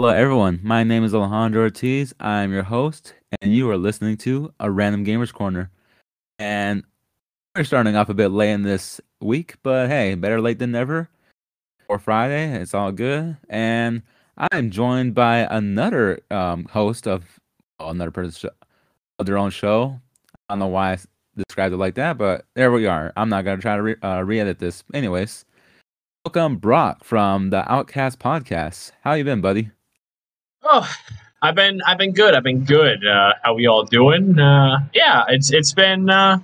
Hello, everyone. My name is Alejandro Ortiz. I'm your host, and you are listening to a Random Gamers Corner. And we're starting off a bit late in this week, but hey, better late than never. Or Friday, it's all good. And I'm joined by another um, host of well, another person of their own show. I don't know why I described it like that, but there we are. I'm not gonna try to re- uh, re-edit this, anyways. Welcome, Brock from the Outcast Podcast. How you been, buddy? Oh, I've been I've been good. I've been good. Uh, how we all doing? Uh, yeah, it's it's been uh,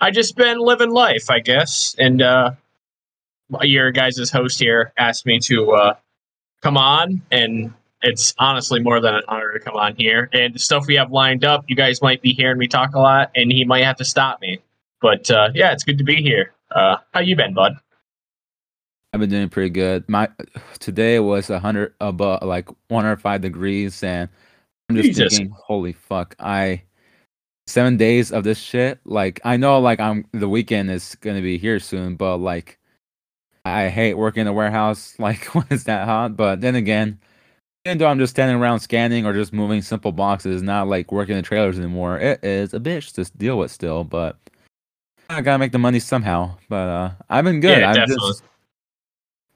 I just been living life, I guess. And uh, your guys' host here asked me to uh, come on, and it's honestly more than an honor to come on here. And the stuff we have lined up, you guys might be hearing me talk a lot, and he might have to stop me. But uh, yeah, it's good to be here. Uh, how you been, bud? I've been doing pretty good. My today was a hundred above like one hundred five degrees, and I'm just Jesus. thinking, holy fuck! I seven days of this shit. Like I know, like I'm the weekend is gonna be here soon, but like I hate working in a warehouse like when it's that hot. But then again, even though I'm just standing around scanning or just moving simple boxes, not like working the trailers anymore, it is a bitch to deal with still. But I gotta make the money somehow. But uh I've been good. Yeah, I've definitely. just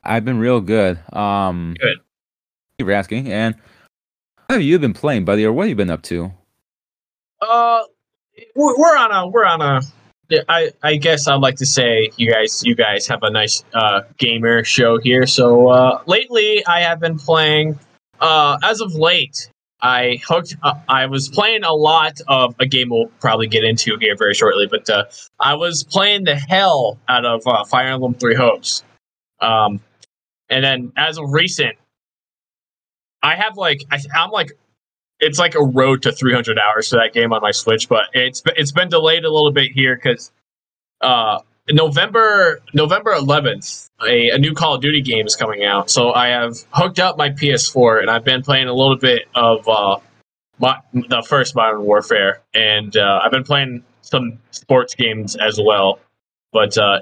I've been real good. Um, Good. Thank you for asking. And what have you been playing, buddy, or what have you been up to? Uh, we're on a we're on a. I I guess I'd like to say you guys you guys have a nice uh gamer show here. So uh, lately I have been playing. Uh, as of late, I hooked. Uh, I was playing a lot of a game we'll probably get into here very shortly. But uh, I was playing the hell out of uh, Fire Emblem Three Hopes. Um, and then as of recent, I have like I, I'm like it's like a road to 300 hours for that game on my Switch, but it's it's been delayed a little bit here because uh, November November 11th, a, a new Call of Duty game is coming out. So I have hooked up my PS4 and I've been playing a little bit of uh, my, the first Modern Warfare, and uh, I've been playing some sports games as well. But uh,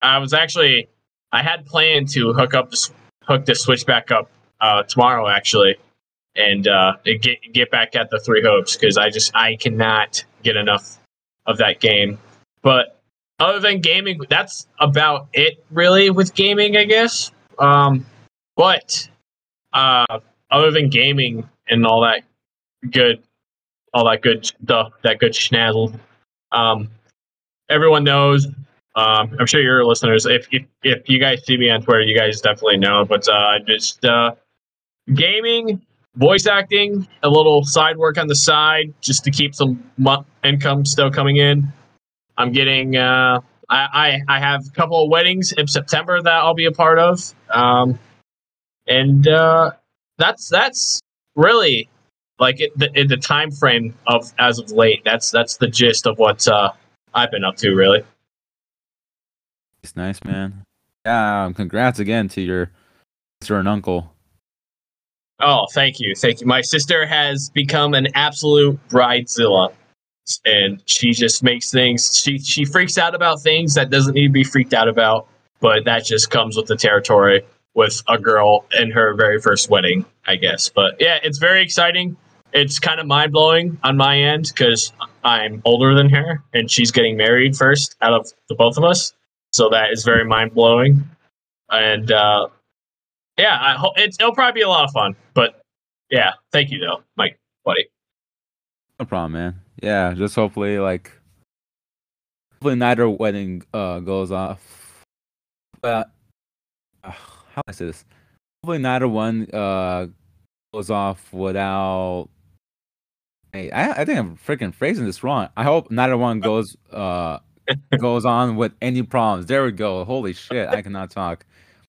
I was actually I had planned to hook up the, hook the Switch back up uh, tomorrow actually and uh, get get back at the three hopes because I just I cannot get enough of that game. But other than gaming, that's about it really with gaming, I guess. Um, but uh, other than gaming and all that good, all that good stuff, that good schnazzle, um, everyone knows. Um, I'm sure your listeners, if, if if you guys see me on Twitter, you guys definitely know. But uh, just uh, gaming voice acting, a little side work on the side just to keep some income still coming in. I'm getting. Uh, I, I I have a couple of weddings in September that I'll be a part of, um, and uh, that's that's really like it, the in the time frame of as of late. That's that's the gist of what uh, I've been up to. Really. Nice, man. Yeah, um, congrats again to your sister and uncle. Oh, thank you, thank you. My sister has become an absolute bridezilla, and she just makes things. She she freaks out about things that doesn't need to be freaked out about, but that just comes with the territory with a girl in her very first wedding, I guess. But yeah, it's very exciting. It's kind of mind blowing on my end because I'm older than her, and she's getting married first out of the both of us. So that is very mind blowing, and uh, yeah, it's, it'll probably be a lot of fun. But yeah, thank you though, Mike, buddy. No problem, man. Yeah, just hopefully like hopefully neither wedding uh goes off. But uh, how do I say this? Hopefully neither one uh goes off without. Hey, I I think I'm freaking phrasing this wrong. I hope neither one goes uh goes on with any problems. There we go. Holy shit, I cannot talk.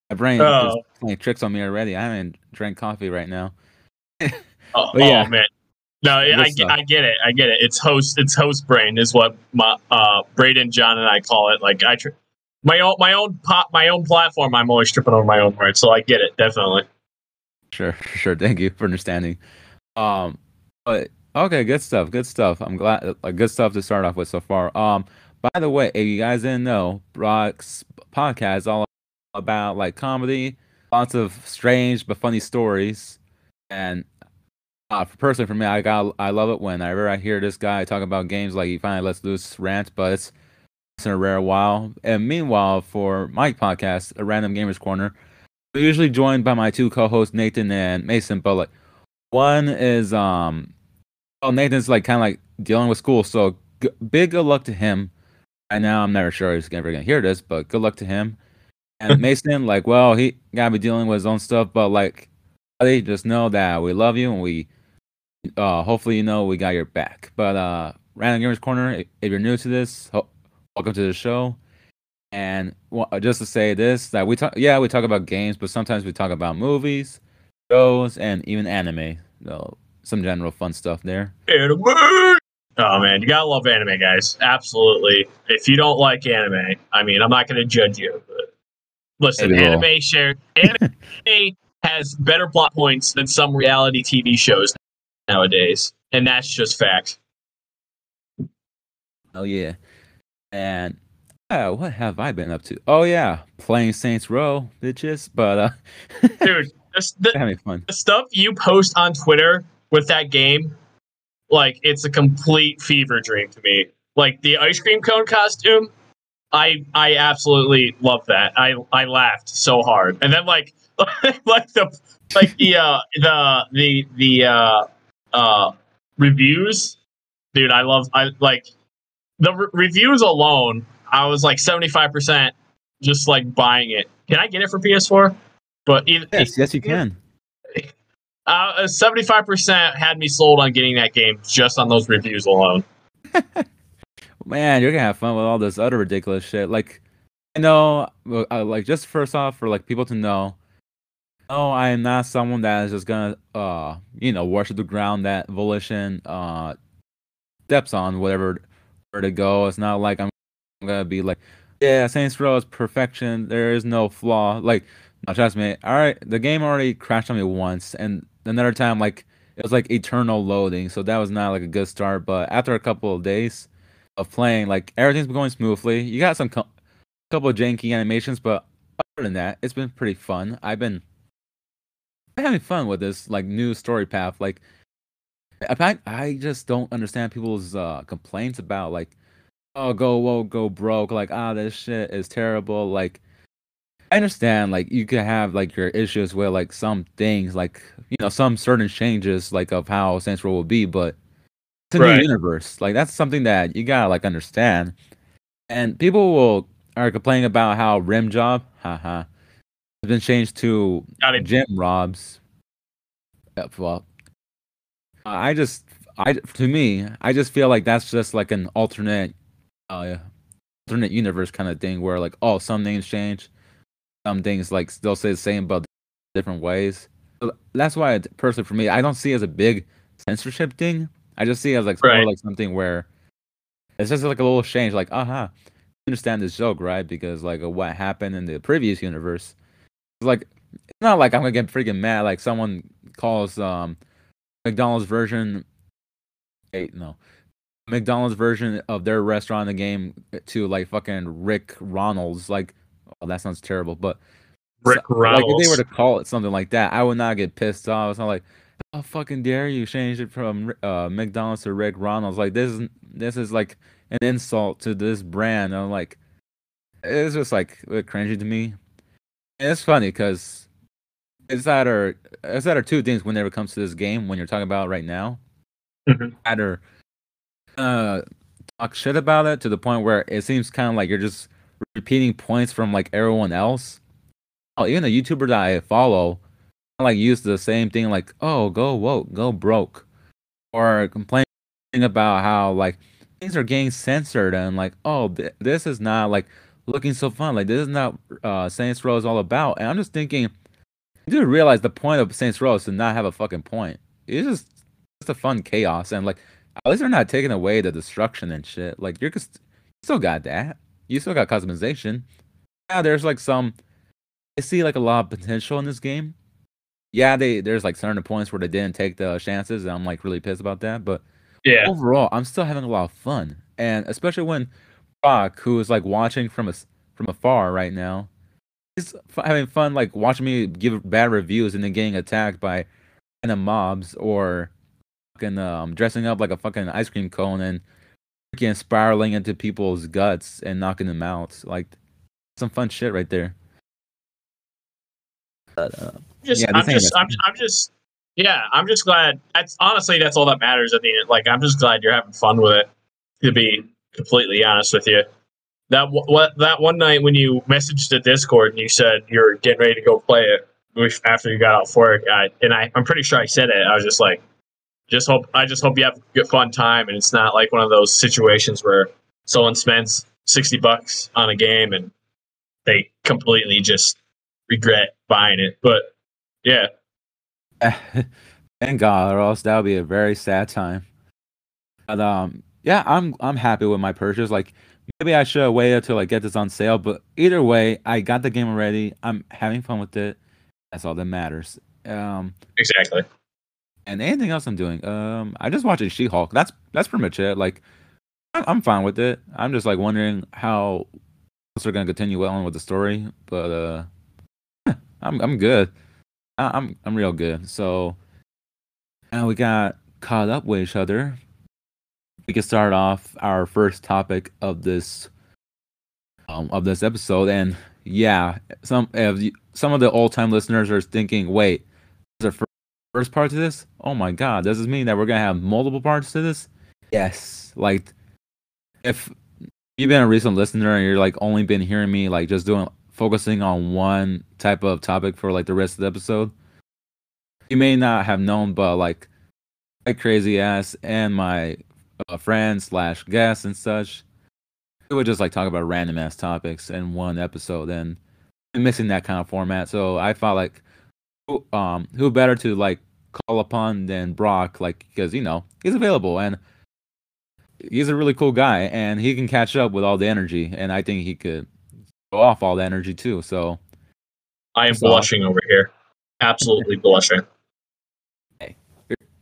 My brain is Oh. playing tricks on me already. I haven't drank coffee right now. Oh, yeah. oh, man, no, I, get- I get it, I get it. It's host, it's host brain is what my uh Braden, John, and I call it. Like I, tr- my own my own pop my own platform. I'm always tripping over my own words, so I get it definitely. Sure, sure. Thank you for understanding. Um, but okay, good stuff. Good stuff. I'm glad. Uh, good stuff to start off with so far. Um, by the way, if you guys didn't know, Brock's podcast is all about like comedy, lots of strange but funny stories. And uh, personally, for me, I got I love it whenever I hear this guy talk about games like he finally lets loose rant, but it's, it's in a rare while. And meanwhile, for my podcast, a random gamers corner, we're usually joined by my two co-hosts Nathan and Mason. But like, one is um, well, Nathan's like kind of like dealing with school, so g- big good luck to him. Right now, I'm never sure he's ever gonna hear this, but good luck to him. And Mason, like, well, he gotta be dealing with his own stuff, but like, buddy, just know that we love you and we, uh, hopefully, you know, we got your back. But uh, Random Gamers Corner, if, if you're new to this, ho- welcome to the show. And well, just to say this, that we talk, yeah, we talk about games, but sometimes we talk about movies, shows, and even anime. So some general fun stuff there. Anime. Oh man, you gotta love anime, guys. Absolutely. If you don't like anime, I mean, I'm not gonna judge you. But listen, Maybe we'll- anime share anime has better plot points than some reality TV shows nowadays, and that's just fact. Oh yeah, and uh, what have I been up to? Oh yeah, playing Saints Row, bitches. But uh, Dude, this, the, having fun. the stuff you post on Twitter with that game, like it's a complete fever dream to me. Like the ice cream cone costume, I I absolutely love that. I I laughed so hard, and then like like the like the uh the the the uh uh reviews, dude. I love I like the re- reviews alone. I was like seventy five percent just like buying it. Can I get it for PS4? But either, Yes, yes, you can. Uh, seventy-five percent had me sold on getting that game just on those reviews alone. Man, you're gonna have fun with all this other ridiculous shit. Like, I know, uh, like, just first off, for like people to know, no, I am not someone that is just gonna, uh, you know, worship the ground that Volition, uh, steps on, whatever where to go. It's not like I'm gonna be like, yeah, Saints Row is perfection. There is no flaw. Like, no, trust me. All right, the game already crashed on me once, and another time, like, it was like eternal loading. So that was not like a good start. But after a couple of days of playing, like everything's been going smoothly. You got some co- couple of janky animations, but other than that, it's been pretty fun. I've been having fun with this like new story path. Like, I I just don't understand people's uh complaints about like, oh go whoa go broke. Like ah this shit is terrible. Like. I understand, like you could have like your issues with like some things, like you know some certain changes, like of how Saints Row will be, but it's a Right. new universe. Like that's something that you gotta like understand. And people will are complaining about how rim job, haha, has been changed to gym robs. Uh, Well, I just, I to me, I just feel like that's just like an alternate, uh, alternate universe kind of thing where like, oh, some things change, some things like they'll say the same but different ways. So that's why, it, personally, for me, I don't see it as a big censorship thing. I just see it as like Right. more like something where it's just like a little change. Like, aha, you understand this joke, right? Because like of what happened in the previous universe. It's like it's not like I'm gonna get freaking mad. Like someone calls um McDonald's version, eight no, McDonald's version of their restaurant in the game to like fucking Rick Ronald's. Like, oh, that sounds terrible, but Rick so- like if they were to call it something like that, I would not get pissed off. It's not like, how fucking dare you change it from uh, McDonald's to Rick Ronald's? Like this is this is like an insult to this brand. I'm like, it's just like a cringy to me. And it's funny because it's either it's either two things whenever it comes to this game when you're talking about it right now. Mhm. Either uh talk shit about it to the point where it seems kind of like you're just repeating points from like everyone else. Oh, even the YouTuber that I follow, like use the same thing, like "oh, go woke, go broke," or complaining about how like things are getting censored and like "oh, th- this is not like looking so fun, like this is not uh Saints Row is all about." And I'm just thinking, you do realize the point of Saints Row is to not have a fucking point. It's just just a fun chaos and like at least they're not taking away the destruction and shit. Like you're just you still got that. You still got customization. Yeah, there's like some I see like a lot of potential in this game. Yeah, they there's like certain points where they didn't take the chances, and I'm like really pissed about that. But Yeah. overall, I'm still having a lot of fun, and especially when Brock, who is like watching from a from afar right now, is f- having fun like watching me give bad reviews and then getting attacked by random mobs or fucking um dressing up like a fucking ice cream cone and freaking spiraling into people's guts and knocking them out. Like some fun shit right there. But, uh, just Yeah, I'm just I'm, I'm just yeah I'm just glad that's honestly that's all that matters at the end like I'm just glad you're having fun with it to be completely honest with you that what that one night when you messaged the Discord and you said you're getting ready to go play it after you got off work I, and I I'm pretty sure I said it I was just like just hope I just hope you have a good fun time and it's not like one of those situations where someone spends 60 bucks on a game and they completely just regret buying it but yeah Thank God, or else that would be a very sad time. But um, yeah, I'm I'm happy with my purchase. Like maybe I should have waited till like get this on sale, but either way, I got the game already. I'm having fun with it. That's all that matters. Um, exactly and anything else I'm doing, um, I just watching She-Hulk. That's that's pretty much it. Like I'm, fine with it. I'm just like wondering how else they're gonna continue on with the story, but uh, I'm I'm good. I- I'm I'm real good. So now we got caught up with each other. We can start off our first topic of this um, of this episode, and yeah, some of some of the old time listeners are thinking, wait, is fir- first part to this? Oh my god, does this mean that we're gonna have multiple parts to this? Yes, like if you've been a recent listener and you're like only been hearing me like just doing focusing on one type of topic for like the rest of the episode you may not have known but like my crazy ass and my uh, friends slash guests and such we would just like talk about random ass topics in one episode and I'm missing that kind of format so i felt like who, um who better to like call upon than brock like because you know he's available and he's a really cool guy and he can catch up with all the energy and i think he could go off all the energy too so I am So- blushing over here. Absolutely blushing. Hey,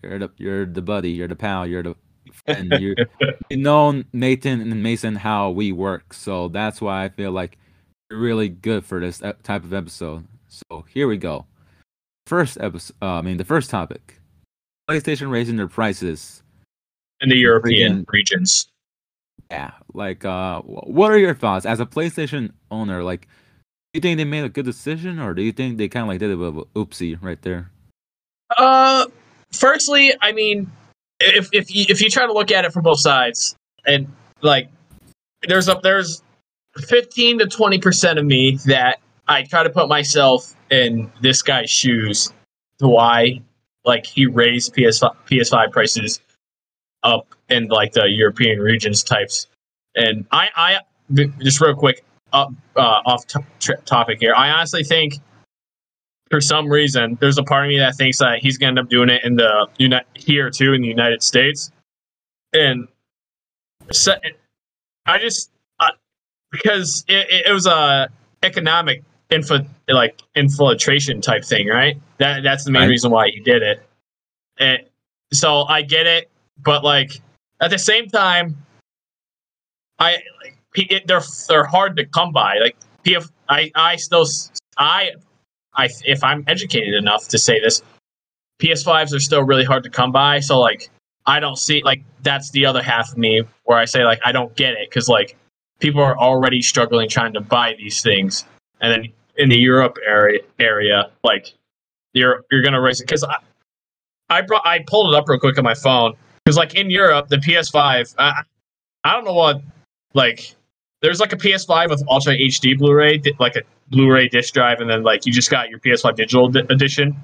you're the you're the buddy you're the pal you're the friend you you know nathan and mason how we work so that's why i feel like you're really good for this type of episode so here we go first episode uh, i mean the first topic playstation raising their prices In the European Freaking- regions. Yeah, like uh what are your thoughts as a PlayStation owner? Like do you think they made a good decision or do you think they kind of like did a bit of a oopsie right there? Uh, firstly, I mean, if if you, if you try to look at it from both sides, and like, there's a there's fifteen to twenty percent of me that I try to put myself in this guy's shoes. Why, like, he raised PS PS5 prices up in like the European regions types, and I I just real quick up uh, off to- tr- topic here. I honestly think for some reason, there's a part of me that thinks that he's gonna end up doing it in the Uni- here too in the United States, and se- I just uh, because it, it, it was a economic info like infiltration type thing, right? That that's the main Right. reason why he did it. And so I get it, but like at the same time, I like, it, they're they're hard to come by. Like PF, I I still I I if I'm educated enough to say this, PS5s are still really hard to come by. So like I don't see like that's the other half of me where I say like I don't get it because like people are already struggling trying to buy these things, and then in the Europe area area like you're you're gonna raise it because I I brought I pulled it up real quick on my phone because like in Europe the PS5 I I don't know what like there's like a PS5 with Ultra HD Blu-ray, like a Blu-ray disc drive, and then like you just got your PS5 digital di- edition.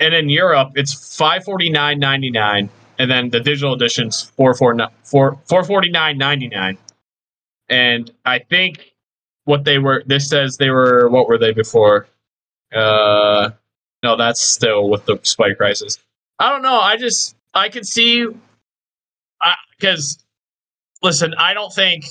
And in Europe, it's five forty nine ninety nine, and then the digital edition's four four forty nine ninety nine. And I think what they were, this says they were, what were they before? Uh, no, that's still with the spike prices. I don't know. I just I can see, because listen, I don't think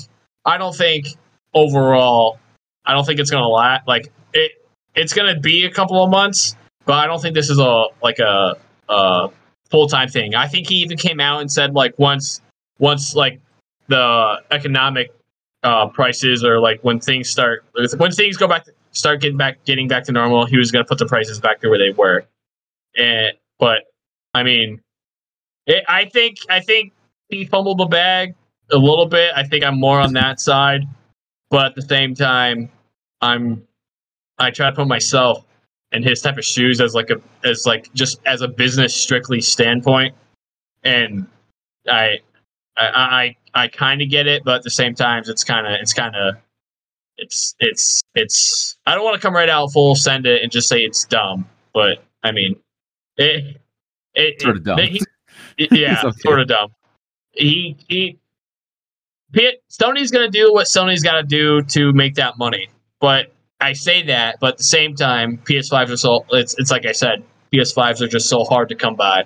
I don't think overall, I don't think it's gonna last. Like it, it's gonna be a couple of months, but I don't think this is a like a, a full time thing. I think he even came out and said like once once like the economic uh, prices or like when things start when things go back start getting back getting back to normal, he was gonna put the prices back to where they were. And but I mean, it, I think I think he fumbled the bag a little bit. I think I'm more on that side, but at the same time, I'm I try to put myself in his type of shoes as like a as like just as a business strictly standpoint, and I I I, I kind of get it, but at the same time, it's kind of it's kind of it's it's it's I don't want to come right out full send it and just say it's dumb, but I mean it it Sort of dumb. he- yeah, okay. sort of dumb. He he P- Sony's gonna do what Sony's got to do to make that money, but I say that, but at the same time, PS5s are so it's it's like I said, PS5s are just so hard to come by.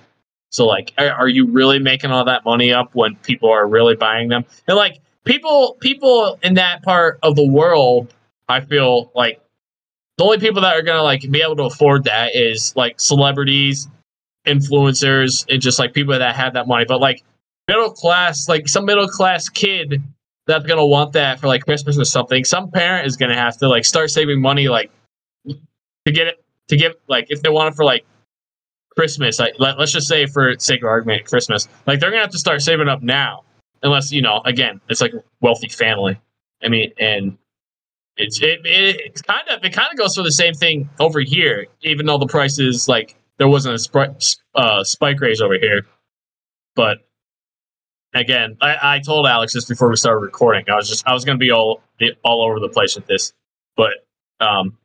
So like, are, you really making all that money up when people are really buying them? And like people people in that part of the world, I feel like the only people that are gonna like be able to afford that is like celebrities, influencers, and just like people that have that money. But like middle class, like some middle class kid that's gonna want that for like Christmas or something. Some parent is gonna have to like start saving money like to get it to give like if they want it for like Christmas. Like let, let's just say for sake of argument, Christmas. Like they're gonna have to start saving up now, unless you know again it's like a wealthy family. I mean, and it's it, it it's kind of it kind of goes for the same thing over here, even though the price is like there wasn't a spri- uh, spike raise over here, but again, I, I told Alex this before we started recording. I was just I was gonna be all all over the place with this, but um,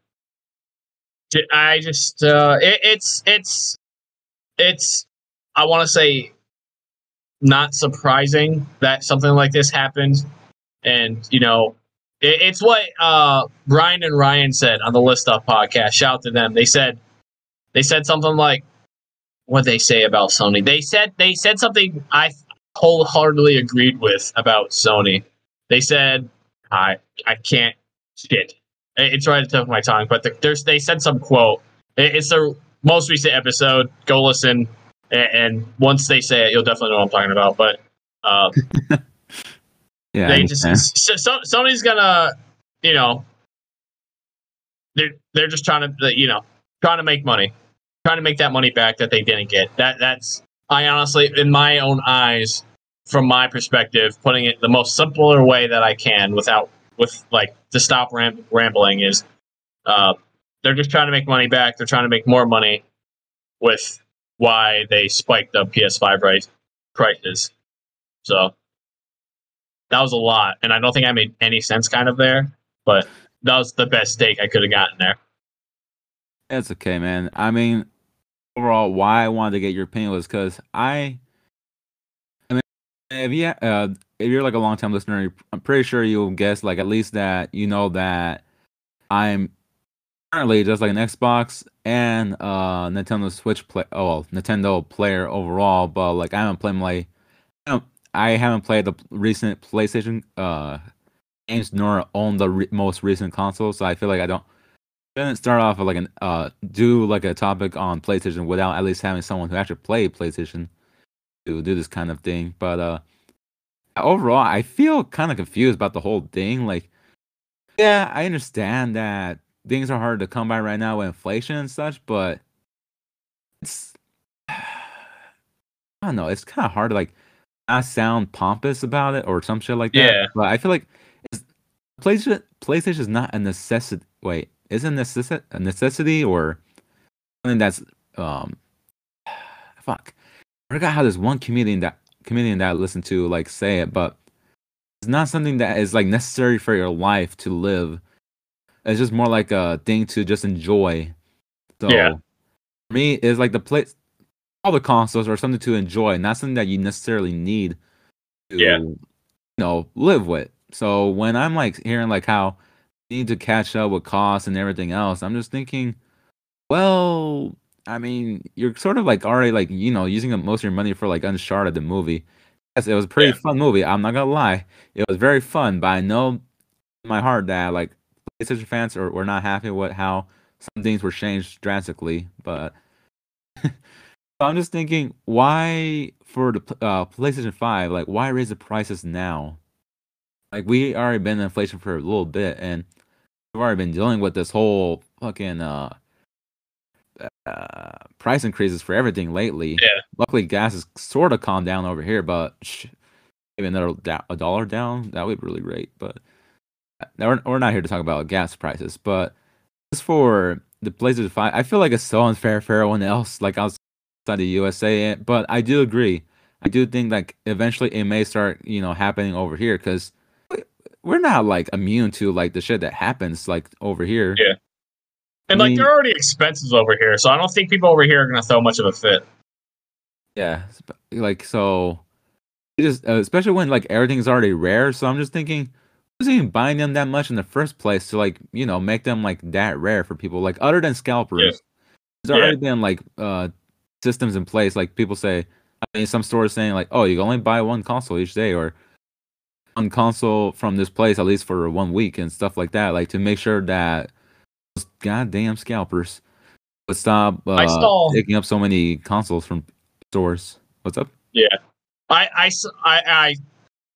I just uh, it, it's it's it's I want to say not surprising that something like this happened, and you know. it- It's what uh, Brian and Ryan said on the List Up podcast. Shout out to them. They said they said something like, "What they say about Sony?" They said they said something I wholeheartedly agreed with about Sony. They said, "I I can't shit." It's right at the tip of my tongue, but the, there's they said some quote. It- It's the most recent episode. Go listen, and, and once they say it, you'll definitely know what I'm talking about. But uh, Yeah, they just so, so, Sony's gonna, you know, they're they're just trying to, you know, trying to make money, trying to make that money back that they didn't get. That that's I honestly, in my own eyes, from my perspective, putting it the most simpler way that I can without with like to stop ram- rambling is, uh, they're just trying to make money back. They're trying to make more money with why they spiked the PS5 price prices. So that was a lot, and I don't think I made any sense kind of there, but that was the best take I could have gotten there. That's okay, man. I mean, overall, why I wanted to get your opinion was because I, I mean, if you uh, if you're like a long time listener, I'm pretty sure you'll guess like at least that you know that I'm currently just like an Xbox and uh Nintendo Switch play. Oh, well, Nintendo player overall, but like I haven't played my, I I haven't played the recent PlayStation uh games nor own the re- most recent console, so I feel like I don't didn't start off with like an uh do like a topic on PlayStation without at least having someone who actually played PlayStation to do this kind of thing. But uh overall I feel kind of confused about the whole thing. Like yeah, I understand that things are hard to come by right now with inflation and such, but it's I don't know, it's kind of hard to like not sound pompous about it or some shit like that. Yeah. But I feel like it's, PlayStation PlayStation is not a necessity. Wait, is it a necessi- a necessity or something that's um fuck. I forgot how this one comedian that comedian that I listened to like say it, but it's not something that is like necessary for your life to live. It's just more like a thing to just enjoy. So Yeah. for me, it's like the place all the consoles are something to enjoy, not something that you necessarily need to Yeah. you know live with. So when I'm like hearing like how you need to catch up with costs and everything else, I'm just thinking, well, I mean, you're sort of like already like you know using up most of your money for like Uncharted the movie. Yes, it was a pretty Yeah. fun movie. I'm not gonna lie, it was very fun. But I know in my heart that like PlayStation fans are were not happy with how some things were changed drastically. But so I'm just thinking, why for the uh, PlayStation Five, like why raise the prices now? Like we already been in inflation for a little bit, and we've already been dealing with this whole fucking uh uh, price increases for everything lately. Yeah. Luckily, gas has sort of calmed down over here, but sh- maybe another da- a dollar down that would be really great. But we're we're not here to talk about gas prices, but as for the PlayStation Five, I feel like it's so unfair for everyone else, like outside the USA. But I do agree. I do think like eventually it may start, you know, happening over here because we're not like immune to like the shit that happens like over here. Yeah. And I like mean- there are already expenses over here, so I don't think people over here are gonna throw much of a fit. Yeah, like so, just uh, especially when like everything's already rare. So I'm just thinking, who's even buying them that much in the first place to like you know make them like that rare for people? Like other than scalpers, Yeah. there's Yeah. already been like uh systems in place. Like people say, I mean, some stores saying like, oh, you can only buy one console each day or one console from this place at least for one week and stuff like that. Like to make sure that those goddamn scalpers would stop uh, I saw- taking up so many consoles from stores. What's up? I, I s- I- I-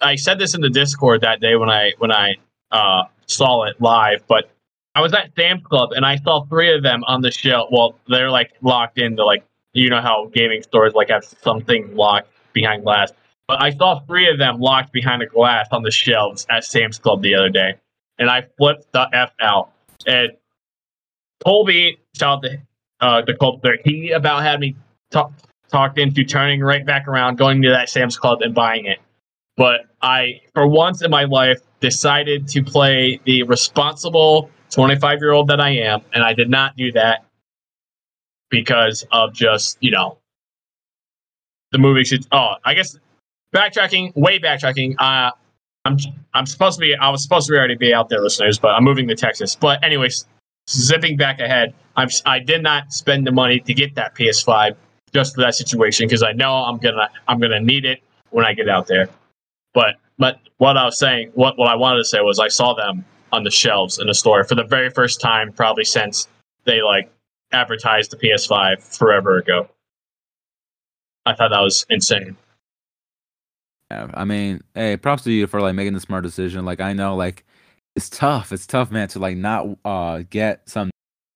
I said this in the Discord that day when I when I uh, saw it live, but I was at Sam's Club and I saw three of them on the shelf. Well, they're like locked into like you know how gaming stores like have something locked behind glass. But I saw three of them locked behind a glass on the shelves at Sam's Club the other day, and I flipped the f out. And Colby, shout out to uh, the Colby, he about had me talk talked into turning right back around, going to that Sam's Club and buying it. But I, for once in my life, decided to play the responsible 25 year old that I am, and I did not do that because of just, you know, the movie should. Oh, I guess backtracking, way backtracking. Uh, I'm I'm supposed to be I was supposed to already be out there, listeners, but I'm moving to Texas. But anyways, zipping back ahead, I'm I did not spend the money to get that PS5 just for that situation because I know I'm gonna I'm gonna need it when I get out there. But but what I was saying, what what I wanted to say was I saw them on the shelves in the store for the very first time, probably since they like advertised the PS5 forever ago. I thought that was insane. Yeah, I mean, hey, props to you for like making the smart decision. Like I know, like it's tough. It's tough, man, to like not uh get some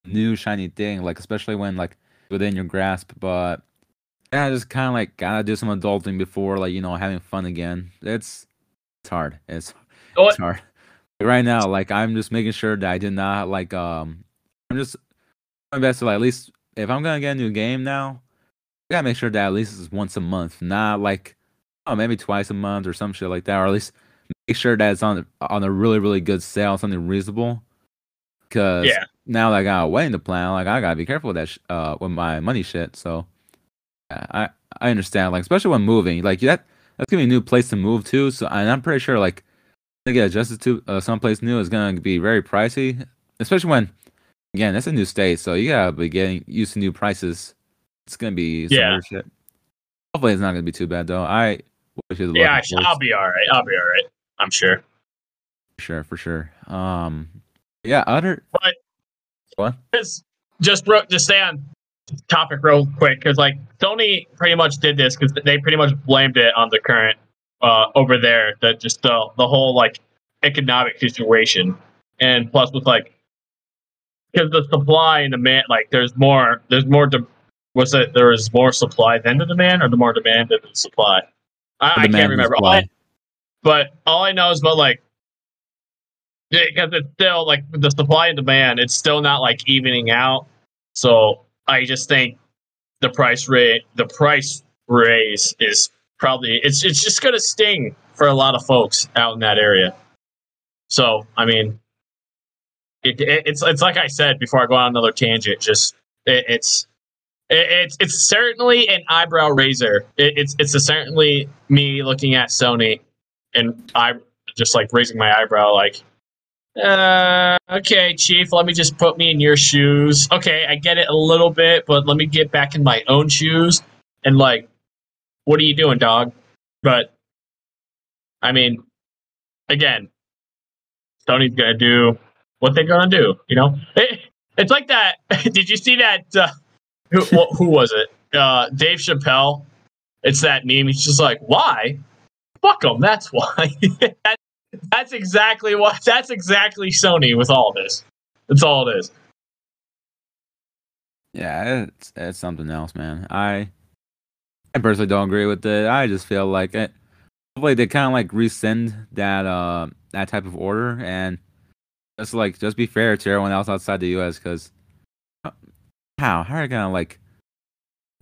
new shiny thing, like especially when like within your grasp. But yeah, just kind of like gotta do some adulting before like you know having fun again. It's it's hard. It's it's hard. Right now, like I'm just making sure that I did not like um I'm just my best to like at least if I'm gonna get a new game now, I gotta make sure that at least it's once a month, not like oh maybe twice a month or some shit like that, or at least make sure that it's on on a really really good sale, something reasonable. Because Yeah. now that I got a wedding to plan, like I gotta be careful with that sh- uh with my money shit. So I I understand, like especially when moving, like that that's gonna be a new place to move to. So and I'm pretty sure like to get adjusted to uh, someplace new is gonna be very pricey, especially when again that's a new state, so you gotta be getting used to new prices. It's gonna be some Yeah. shit. Hopefully, it's not gonna be too bad though. I wish you the Yeah, I luck, sh- of course. I'll be all right. I'll be all right. I'm sure. For sure, for sure. Um, yeah, other But what? just just just stay on topic real quick because like Sony pretty much did this because they pretty much blamed it on the current uh over there that just the the whole like economic situation and plus with like because the supply and demand like there's more there's more de- was it there is more supply than the demand or the more demand than the supply I, I can't remember. All I- but all I know is about like because it's still like the supply and demand, it's still not like evening out. So I just think the price rate, the price raise is probably it's it's just gonna sting for a lot of folks out in that area. So I mean, it, it, it's it's like I said before I go on another tangent. Just it, it's it's it's certainly an eyebrow raiser. It's it's certainly me looking at Sony and I just like raising my eyebrow, like, uh, okay, Chief, let me just put me in your shoes. Okay, I get it a little bit, but let me get back in my own shoes. And like, what are you doing, dog? But I mean, again, Sony's gonna do what they're gonna do. You know, it, it's like that. Did you see that? Uh, who, wh- who was it? Uh, Dave Chappelle. It's that meme. He's just like, why? Fuck them. That's why. that, that's exactly what. That's exactly Sony with all this. That's all it is. Yeah, it's it's something else, man. I I personally don't agree with it. I just feel like it. Hopefully, they kind of like rescind that uh that type of order and just like just be fair to everyone else outside the U.S. Because how how are you gonna like?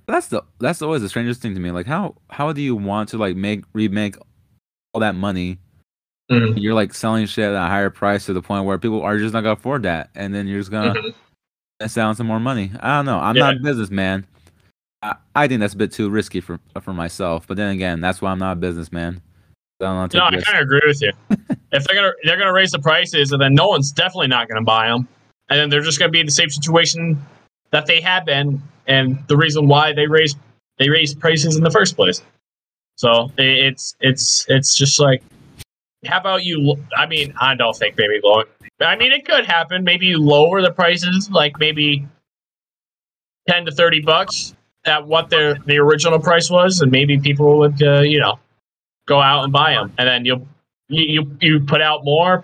That's the that's always the strangest thing to me. Like how how do you want to like make remake all that money? Mhm. You're like selling shit at a higher price to the point where people are just not gonna afford that, and then you're just gonna Mhm. out some more money. I don't know. I'm Yeah. not a businessman. I, I think that's a bit too risky for for myself. But then again, that's why I'm not a businessman. I No, I kind of agree with you. if they're gonna they're gonna raise the prices, and then no one's definitely not gonna buy them, and then they're just gonna be in the same situation that they have been, and the reason why they raised they raised prices in the first place. So it's it's it's just like, how about you? I mean, I don't think maybe lower. I mean, it could happen. Maybe you lower the prices, like maybe ten to thirty bucks at what their the original price was, and maybe people would uh, you know go out and buy them, and then you'll you, you put out more,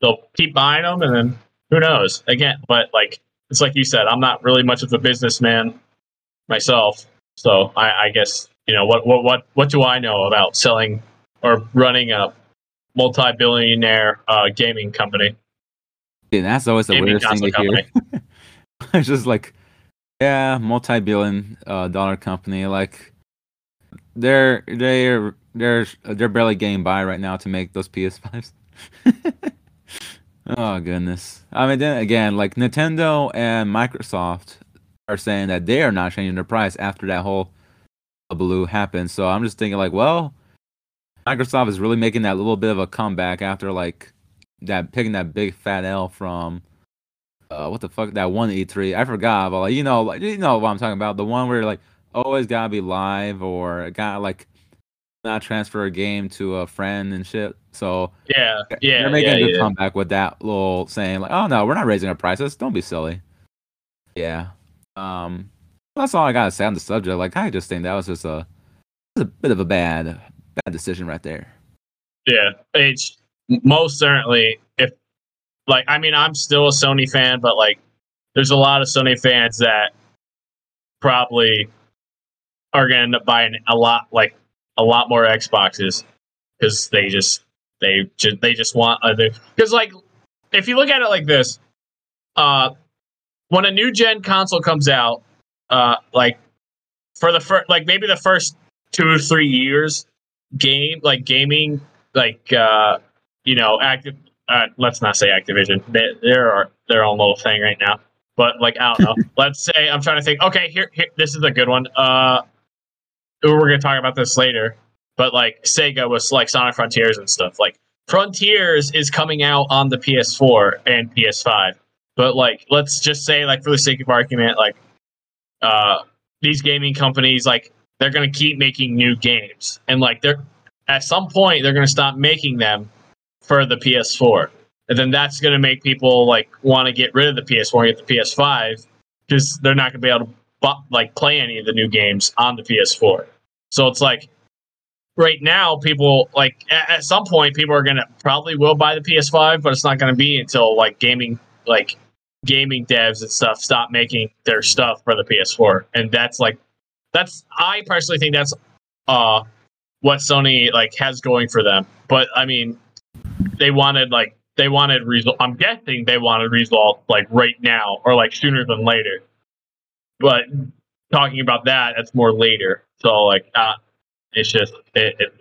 they'll keep buying them, and then who knows? Again, but like it's like you said, I'm not really much of a businessman myself, so I, I guess you know what what what what do I know about selling or running a multi-billionaire uh, gaming company? Yeah, that's always the gaming weirdest thing to hear. it's just like, yeah, multi-billion uh, dollar company. Like, they're they're they're they're barely getting by right now to make those PS5s. oh goodness! I mean, then again, like Nintendo and Microsoft are saying that they are not changing their price after that whole blue happened. So I'm just thinking, like, well, Microsoft is really making that little bit of a comeback after like that picking that big fat L from uh what the fuck that one E3 I forgot but like you know like you know what I'm talking about. The one where like always gotta be live or gotta like not transfer a game to a friend and shit. So Yeah, yeah, they're making yeah, a good yeah. comeback with that little saying like oh no we're not raising our prices. Don't be silly. Yeah. Um that's all I gotta say on the subject. Like I just think that was just a, a bit of a bad bad decision right there. Yeah, it's most certainly if like I mean I'm still a Sony fan, but like there's a lot of Sony fans that probably are gonna end up buying a lot like a lot more Xboxes because they just they just they just want other because like if you look at it like this, uh, when a new gen console comes out, uh, like for the first like maybe the first two or three years, game like gaming like uh you know active uh let's not say activision. They, they're their own little thing right now. But like i don't know. Let's say i'm trying to think. Okay here, here this is a good one. Uh we're gonna talk about this later. But like sega was like sonic frontiers and stuff. Like frontiers is coming out on the ps4 and ps5 but like let's just say like for the sake of argument like uh these gaming companies like they're going to keep making new games. And like they're at some point they're going to stop making them for the PS4 and then that's going to make people like want to get rid of the PS4 and get the PS5 because they're not going to be able to bu- like play any of the new games on the PS4 so it's like right now people like at, at some point people are going to probably will buy the PS5 but it's not going to be until like gaming like gaming devs and stuff stop making their stuff for the PS4 and that's like that's I personally think that's uh what Sony like has going for them. But I mean, they wanted like they wanted result. I'm guessing they wanted result like right now or like sooner than later. But talking about that, that's more later. So like, uh, it's just it, it,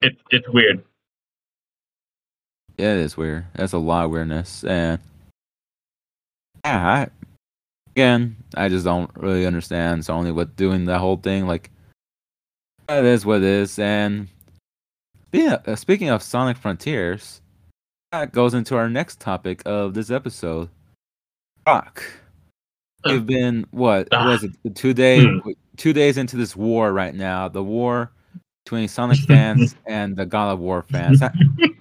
it it's weird. Yeah, it is weird. That's a lot of weirdness. And yeah, I, again, I just don't really understand Sony with doing that whole thing. Like, it is what it is. And yeah, uh, speaking of Sonic Frontiers, that goes into our next topic of this episode. Brock. We've been what Ah. was it two day Hmm. two days into this war right now. The war between Sonic fans and the God of War fans. How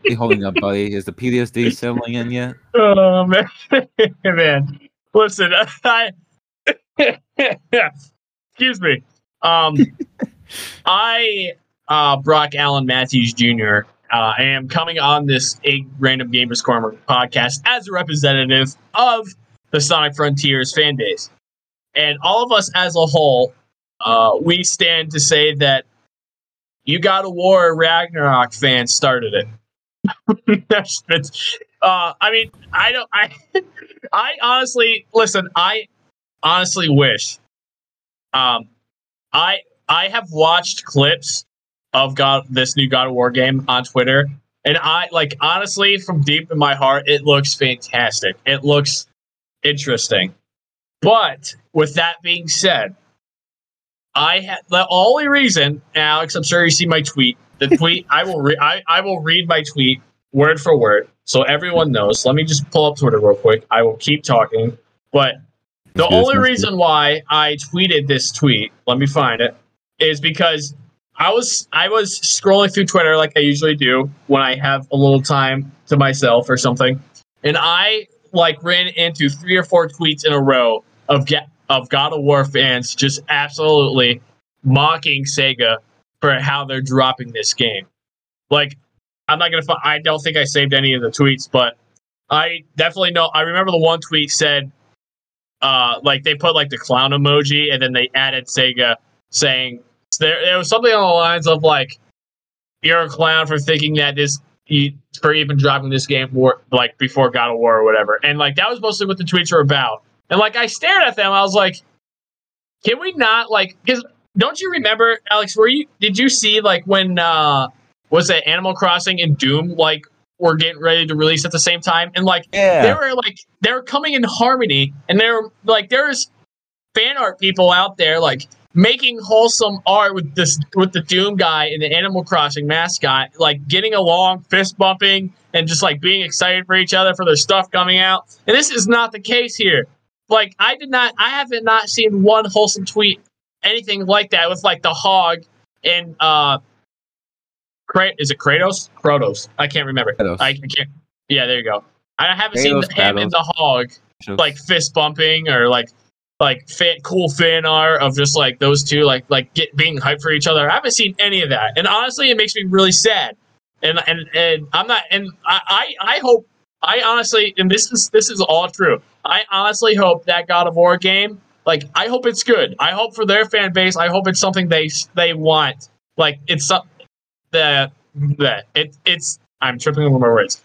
you holding up, buddy? Is the PTSD settling in yet? Oh man, man. Listen, I excuse me. Um, I uh, Brock Allen Matthews Jr. Uh, am coming on this a random gamers corner podcast as a representative of the Sonic Frontiers fan base, and all of us as a whole, uh, we stand to say that you God of War Ragnarok fans started it. That's, that's, uh, I mean, I don't. I I honestly listen. I honestly wish. Um, I I have watched clips of God this new God of War game on Twitter, and I like honestly from deep in my heart, it looks fantastic. It looks interesting. But with that being said, I had the only reason, Alex. I'm sure you see my tweet. The tweet I will re- I, I will read my tweet word for word so everyone knows. Let me just pull up Twitter real quick. I will keep talking, but the only reason why I tweeted this tweet, let me find it, is because I was I was scrolling through Twitter like I usually do when I have a little time to myself or something, and I like ran into three or four tweets in a row of get of God of War fans just absolutely mocking Sega for how they're dropping this game. Like I'm not gonna. I don't think I saved any of the tweets, but I definitely know. I remember the one tweet said, uh, like they put like the clown emoji, and then they added Sega saying there. Was something on the lines of like, "You're a clown for thinking that this." For even dropping this game war, like before God of War or whatever, and like that was mostly what the tweets were about. And like I stared at them, I was like, "Can we not like?" Because don't you remember, Alex? Were you? Did you see like when uh was it Animal Crossing and Doom like were getting ready to release at the same time, and like Yeah. they were like they were coming in harmony, and they're like there's fan art people out there like making wholesome art with this with the Doom guy and the Animal Crossing mascot, like getting along, fist bumping, and just like being excited for each other for their stuff coming out. And this is not the case here. Like I did not, I haven't not seen one wholesome tweet, anything like that with like the hog and uh Kra- is it Kratos? Kratos. I can't remember. Kratos. I, I can't. Yeah, there you go. I haven't seen Kratos, him and Kratos. the hog like fist bumping or like like fan, cool fan art of just like those two like like get being hyped for each other. I haven't seen any of that, and honestly, it makes me really sad. And and and I'm not. And I I, I hope. I honestly, and this is this is all true. I honestly hope that God of War game, like, I hope it's good. I hope for their fan base. I hope it's something they they want. Like, it's some the it it's. I'm tripping over my words.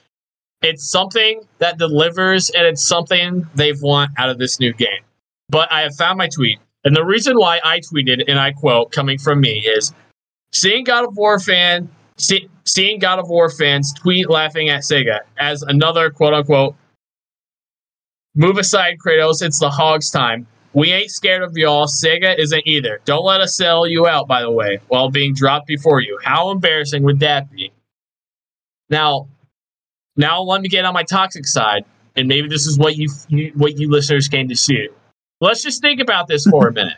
It's something that delivers, and it's something they've want out of this new game. But I have found my tweet, and the reason why I tweeted, and I quote, coming from me, is seeing God of War fan, see, seeing God of War fans tweet laughing at Sega as another quote unquote move aside, Kratos. It's the Hogs time. We ain't scared of y'all. Sega isn't either. Don't let us sell you out, by the way, while being dropped before you. How embarrassing would that be? Now, now let me get on my toxic side, and maybe this is what you, you what you listeners came to see. Let's just think about this for a minute.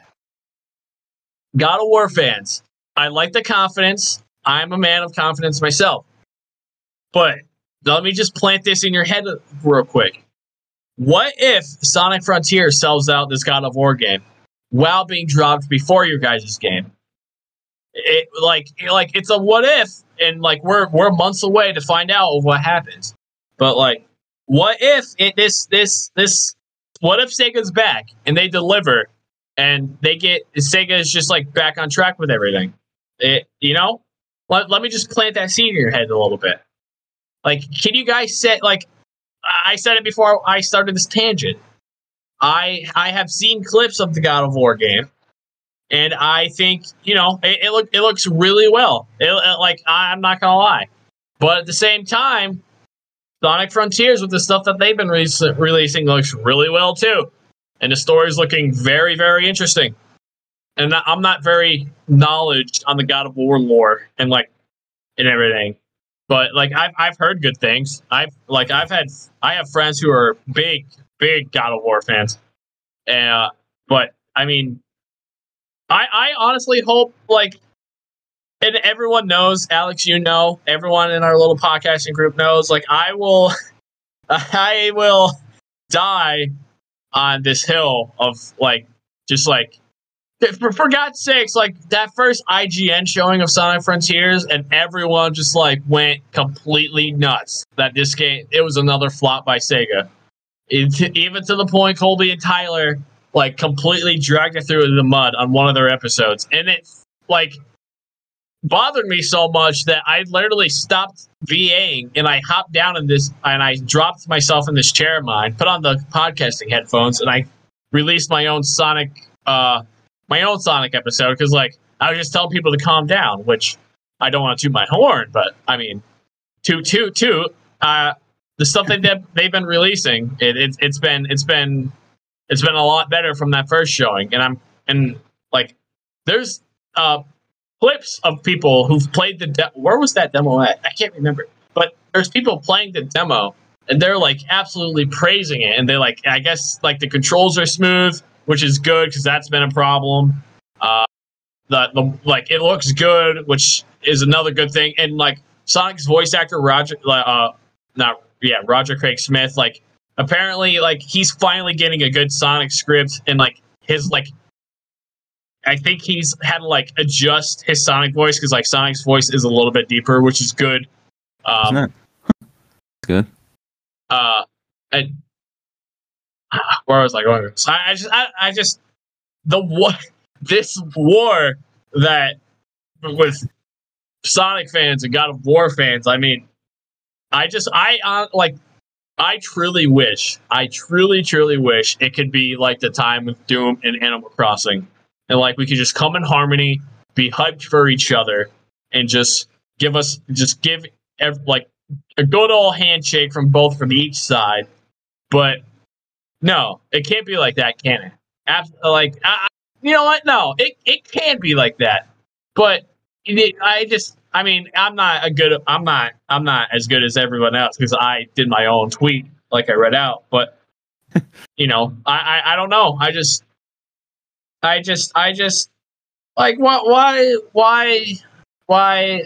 God of War fans, I like the confidence. I'm a man of confidence myself. But let me just plant this in your head real quick. What if Sonic Frontier sells out this God of War game while being dropped before your guys' game? It like like it's a what if, and like we're we're months away to find out what happens. But like, what if it this this this what if Sega's back and they deliver and they get Sega is just like back on track with everything? It you know, let, let me just plant that seed in your head a little bit. Like, can you guys set like I said it before I started this tangent. I I have seen clips of the God of War game, and I think you know it, it look it looks really well. It, it- like I'm not gonna lie, but at the same time, Sonic Frontiers with the stuff that they've been releas- releasing looks really well too, and the story's looking very very interesting. And I'm not very knowledge on the God of War lore and like and everything but like I've I've heard good things. I've like I've had I have friends who are big big God of War fans, uh, but I mean, I I honestly hope like, and everyone knows, Alex, you know, everyone in our little podcasting group knows, like I will, I will die on this hill of like just like for, for God's sakes, like that first IGN showing of Sonic Frontiers, and everyone just like went completely nuts that this game it was another flop by Sega. It, even to the point, Colby and Tyler like completely dragged it through the mud on one of their episodes, and it like bothered me so much that I literally stopped VAing and I hopped down in this and I dropped myself in this chair of mine, put on the podcasting headphones, and I released my own Sonic, uh, my own Sonic episode because like I was just telling people to calm down, which I don't want to toot my horn, but I mean, toot toot toot. Uh, the stuff that they've, they've been releasing, it, it, it's been it's been it's been a lot better from that first showing, and I'm and like there's uh clips of people who've played the de- where was that demo at? I can't remember, but there's people playing the demo and they're like absolutely praising it, and they like I guess like the controls are smooth, which is good because that's been a problem. Uh, the, the like it looks good, which is another good thing, and like Sonic's voice actor Roger, uh, not yeah Roger Craig Smith, like apparently like he's finally getting a good Sonic script and like his like I think he's had to like adjust his Sonic voice because like Sonic's voice is a little bit deeper, which is good. Um, Isn't it? good. uh, and where was I going? So I, I just, I, I just, the war, this war that with Sonic fans and God of War fans. I mean, I just, I uh, like, I truly wish, I truly, truly wish it could be like the time with Doom and Animal Crossing, and like we could just come in harmony, be hyped for each other, and just give us, just give ev- like a good old handshake from both from each side. But no, it can't be like that, can it? Like, I, I- you know what? No, it, it can be like that. But it, I just, I mean, I'm not a good, I'm not, I'm not as good as everyone else because I did my own tweet like I read out. But you know, I, I, I don't know. I just, I just, I just like what, why, why, why,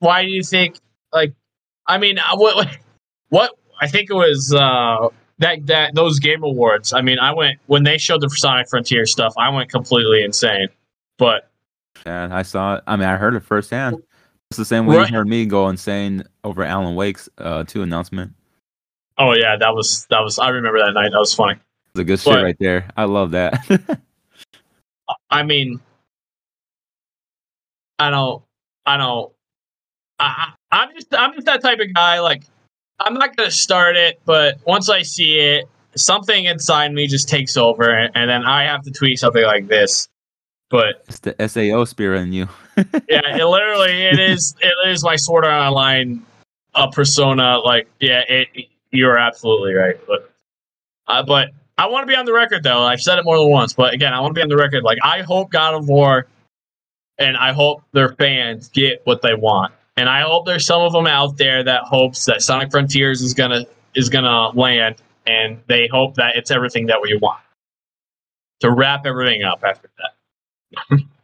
why do you think like I mean, what, what, what? I think it was uh, that that those game awards. I mean, I went when they showed the Sonic Frontier stuff. I went completely insane. But And I saw it. I mean, I heard it firsthand. It's the same way Right. you heard me go insane over Alan Wake's uh, two announcement. oh yeah, that was that was. I remember that night. That was funny. It's a good shit right there. I love that. I mean, I don't, I don't. I- I'm just I'm just that type of guy. Like, I'm not gonna start it, but once I see it, something inside me just takes over, and, and then I have to tweet something like this. But it's the SAO spirit in you. yeah, it literally it is it is my Sword Art Online uh, persona. Like, yeah, it you're absolutely right. But uh, but I want to be on the record though. I've said it more than once, but again, I want to be on the record. Like, I hope God of War, and I hope their fans get what they want, and I hope there's some of them out there that hopes that Sonic Frontiers is gonna is gonna land, and they hope that it's everything that we want. To wrap everything up after that.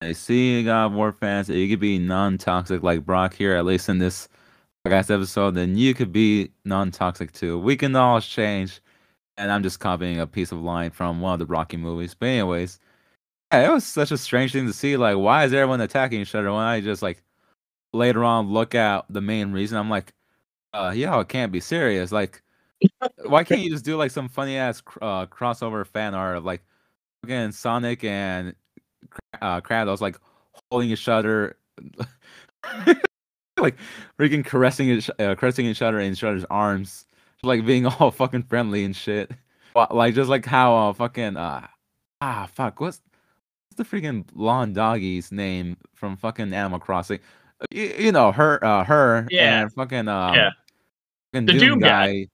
I see God of War fans you could be non-toxic like Brock here, at least in this podcast episode, then you could be non-toxic too. We can all change. And I'm just copying a piece of line from one of the Rocky movies. But anyways, it was such a strange thing to see. Like, why is everyone attacking each other? When I just like later on look at the main reason, I'm like, uh, yo, it can't be serious. Like, why can't you just do like some funny ass uh, crossover fan art of like fucking Sonic and uh, Kratos like holding each other, like freaking caressing each, uh, caressing each other in each other's arms, like being all fucking friendly and shit. Like just like how uh, fucking uh, ah fuck what's the freaking blonde doggy's name from fucking Animal Crossing? Uh, You, you know her, uh, her Yeah. and fucking um, Yeah. fucking The Doom, Doom guy. guy.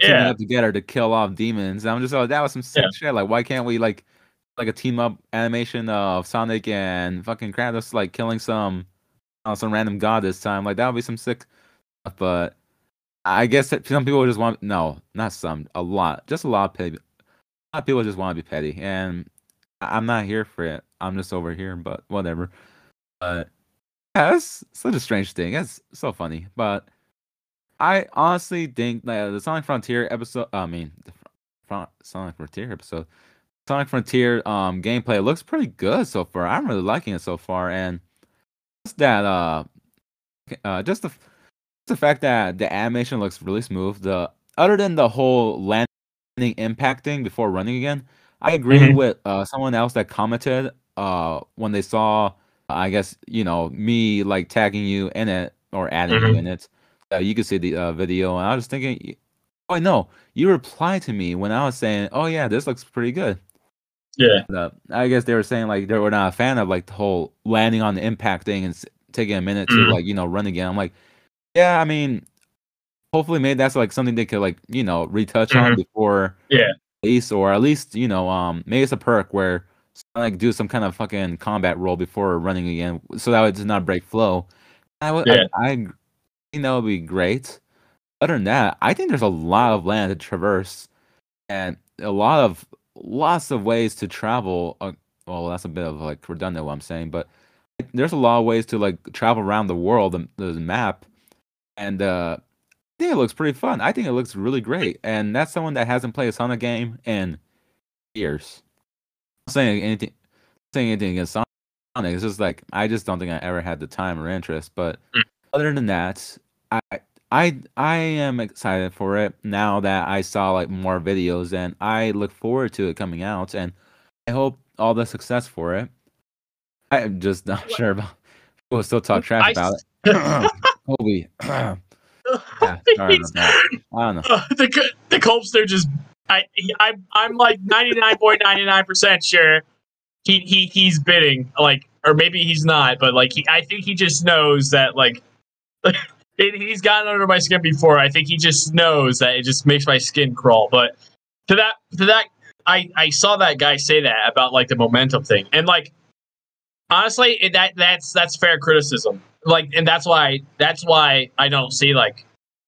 teaming Yeah. up together to kill off demons. And I'm just like, that was some sick Yeah. shit. Like, why can't we like like a team up animation of Sonic and fucking Kratos like killing some uh, some random god this time? Like that would be some sick stuff. But I guess that some people just want no, not some, a lot, just a lot of petty. A lot of people just want to be petty, and I- I'm not here for it. I'm just over here, but whatever. But yeah, it's such a strange thing. It's so funny, but I honestly think that the Sonic Frontier episode. I mean, the Fr- Sonic Frontier episode, Sonic Frontier um gameplay looks pretty good so far. I'm really liking it so far, and just that uh, uh, just the the fact that the animation looks really smooth. The other than the whole landing impacting before running again. I agree Mhm. with uh, someone else that commented uh, when they saw, I guess you know me like tagging you in it or adding you Mhm. in it. Uh, you could see the uh, video, and I was thinking, oh no, you replied to me when I was saying, oh yeah, this looks pretty good. Yeah. Uh, I guess they were saying like they were not a fan of like the whole landing on the impact thing and s- taking a minute to Mhm. like you know run again. I'm like, yeah, I mean, hopefully maybe that's like something they could like you know retouch on Mhm. before Yeah. Release, or at least you know um maybe it's a perk where like do some kind of fucking combat roll before running again, so that it does not break flow. I would, Yeah. I, I think that would be great. Other than that, I think there's a lot of land to traverse, and a lot of lots of ways to travel. Uh, well, that's a bit of like redundant what I'm saying, but there's a lot of ways to like travel around the world, the, the map, and uh, think it looks pretty fun. I think it looks really great, and that's someone that hasn't played a Sonic game in years. I'm saying anything, saying anything against Sonic. It's just like I just don't think I ever had the time or interest. But Mm. other than that, I I I am excited for it now that I saw like more videos, and I look forward to it coming out, and I hope all the success for it. I'm just not sure about. We'll still talk trash I about s- it. Kobe. yeah, sorry about that. I don't know. Uh, the the Colbster just I I I'm like ninety nine point ninety nine percent sure he he he's bidding like or maybe he's not but like he I think he just knows that like he's gotten under my skin before I think he just knows that it just makes my skin crawl but to that to that I I saw that guy say that about like the momentum thing and like honestly that that's that's fair criticism like and that's why that's why I don't see like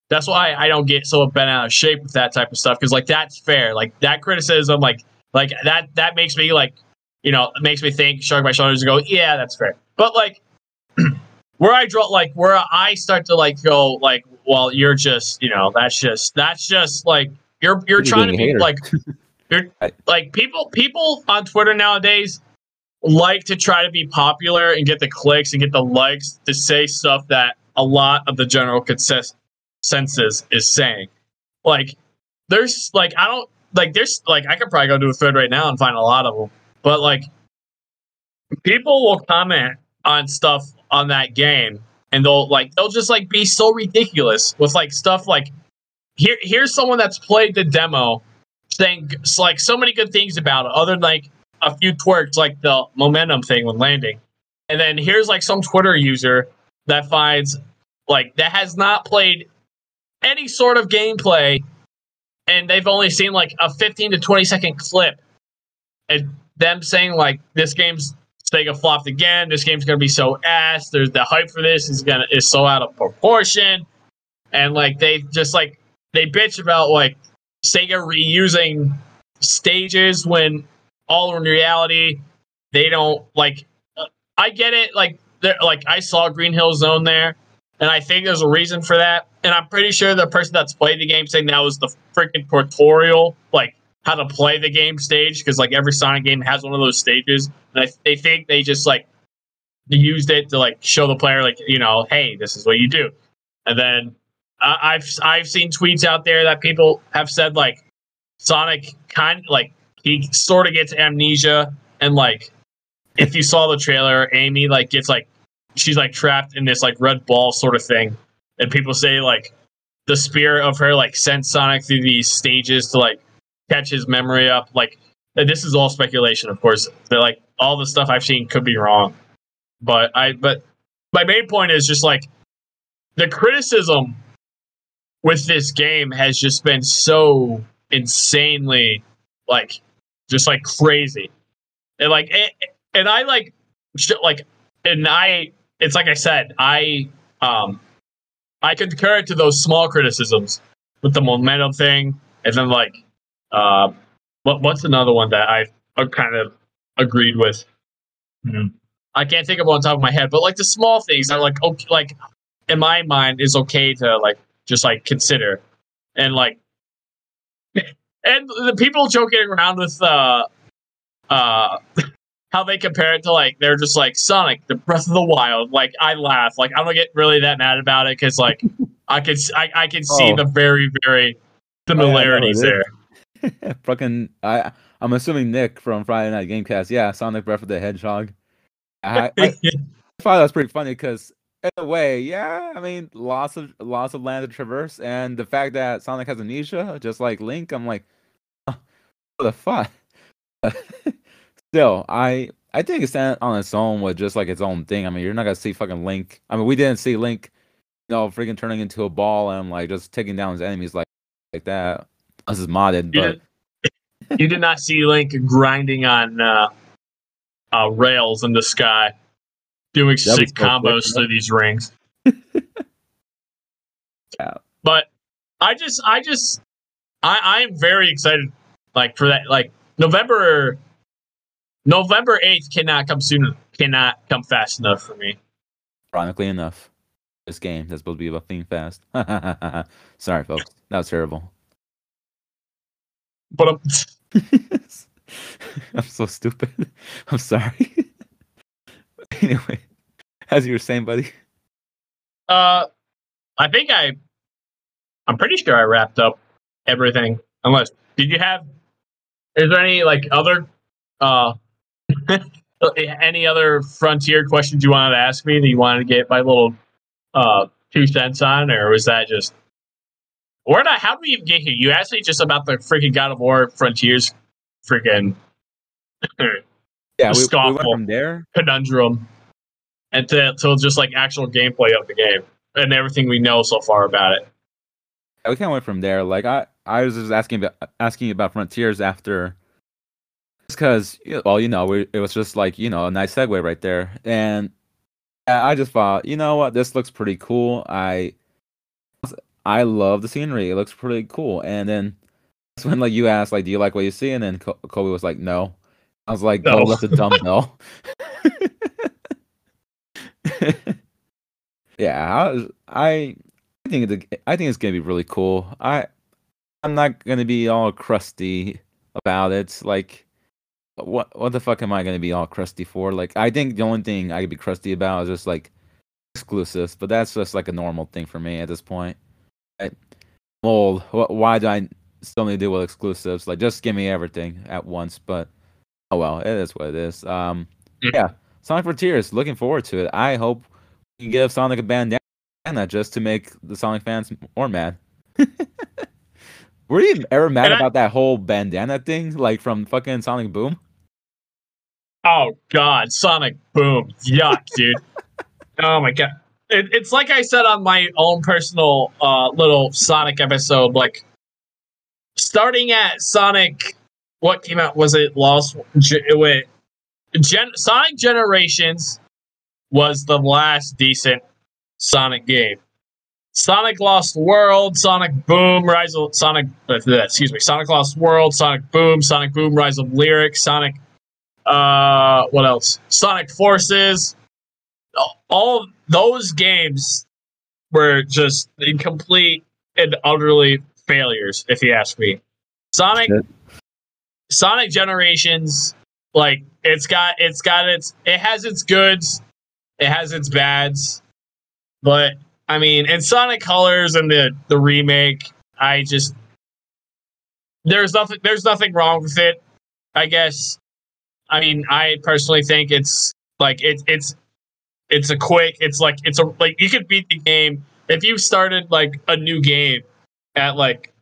that's why I don't get so bent out of shape with that type of stuff because like that's fair. Like that criticism, like like that that makes me like you know it makes me think, shrug my shoulders and go, yeah, that's fair. But like where I draw like where I start to like go like, well, you're just you know that's just that's just like you're you're You're trying to be like you're like people people on Twitter nowadays like to try to be popular and get the clicks and get the likes to say stuff that a lot of the general consensus is saying. Like, there's like I don't like there's like I could probably go do a thread right now and find a lot of them, but like people will comment on stuff on that game and they'll like they'll just like be so ridiculous with like stuff like here here's someone that's played the demo saying like so many good things about it other than like a few twerks like the momentum thing when landing and then here's like some twitter user that finds like that has not played any sort of gameplay and they've only seen like a 15 to 20 second clip and them saying like this game's Sega flopped again. This game's gonna be so ass. There's the hype for this is gonna is so out of proportion, and like they just like they bitch about like Sega reusing stages when all in reality they don't like. uh, I get it. Like like I saw Green Hill Zone there, and I think there's a reason for that. And I'm pretty sure the person that's played the game saying that was the freaking tutorial, like how to play the game stage, because like every Sonic game has one of those stages, and I, they think they just like used it to like show the player like you know, hey, this is what you do. And then I've I've seen tweets out there that people have said like Sonic kind like he sort of gets amnesia and like if you saw the trailer, Amy like gets like she's like trapped in this like red ball sort of thing, and people say like the spirit of her like sent Sonic through these stages to like catch his memory up. Like this is all speculation, of course. But like all the stuff I've seen could be wrong, but I but my main point is just like the criticism with this game has just been so insanely like just like crazy. And like it, and i like like and i it's like i said i um i concur to those small criticisms with the momentum thing and then like uh what, what's another one that i i kind of agreed with? Hmm. i can't think of one on top of my head but like the small things are like okay like in my mind is okay to like just like consider. And like and the people joking around with uh uh how they compare it to like they're just like Sonic, the Breath of the Wild. Like I laugh, like I don't get really that mad about it because like I can I, I can see Oh. the very very similarities it is. there. Fucking, I I'm assuming Nick from Friday Night Gamecast. Yeah, Sonic Breath of the Hedgehog. I, I, I thought that was pretty funny because in a way, yeah, I mean, lots of lots of land to traverse, and the fact that Sonic has amnesia, just like Link, I'm like, oh, what the fuck. Still, I I think it's on its own with just like its own thing. I mean, you're not gonna see fucking Link. I mean, we didn't see Link, you know, freaking turning into a ball and like just taking down his enemies like like that. This is modded, You but did, you did not see Link grinding on uh, uh, rails in the sky, doing That sick combos through these rings. Yeah. But I just, I just, I, I am very excited, like for that, like November, November eighth cannot come soon, cannot come fast enough for me. ironically enough, this game that's supposed to be about theme fast. Sorry, folks, that was terrible. But um, I'm so stupid. I'm sorry. anyway, as you were saying, buddy. uh, I think I, I'm pretty sure I wrapped up everything. Unless, did you have? Is there any like other, uh, any other frontier questions you wanted to ask me that you wanted to get my little, uh, two cents on, or was that just? Where did I? How did we even get here? You asked me just about the freaking God of War Frontiers, freaking Yeah, we, we went from there. conundrum, and to, to just like actual gameplay of the game and everything we know so far about it. We kind of went from there. Like I, I was just asking about asking about Frontiers after, because well, you know, we, it was just like you know a nice segue right there, and I I just thought, you know what, this looks pretty cool. I, I love the scenery. It looks pretty cool. And then that's when like you asked, like, do you like what you see? And then Kobe was like, no. I was like, No. oh, that's a dumb no. yeah, I, I think the I think it's gonna be really cool. I I'm not gonna be all crusty about it. Like, what what the fuck am I gonna be all crusty for? Like, I think the only thing I could be crusty about is just like exclusives, but that's just like a normal thing for me at this point. I, I'm old. Why do I still need to deal with exclusives? Like, just give me everything at once. But oh well, it is what it is. Um, Mm. yeah, Sonic Frontiers. Looking forward to it. I hope we can give Sonic a bandana just to make the Sonic fans more mad. Were you ever mad And I- about that whole bandana thing, like from fucking Sonic Boom? Oh God, Sonic Boom, yuck, dude. oh my God, it, it's like I said on my own personal uh, little Sonic episode. Like starting at Sonic, what came out? Was it Lost? Ge- wait, Gen- Sonic Generations was the last decent Sonic game. Sonic Lost World, Sonic Boom, Rise of Sonic. uh, excuse me, Sonic Lost World, Sonic Boom, Sonic Boom, Rise of Lyric, Sonic. Uh, what else? Sonic Forces. All those games were just incomplete and utterly failures, if you ask me. Sonic, Shit. Sonic Generations, like it's got it's got its it has its goods, it has its bads, but I mean, and Sonic Colors and the the remake, I just there's nothing there's nothing wrong with it. I guess. I mean, I personally think it's like it's it's it's a quick. It's like it's a like you could beat the game if you started like a new game at like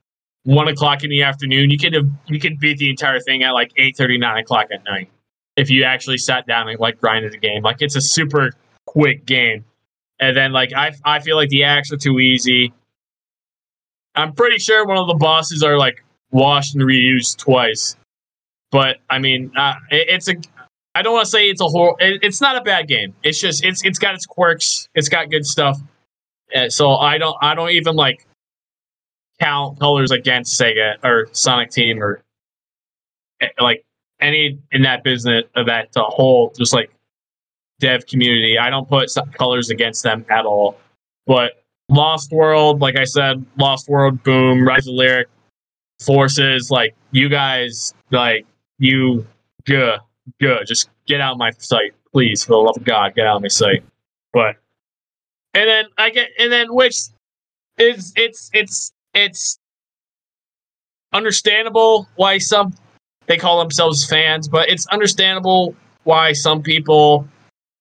one o'clock in the afternoon. You could have you could beat the entire thing at like eight thirty nine o'clock at night if you actually sat down and like grinded the game. Like it's a super quick game. And then like I I feel like the acts are too easy. I'm pretty sure one of the bosses are like washed and reused twice. But I mean, uh, it, it's a. I don't want to say it's a whole. It, it's not a bad game. It's just it's it's got its quirks. It's got good stuff. Uh, so I don't I don't even like count colors against Sega or Sonic Team or eh, like any in that business of that whole just like dev community. I don't put colors against them at all. But Lost World, like I said, Lost World, Boom, Rise of Lyric, Forces, like you guys, like you, good, good. Just get out of my sight, please, for the love of God, get out of my sight. But and then I get and then which is it's it's it's understandable why some they call themselves fans, but it's understandable why some people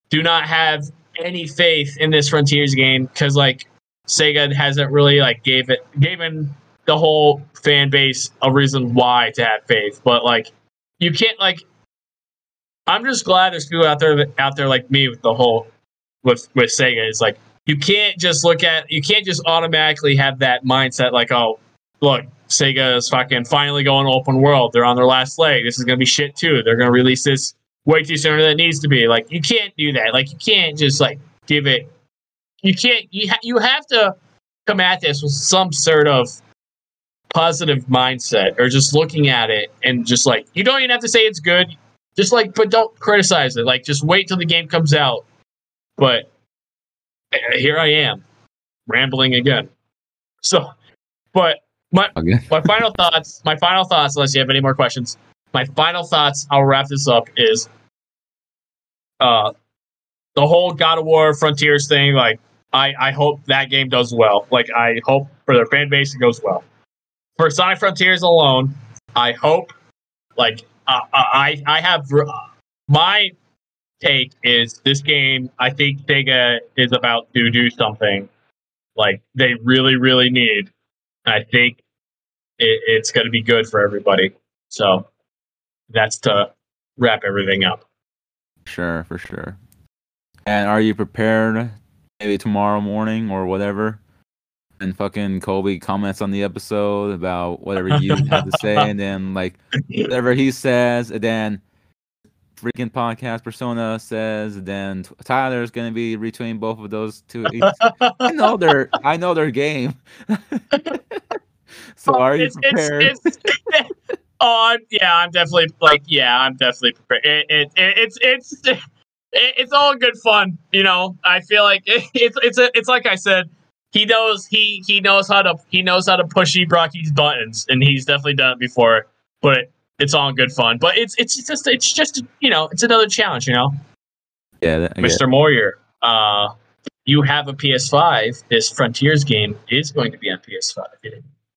do not have any faith in this Frontiers game because like Sega hasn't really like gave it given the whole fan base a reason why to have faith. But like you can't like I'm just glad there's people out there out there like me with the whole with with Sega. is like you can't just look at you can't just automatically have that mindset like oh look Sega is fucking finally going open world. They're on their last leg. This is gonna be shit too. They're gonna release this way too sooner than it needs to be. Like you can't do that. Like you can't just like give it. You can't. You ha- you have to come at this with some sort of positive mindset or just looking at it and just like you don't even have to say it's good. Just like, but don't criticize it. Like, just wait till the game comes out. But here I am, rambling again. So, but my Okay. my final thoughts. My final thoughts. Unless you have any more questions, my final thoughts. I'll wrap this up. Is uh the whole God of War Frontiers thing. Like, I I hope that game does well. Like, I hope for their fan base it goes well. For Sonic Frontiers alone, I hope. Like, uh, I I have my take is this game. I think Sega is about to do something like they really really need. I think it, it's going to be good for everybody. So that's to wrap everything up. Sure, for sure. And are you prepared maybe tomorrow morning or whatever? And fucking Colby comments on the episode about whatever you have to say, and then like whatever he says, and then freaking podcast persona says, then Tyler's gonna be retweeting both of those two. I know they're I know their game. so oh, are you It's- it's- prepared? it's- oh, I'm, yeah, I'm definitely like, yeah, I'm definitely prepared. It, it, it, it's it's it, it's all good fun, you know. I feel like it, it's it's a, it's like I said, he knows he he knows how to he knows how to push Brocky's buttons, and he's definitely done it before. But it's all good fun. But it's it's just it's just you know it's another challenge, you know. yeah, that- I get it. Mr. Moyer, uh, you have a PS5. This Frontiers game is going to be on PS5.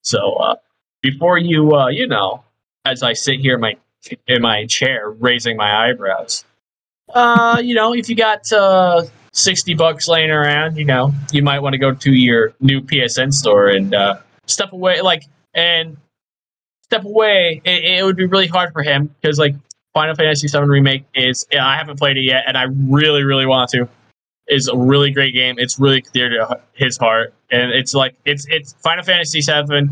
So uh, before you, uh, you know, as I sit here in my in my chair raising my eyebrows, uh, you know, if you got uh, sixty bucks laying around, you know, you might want to go to your new PSN store and uh, step away, like and step away. It, it would be really hard for him because like Final Fantasy VII Remake is I haven't played it yet, and I really, really want to. Is a really great game. It's really dear to his heart, and it's like it's it's Final Fantasy VII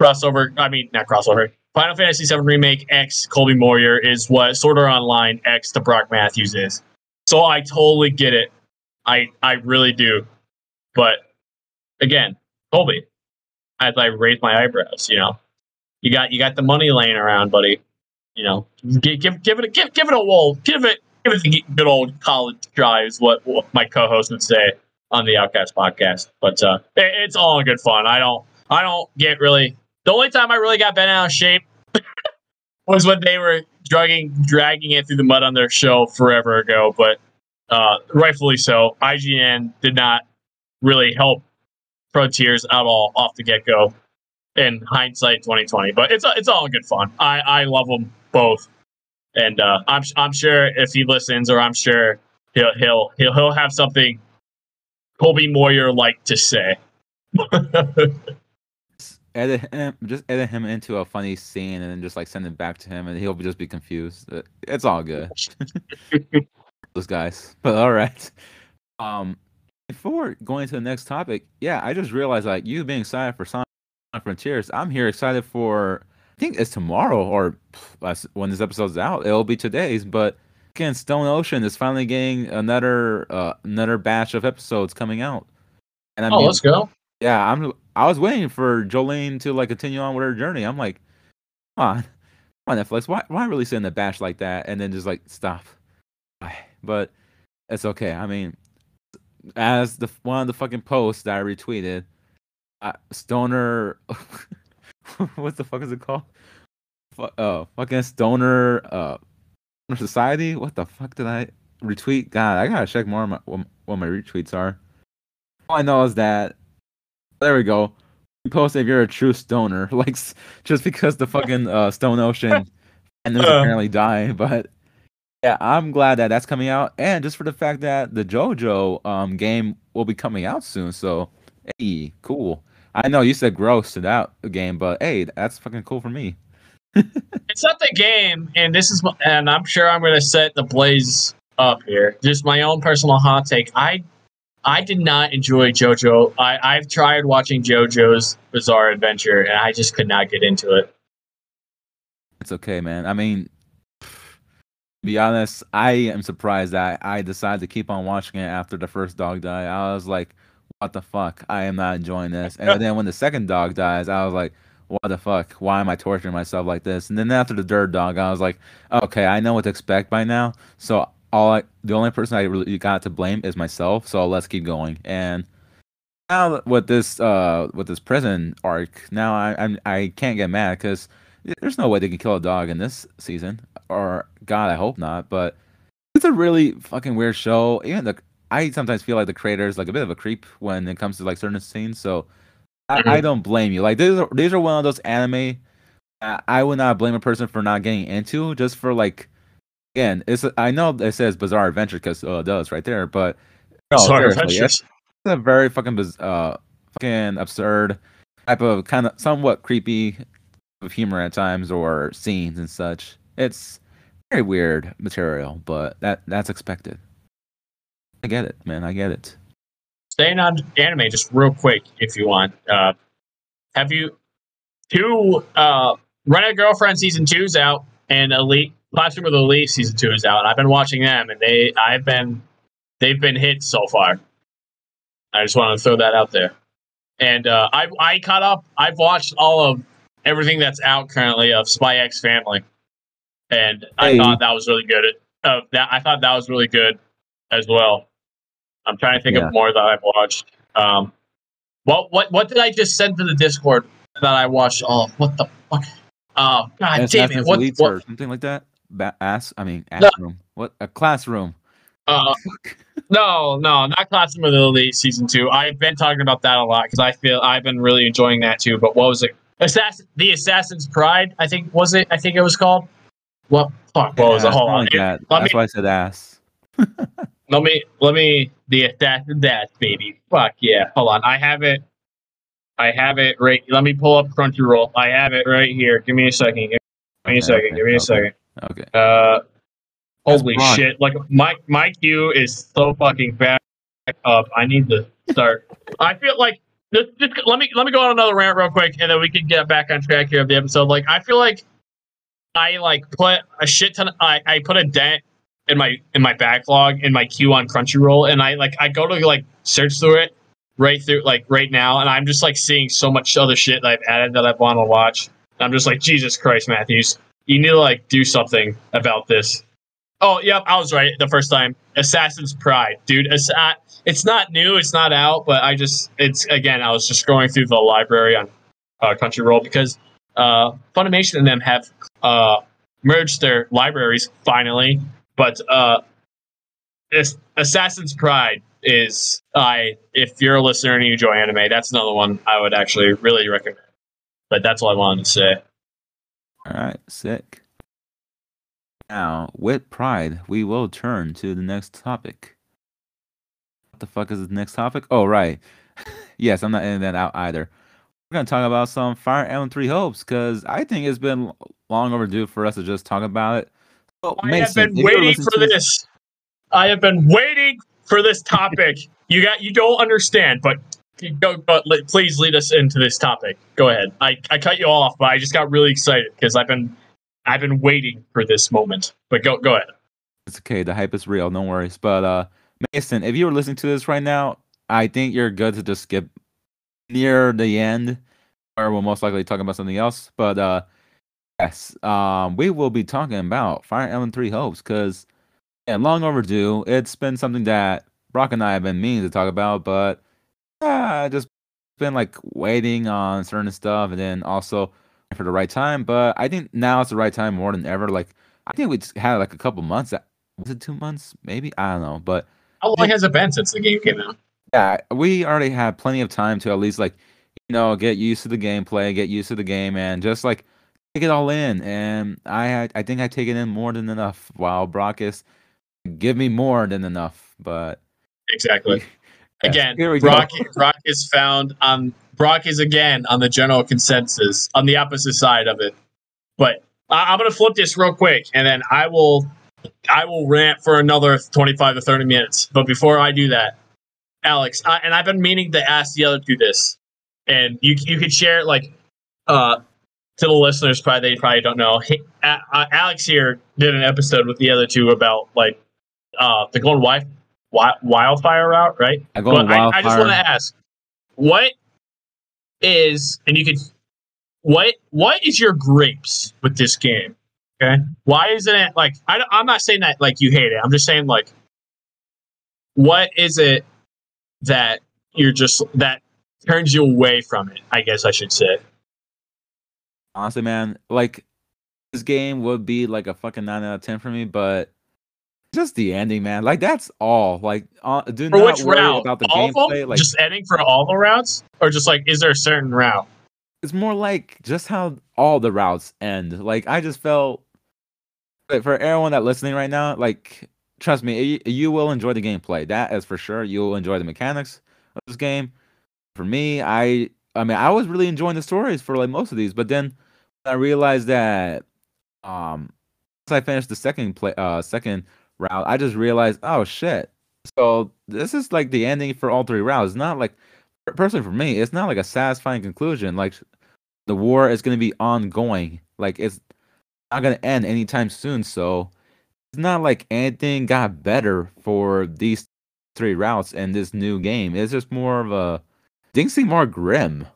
crossover. I mean, not crossover. Final Fantasy VII Remake X Colby Moyer is what Sword Art Online X to Brock Matthews is. So I totally get it. I I really do. But again, Colby, as I raise my eyebrows, you know, you got you got the money laying around, buddy you know, give give, give it a give, give it a wall, give it give it the good old college try is what, what my co-host would say on the Outcast podcast. But uh, it, it's all in good fun. I don't I don't get really the only time I really got bent out of shape was when they were dragging dragging it through the mud on their show forever ago. But uh, rightfully so, IGN did not really help Frontiers at all off the get go in hindsight 2020 but it's it's all good fun i i love them both and uh i'm i'm sure if he listens or i'm sure he'll he'll he'll, he'll have something colby moyer like to say edit him, just edit him into a funny scene and then just like send it back to him and he'll just be confused. Uh, It's all good. Those guys. But all right. Um before going to the next topic, yeah, I just realized like you being excited for Sonic Frontiers, I'm here excited for I think it's tomorrow or when this episode's out, it'll be today's, but again, Stone Ocean is finally getting another uh, another batch of episodes coming out. And I oh mean, let's go yeah, I'm. I was waiting for Jolyne to like continue on with her journey. I'm like, come on, come on Netflix. Why, why it in a batch like that and then just like stop? But it's okay. I mean, as the one of the fucking posts that I retweeted, uh, Stoner, what the fuck is it called? Oh, fucking Stoner, uh, Society. What the fuck did I retweet? God, I gotta check more on my, what my retweets are. All I know is that there we go. post if you're a true stoner, like just because the fucking uh, Stone Ocean and Uh. apparently die. But yeah, I'm glad that that's coming out, and just for the fact that the JoJo um game will be coming out soon. So hey, cool. I know you said gross to that game, but hey, that's fucking cool for me. It's not the game, and this is, and I'm sure I'm gonna set the blaze up here. Just my own personal hot take. I, I did not enjoy JoJo. I, I've tried watching JoJo's Bizarre Adventure, and I just could not get into it. It's okay, man. I mean, to be honest, I am surprised that I decided to keep on watching it after the first dog died. I was like, what the fuck? I am not enjoying this. And then when the second dog dies, I was like, what the fuck? Why am I torturing myself like this? And then after the third dog, I was like, okay, I know what to expect by now. So all I, the only person I really got to blame is myself. So let's keep going. And now with this uh with this prison arc, now I I'm, I can't get mad because there's no way they can kill a dog in this season. Or God, I hope not. But it's a really fucking weird show. Even the I sometimes feel like the creator is like a bit of a creep when it comes to like certain scenes. So I, I don't blame you. Like these are these are one of those anime. I, I would not blame a person for not getting into just for like. Again, it's I know it says bizarre adventure because uh, it does right there, but no, Bizarre it's a very fucking biz- uh fucking absurd type of kind of somewhat creepy of humor at times or scenes and such. It's very weird material, but that that's expected. I get it, man. I get it. Staying on anime, just real quick, if you want. Uh, have you two uh, Rent a Girlfriend season two's out, and Elite Classroom with Elite season two is out, and I've been watching them, and they I've been they've been hits so far. I just want to throw that out there. And uh, I I caught up. I've watched all of everything that's out currently of Spy X Family, and I thought that was really good. Uh, that I thought that was really good as well. I'm trying to think Yeah. of more that I've watched. Um, what what what did I just send to the Discord that I watched? Oh, what the fuck? Oh, god damn it! What, what something like that. Ba- ass. I mean, ass No. room. What a classroom. uh, no, no, not Classroom of the Elite season two. I've been talking about that a lot because I feel I've been really enjoying that too. But what was it? Assassin, the Assassin's Pride. I think was it. I think it was called. What? Fuck. What was Yeah, it? Hold on. like that. That's me- why I said ass. Let me let me the assassin that baby. Fuck yeah. Hold on. I have it. I have it right. Let me pull up Crunchyroll. I have it right here. Give me a second. Give me a second. okay, Give me a okay. second. Okay. Uh, That's holy shit! Like my my queue is so fucking back up. I need to start. I feel like just, just let me let me go on another rant real quick, and then we can get back on track here of the episode. Like I feel like I like put a shit ton. I I put a dent in my in my backlog in my queue on Crunchyroll, and I like I go to like search through it right through like right now, and I'm just like seeing so much other shit that I've added that I want to watch. I'm just like Jesus Christ, Matthews, you need to like do something about this. Oh, yep, I was right the first time. Assassin's Pride, dude. It's not, it's not new, it's not out, but I just it's again, I was just going through the library on uh, Crunchyroll because uh, Funimation and them have uh, merged their libraries finally. But uh, Assassin's Pride is I if you're a listener and you enjoy anime, that's another one I would actually really recommend. But that's all I wanted to say. All right. Sick. Now, with pride, we will turn to the next topic. What the fuck is the next topic? Oh, right. yes, I'm not editing that out either. We're gonna talk about some Fire Emblem Three Hopes because I think it's been long overdue for us to just talk about it. So, I have been waiting for to this. I have been waiting for this topic. you got you don't understand, but you go, but le- please lead us into this topic. Go ahead. I, I cut you off, but I just got really excited because I've been I've been waiting for this moment. But go go ahead. It's okay. The hype is real. No worries. But uh, Mason, if you were listening to this right now, I think you're good to just skip near the end, or we'll most likely talk about something else. But uh, yes, um, we will be talking about Fire Emblem Three Hopes because yeah, long overdue. It's been something that Brock and I have been meaning to talk about, but uh, just been like waiting on certain stuff, and then also for the right time. But I think now it's the right time more than ever. Like I think we just had like a couple months. Was it two months? Maybe I don't know. But How long has it been since the game came out? yeah, we already had plenty of time to at least like you know, get used to the gameplay, get used to the game, and just like take it all in. And I I think I take it in more than enough. While Brock is give me more than enough, but exactly. Yes, again, Brock go. Brock is found on Brock is again on the general consensus on the opposite side of it. But I, I'm gonna flip this real quick, and then I will I will rant for another 25 to 30 minutes. But before I do that, Alex, I, and I've been meaning to ask the other two this, and you you could share it like uh to the listeners. Probably they probably don't know. He, A- uh, Alex here did an episode with the other two about like uh the Golden Wi- Wi- Wildfire route, right? I go But I, I just want to ask, what is, and you could, what what is your grapes with this game? Okay, why isn't it like I, I'm not saying that like you hate it. I'm just saying like, what is it that you're just that turns you away from it? I guess I should say. Honestly, man, like this game would be like a fucking nine out of ten for me, but just the ending, man. Like that's all. Like, uh, do For not which worry route? about the gameplay. Like, just ending for all the routes, or just like is there a certain route? it's more like just how all the routes end. Like, I just felt like, for everyone that listening right now, like, trust me, you, you will enjoy the gameplay. That is for sure. You'll enjoy the mechanics of this game. For me, I, I mean, I was really enjoying the stories for like most of these, but then I realized that, um, once I finished the second play, uh, second route, I just realized, oh shit. So this is like the ending for all three routes. It's not like personally for me, it's not like a satisfying conclusion. Like the war is going to be ongoing. Like it's not going to end anytime soon. So it's not like anything got better for these three routes in this new game. It's just more of a things seem more grim,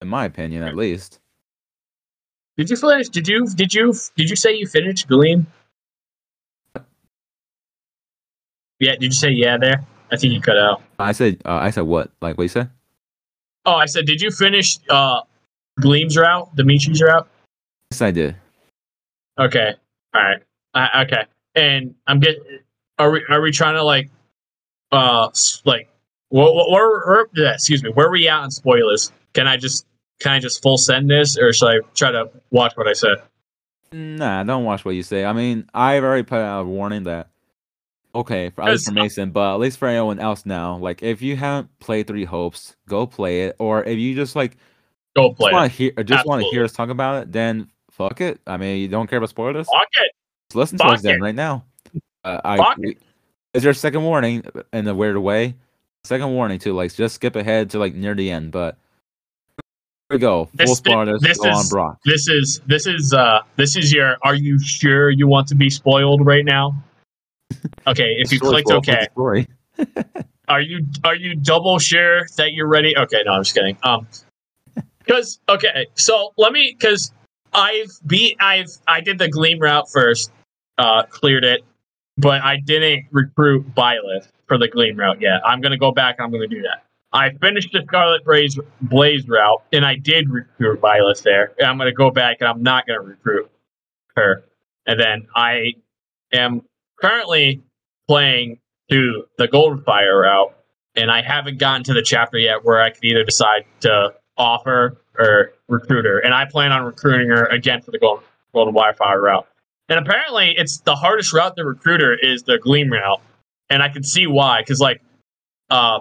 in my opinion, at least. Did you finish? Did you did you did you say you finished Gleam? Yeah. Did you say yeah there? I think you cut out. I said, uh, I said what? Like what you said? Oh, I said, did you finish uh Gleam's route, Dimitri's route? Yes, I did. Okay. All right. Uh, okay. And I'm get. Are we are we trying to like, uh, like, what what where, where excuse me, where are we at on spoilers? Can I just can I just full send this, or should I try to watch what I said? Nah, don't watch what you say. I mean, I've already put out a warning that okay, for at least for Mason, but at least for anyone else now, like if you haven't played Three Hopes, go play it. Or if you just like Go play. just want to hear just want to hear us talk about it, then fuck it. I mean, you don't care about spoilers? Fuck it. Just listen to fuck us then right now. Uh, I we- is there a second warning in a weird way? Second warning too, like just skip ahead to like near the end, but we go. Full This- spoilers. this go on is- Brock. This is this is uh this is your. Are you sure you want to be spoiled right now? Okay, if you Story clicked spoil for the okay, Story. are you are you double sure that you're ready? Okay, no, I'm just kidding. Um, because okay, so let me because I've beat I've I did the Gleam route first, uh, cleared it, but I didn't recruit Byleth for the Gleam route yet. I'm gonna go back. I'm gonna do that. I finished the Scarlet Blaze Blaze route, and I did recruit Byleth there. And I'm gonna go back, and I'm not gonna recruit her. And then I am currently playing to the Golden Fire route, and I haven't gotten to the chapter yet where I can either decide to offer or recruit her. And I plan on recruiting her again for the Golden Golden Wildfire route. And apparently, it's the hardest route to recruit her is the Gleam route, and I can see why. Because like, uh,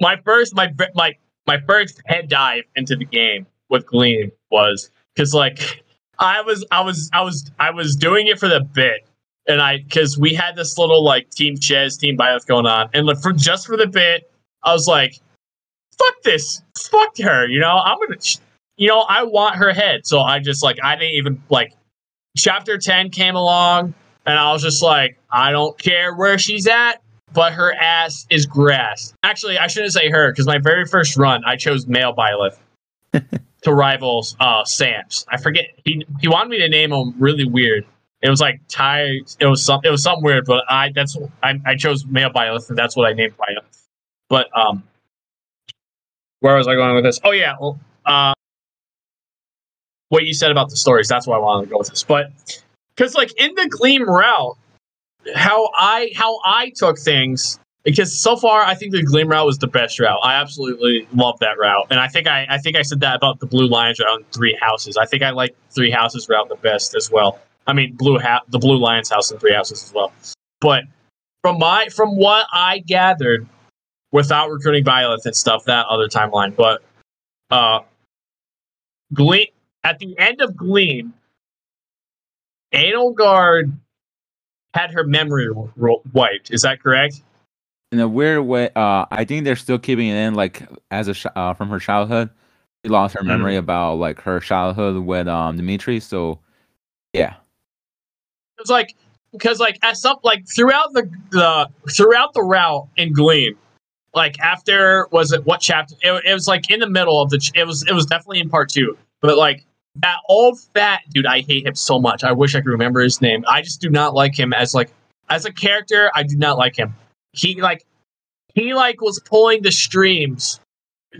my first my my my first head dive into the game with Gleam was because like I was I was I was I was doing it for the bit and I because we had this little like team Shez team bias going on, and like, for just for the bit, I was like, "Fuck this, fuck her," you know. I'm gonna, you know, I want her head, so I just like I didn't even like. Chapter ten came along, and I was just like, I don't care where she's at, but her ass is grass. Actually, I shouldn't say her because my very first run, I chose male Byleth to rival uh, Sam's. I forget he he wanted me to name him really weird. It was like Ty. It was some. It was something weird, but I that's I, I chose male Byleth, and that's what I named Byleth. But um, where was I going with this? Oh yeah, well, uh, what you said about the stories. That's why I wanted to go with this. But because like in the Gleam route, how I how I took things because so far I think the Gleam route was the best route. I absolutely love that route, and I think I I think I said that about the Blue Lions route Three Houses. I think I like Three Houses route the best as well. I mean, Blue ha- the Blue Lions house and Three Houses as well. But from my from what I gathered, without recruiting Byleth and stuff, that other timeline, but uh, Gleam at the end of Gleam, Edelgard had her memory ro- wiped. Is that correct? In a weird way, uh, I think they're still keeping it in, like as a sh- uh, from her childhood. She lost her memory about like her childhood with um Dimitri. So, yeah, It's like because like as some like throughout the the throughout the route in Gleam, like after was it what chapter? It, it was like in the middle of the. ch- It was it was definitely in part two, but like that old fat dude, I hate him so much. I wish I could remember his name. I just do not like him as like as a character. I do not like him. He like he like was pulling the streams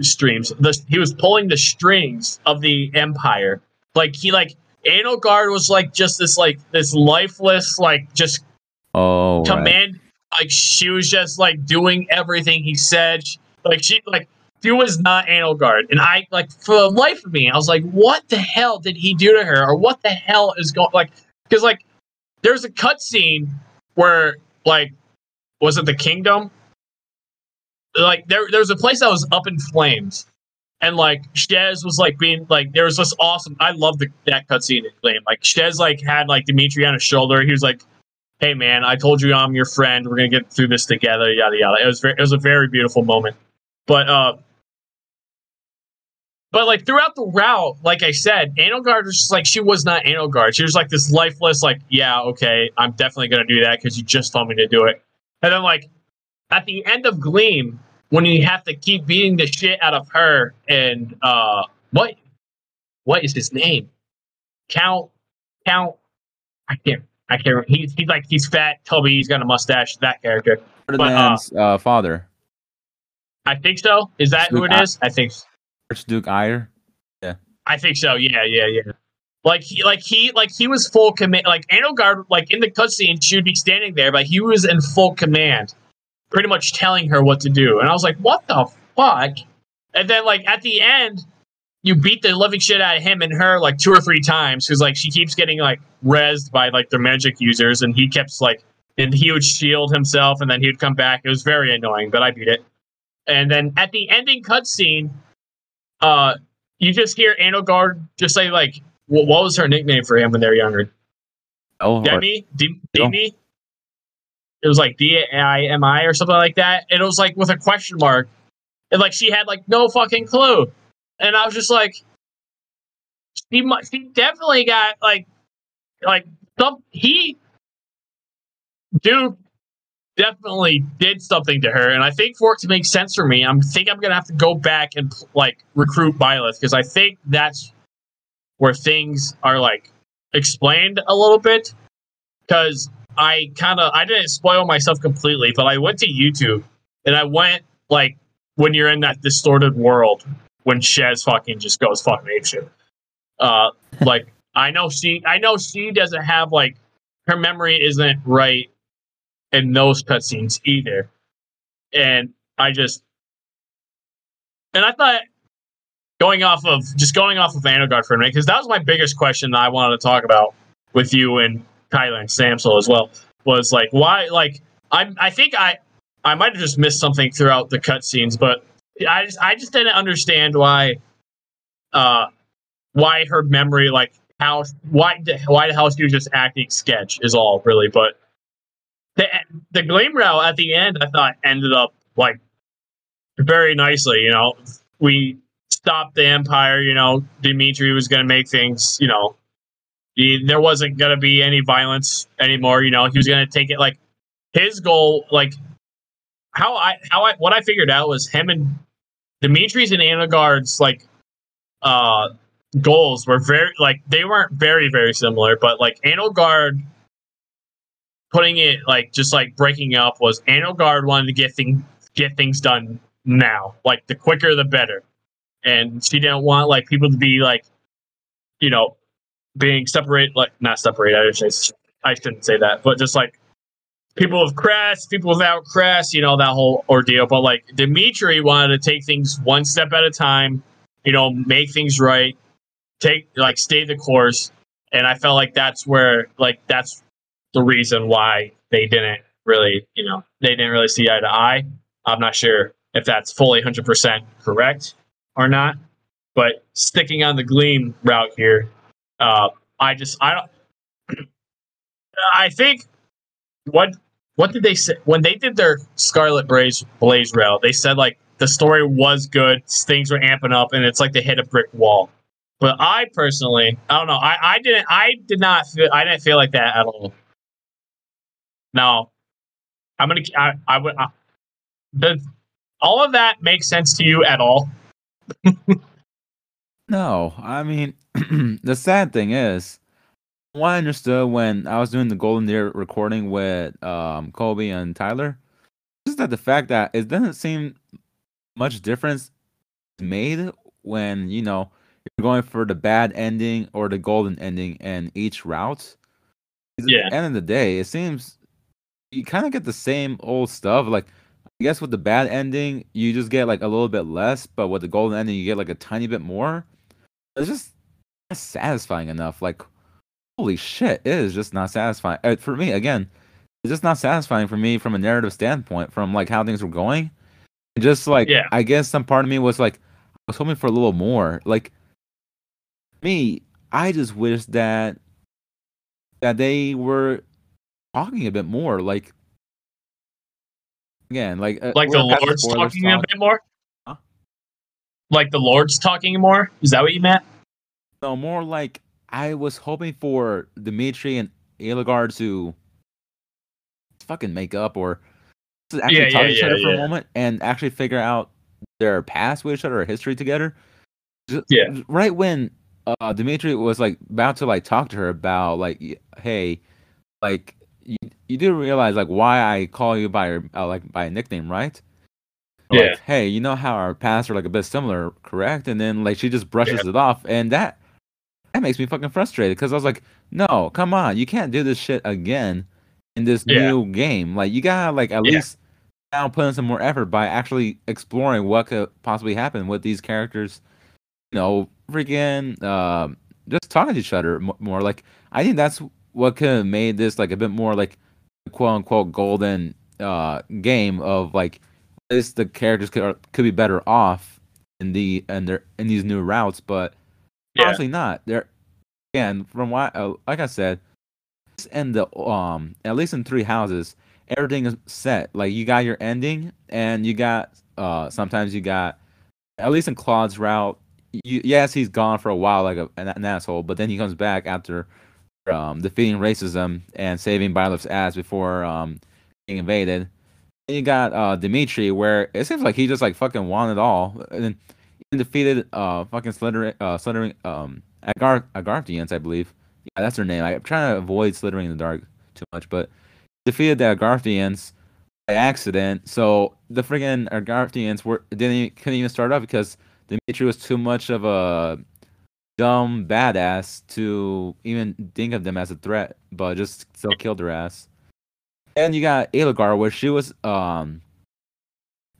streams. The, he was pulling the strings of the empire. Like he like Edelgard was like just this like this lifeless like just oh, right. command like she was just like doing everything he said like she like she was not Edelgard and I like for the life of me I was like what the hell did he do to her or what the hell is going like because like there's a cutscene where like was it the kingdom like there there's a place that was up in flames and like Shez was like being like there was this awesome I love the that cutscene in Flame. Like Shez like had like Dimitri on his shoulder. He was like, Hey man, I told you I'm your friend. We're gonna get through this together, yada yada. It was very it was a very beautiful moment. But uh but like throughout the route, like I said, Edelgard was just like she was not Edelgard. She was like this lifeless, like, yeah, okay, I'm definitely gonna do that because you just told me to do it. And then like at the end of Gleam, when you have to keep beating the shit out of her and uh what what is his name? Count Count I can't I can't. He's he's like he's fat, tubby, he's got a mustache, that character. Ferdinand's uh, father, I think so. Is that who it is? Is? I think Archduke yeah, I think so. Yeah, yeah, yeah. Like he, like he, like he was full command. Like Edelgard, like in the cutscene, she would be standing there, but he was in full command, pretty much telling her what to do. And I was like, what the fuck? And then like at the end, you beat the living shit out of him and her like two or three times because like she keeps getting like rezzed by like the magic users, and he kept like, and he would shield himself, and then he would come back. It was very annoying, but I beat it. And then at the ending cutscene, uh, you just hear Edelgard just say like, what, what was her nickname for him when they were younger? Oh, or- Demi? Demi? It was like D I M I or something like that. And it was like with a question mark. And like she had like no fucking clue. And I was just like, she mu- she definitely got like like some he dude definitely did something to her. And I think for it to make sense for me, I'm think I'm gonna have to go back and like recruit Byleth because I think that's where things are like explained a little bit. Because I kind of I didn't spoil myself completely, but I went to YouTube and I went like when you're in that distorted world when Shez fucking just goes fucking apeshit. Uh, like I know she I know she doesn't have like her memory isn't right in those cutscenes either, and I just and I thought going off of just going off of Edelgard for a minute because that was my biggest question that I wanted to talk about with you and Kyler and Samsel as well was like why like I I think I I might have just missed something throughout the cutscenes, but I just I just didn't understand why uh why her memory like how why why the hell she was just acting sketch is all really, but the the Gleam route at the end I thought ended up like very nicely. You know, we stopped the Empire. You know, Dimitri was going to make things. You know, he, there wasn't going to be any violence anymore. You know, he was going to take it like his goal. Like how I how I what I figured out was him and Dimitri's and Edelgard's like uh goals were very like they weren't very very similar, but like Edelgard putting it like just like breaking up was Edelgard wanted to get thing get things done now, like the quicker the better, and she didn't want like people to be like, you know, being separate like not separate. I shouldn't I shouldn't say that, but just like people with crest, people without crest, you know, that whole ordeal. But like Dimitri wanted to take things one step at a time, you know, make things right, take like stay the course. And I felt like that's where like that's the reason why they didn't really, you know, they didn't really see eye to eye. I'm not sure if that's fully 100% correct or not. But sticking on the Gleam route here, uh, I just I don't. I think what what did they say when they did their Scarlet Blaze Blaze route? They said like the story was good, things were amping up, and it's like they hit a brick wall. But I personally, I don't know. I, I didn't. I did not. Feel, I didn't feel like that at all. Now, I'm gonna. I, I would. I, does all of that make sense to you at all? No, I mean, the sad thing is, what I understood when I was doing the Golden Deer recording with um, Colby and Tyler, is that the fact that it doesn't seem much difference made when you know you're going for the bad ending or the golden ending in each route. 'Cause Yeah. At the end of the day, it seems you kind of get the same old stuff. Like I guess with the bad ending, you just get like a little bit less, but with the golden ending, you get like a tiny bit more. It's just not satisfying enough. Like holy shit, it is just not satisfying for me. Again, it's just not satisfying for me from a narrative standpoint, from like how things were going. And just like Yeah. I guess some part of me was like I was hoping for a little more. Like me, I just wish that that they were talking a bit more. Like again, like uh, Like the Lord's talking a bit more. Huh? Like the Lord's talking more. Is that what you meant? No, more like I was hoping for Dimitri and Edelgard to fucking make up or actually Yeah, talk yeah, to each yeah, other for a moment and actually figure out their past with each other or history together. Yeah. Right when uh Dimitri was like about to like talk to her about like hey like you, you do realize like why I call you by your uh, like by a nickname, right? Like, Yeah. hey, you know how our paths are like a bit similar, correct? And then like she just brushes it off, and that that makes me fucking frustrated because I was like, no, come on, you can't do this shit again in this Yeah. new game. Like you gotta like at Yeah. least now put in some more effort by actually exploring what could possibly happen with these characters. You know, freaking um, just talking to each other more. Like I think that's what could have made this like a bit more like quote unquote golden uh game of like this the characters could could be better off in the and their in these new routes, but Yeah. honestly not. They're again from what uh, like I said, and the um at least in three houses, everything is set. Like you got your ending, and you got uh sometimes you got at least in Claude's route. You, yes, he's gone for a while like a, an, an asshole, but then he comes back after um defeating racism and saving Byleth's ass before um being invaded. And you got uh Dimitri, where it seems like he just like fucking won it all, and then defeated uh fucking Slithering uh Slithering um Agar Agarthians, I believe. Yeah, that's her name. I'm trying to avoid Slithering in the dark too much, but defeated the Agarthians by accident. So the friggin' Agarthians were didn't even, couldn't even start up because Dimitri was too much of a dumb badass to even think of them as a threat, but just still killed their ass. And you got Edelgard, where she was um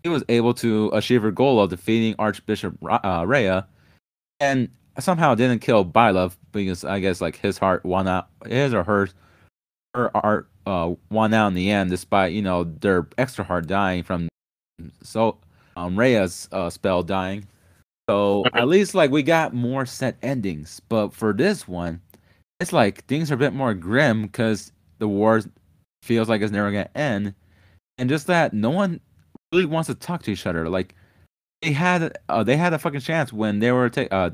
he was able to achieve her goal of defeating Archbishop uh, Rhea, and somehow didn't kill Byleth because I guess like his heart won out, his or hers, her heart uh won out in the end, despite you know their extra heart dying from so um Rhea's uh, spell dying. So at least like we got more set endings, but for this one, it's like things are a bit more grim because the war feels like it's never gonna end, and just that no one really wants to talk to each other. Like they had, uh, they had a fucking chance when they were ta- uh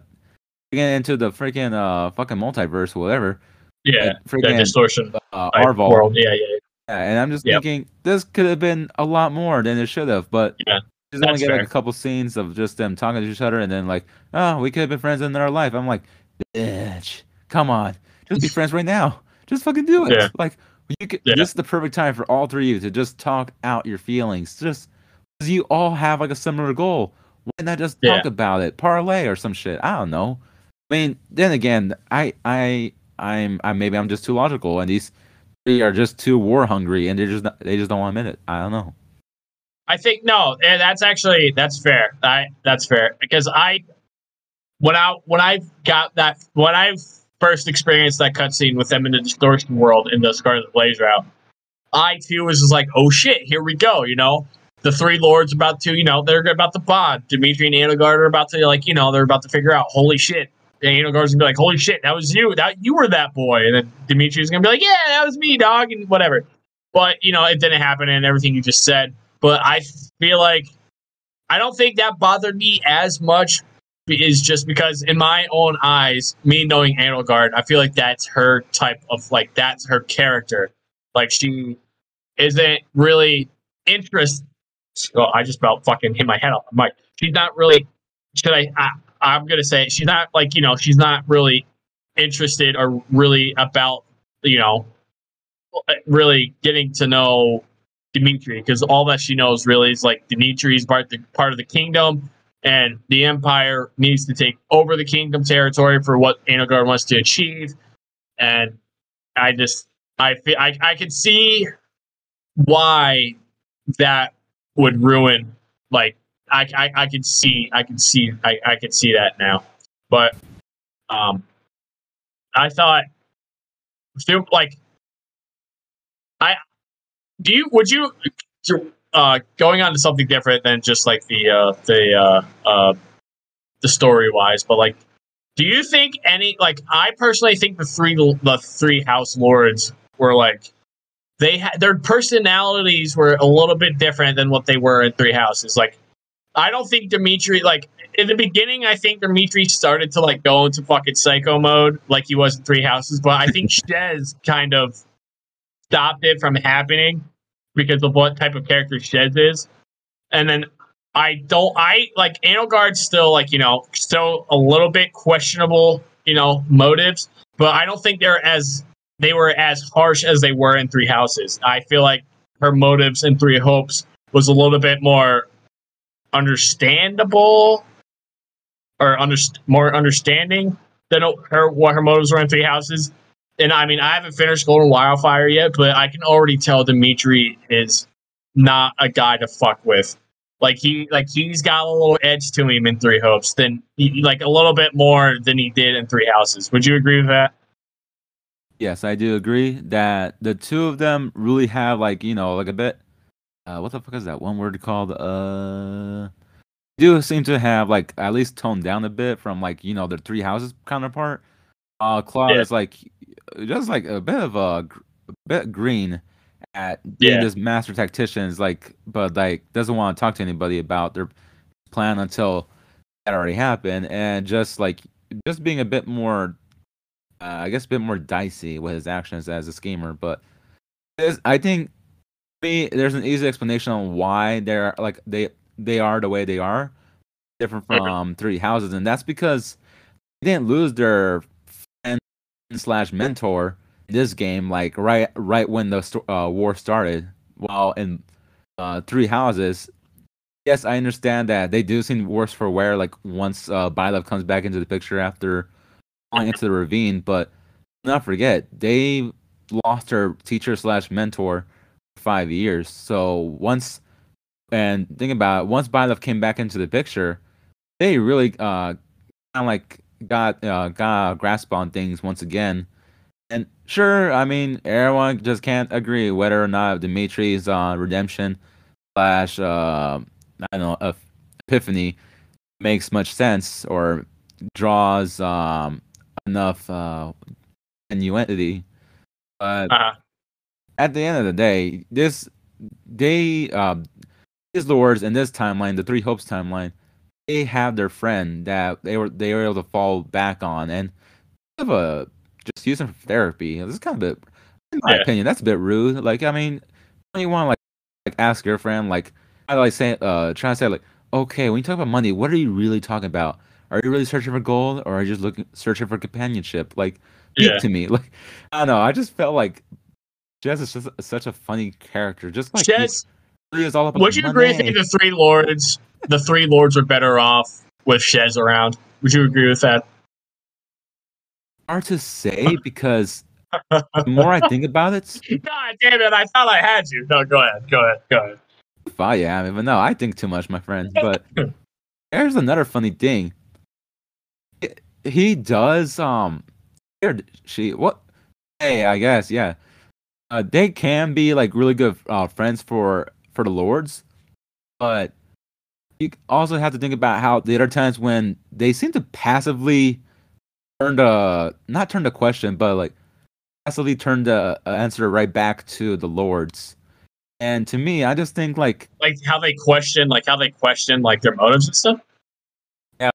getting into the freaking uh fucking multiverse, or whatever. Yeah. The freaking distortion uh, Arval. world. Yeah, yeah. Yeah, and I'm just Yep. thinking this could have been a lot more than it should have, but Yeah, just only that's get like a couple scenes of just them talking to each other, and then like, oh, we could have been friends in our life. I'm like, bitch, come on, just be friends right now. Just fucking do it. Yeah. Like you could. Yeah. This is the perfect time for all three of you to just talk out your feelings. Just because you all have like a similar goal. Why not just talk Yeah. about it, parlay or some shit? I don't know. I mean, then again, I I I'm I maybe I'm just too logical, and these three are just too war hungry and they just not, they just don't want to admit it. I don't know. I think no, that's actually that's fair. I that's fair because I when I when I got that when I first experienced that cutscene with them in the distortion world in the Scarlet Blaze route, I too was just like, oh shit, here we go. You know, the three lords about to, you know, they're about to bond. Dimitri and Edelgard are about to like, you know, they're about to figure out, holy shit. And Edelgard's gonna be like, holy shit, that was you. That you were that boy. And then Dimitri's gonna be like, yeah, that was me, dog, and whatever. But you know, it didn't happen and everything you just said. But I feel like I don't think that bothered me as much is just because in my own eyes, me knowing Edelgard, I feel like that's her type of like that's her character. Like she isn't really interest. Oh, I just about fucking hit my head off. I'm like, she's not really. Should I, I? I'm gonna say she's not like you know she's not really interested or really about you know really getting to know Dimitri because all that she knows really is like Dimitri's part the part of the kingdom and the empire needs to take over the kingdom territory for what Edelgard wants to achieve. And I just I feel I I could see why that would ruin like I I, I could see I could see I, I could see that now. But um I thought like I do you would you uh going on to something different than just like the uh the uh uh the story wise but like do you think any like i personally think the three the three house lords were like they had their personalities were a little bit different than what they were in three houses. Like i don't think dimitri like in the beginning i think dimitri started to like go into fucking psycho mode like he was in three houses but i think shez kind of stopped it from happening because of what type of character Shez is. And then I don't I like Edelgard's still like, you know, still a little bit questionable, you know, motives, but I don't think they're as they were as harsh as they were in Three Houses. I feel like her motives in Three Hopes was a little bit more understandable or under, more understanding than her what her motives were in Three Houses and I mean, I haven't finished Golden Wildfire yet, but I can already tell Dimitri is not a guy to fuck with. Like he, like he's got a little edge to him in Three Hopes than he, like a little bit more than he did in Three Houses. Would you agree with that? Yes, I do agree that the two of them really have like you know like a bit. Uh, what the fuck is that one word called? Uh, do seem to have like at least toned down a bit from like you know their Three Houses counterpart. Uh, Claude yeah. is like just like a bit of a, a bit green at being yeah. this master tactician like but like doesn't want to talk to anybody about their plan until that already happened and just like just being a bit more uh, i guess a bit more dicey with his actions as a schemer but i think me there's an easy explanation on why they're like they they are the way they are different from three houses and that's because they didn't lose their slash mentor this game, like right right when the uh, war started. While in uh, Three Houses, yes, I understand that they do seem worse for wear. Like once uh, Byleth comes back into the picture after falling into the ravine, but not forget they lost her teacher slash mentor five years. So once and think about it, once Byleth came back into the picture, they really uh kind of like got uh, got a grasp on things once again. And sure, I mean, everyone just can't agree whether or not Dimitri's uh, redemption slash uh, I don't know epiphany makes much sense or draws um, enough uh. But uh-huh. at the end of the day, this they uh, these lords in this timeline, the Three Hopes timeline, they have their friend that they were they were able to fall back on and have a just use them for therapy. This is kind of a bit, in my yeah. opinion, that's a bit rude. Like, I mean, you want to like, like ask your friend, like, I like say, uh, trying to say like, okay, when you talk about money, what are you really talking about? Are you really searching for gold, or are you just looking searching for companionship? Like, speak yeah. to me. Like, I don't know. I just felt like Shez is just such a funny character. Just like Shez, is all about. Would you money. agree? the three lords the three lords are better off with Shez around. Would you agree with that? Hard to say because the more I think about it, God damn it! I thought I had you. No, go ahead. Go ahead. Go ahead. I am, but no, I think too much, my friend. But there's another funny thing. He does. Um, she what? Hey, I guess yeah. Uh, they can be like really good uh, friends for for the lords, but you also have to think about how the other times when they seem to passively turn the not turn the question, but like passively turn the answer right back to the lords. And to me, I just think like like how they question, like how they question like their motives and stuff. Yeah,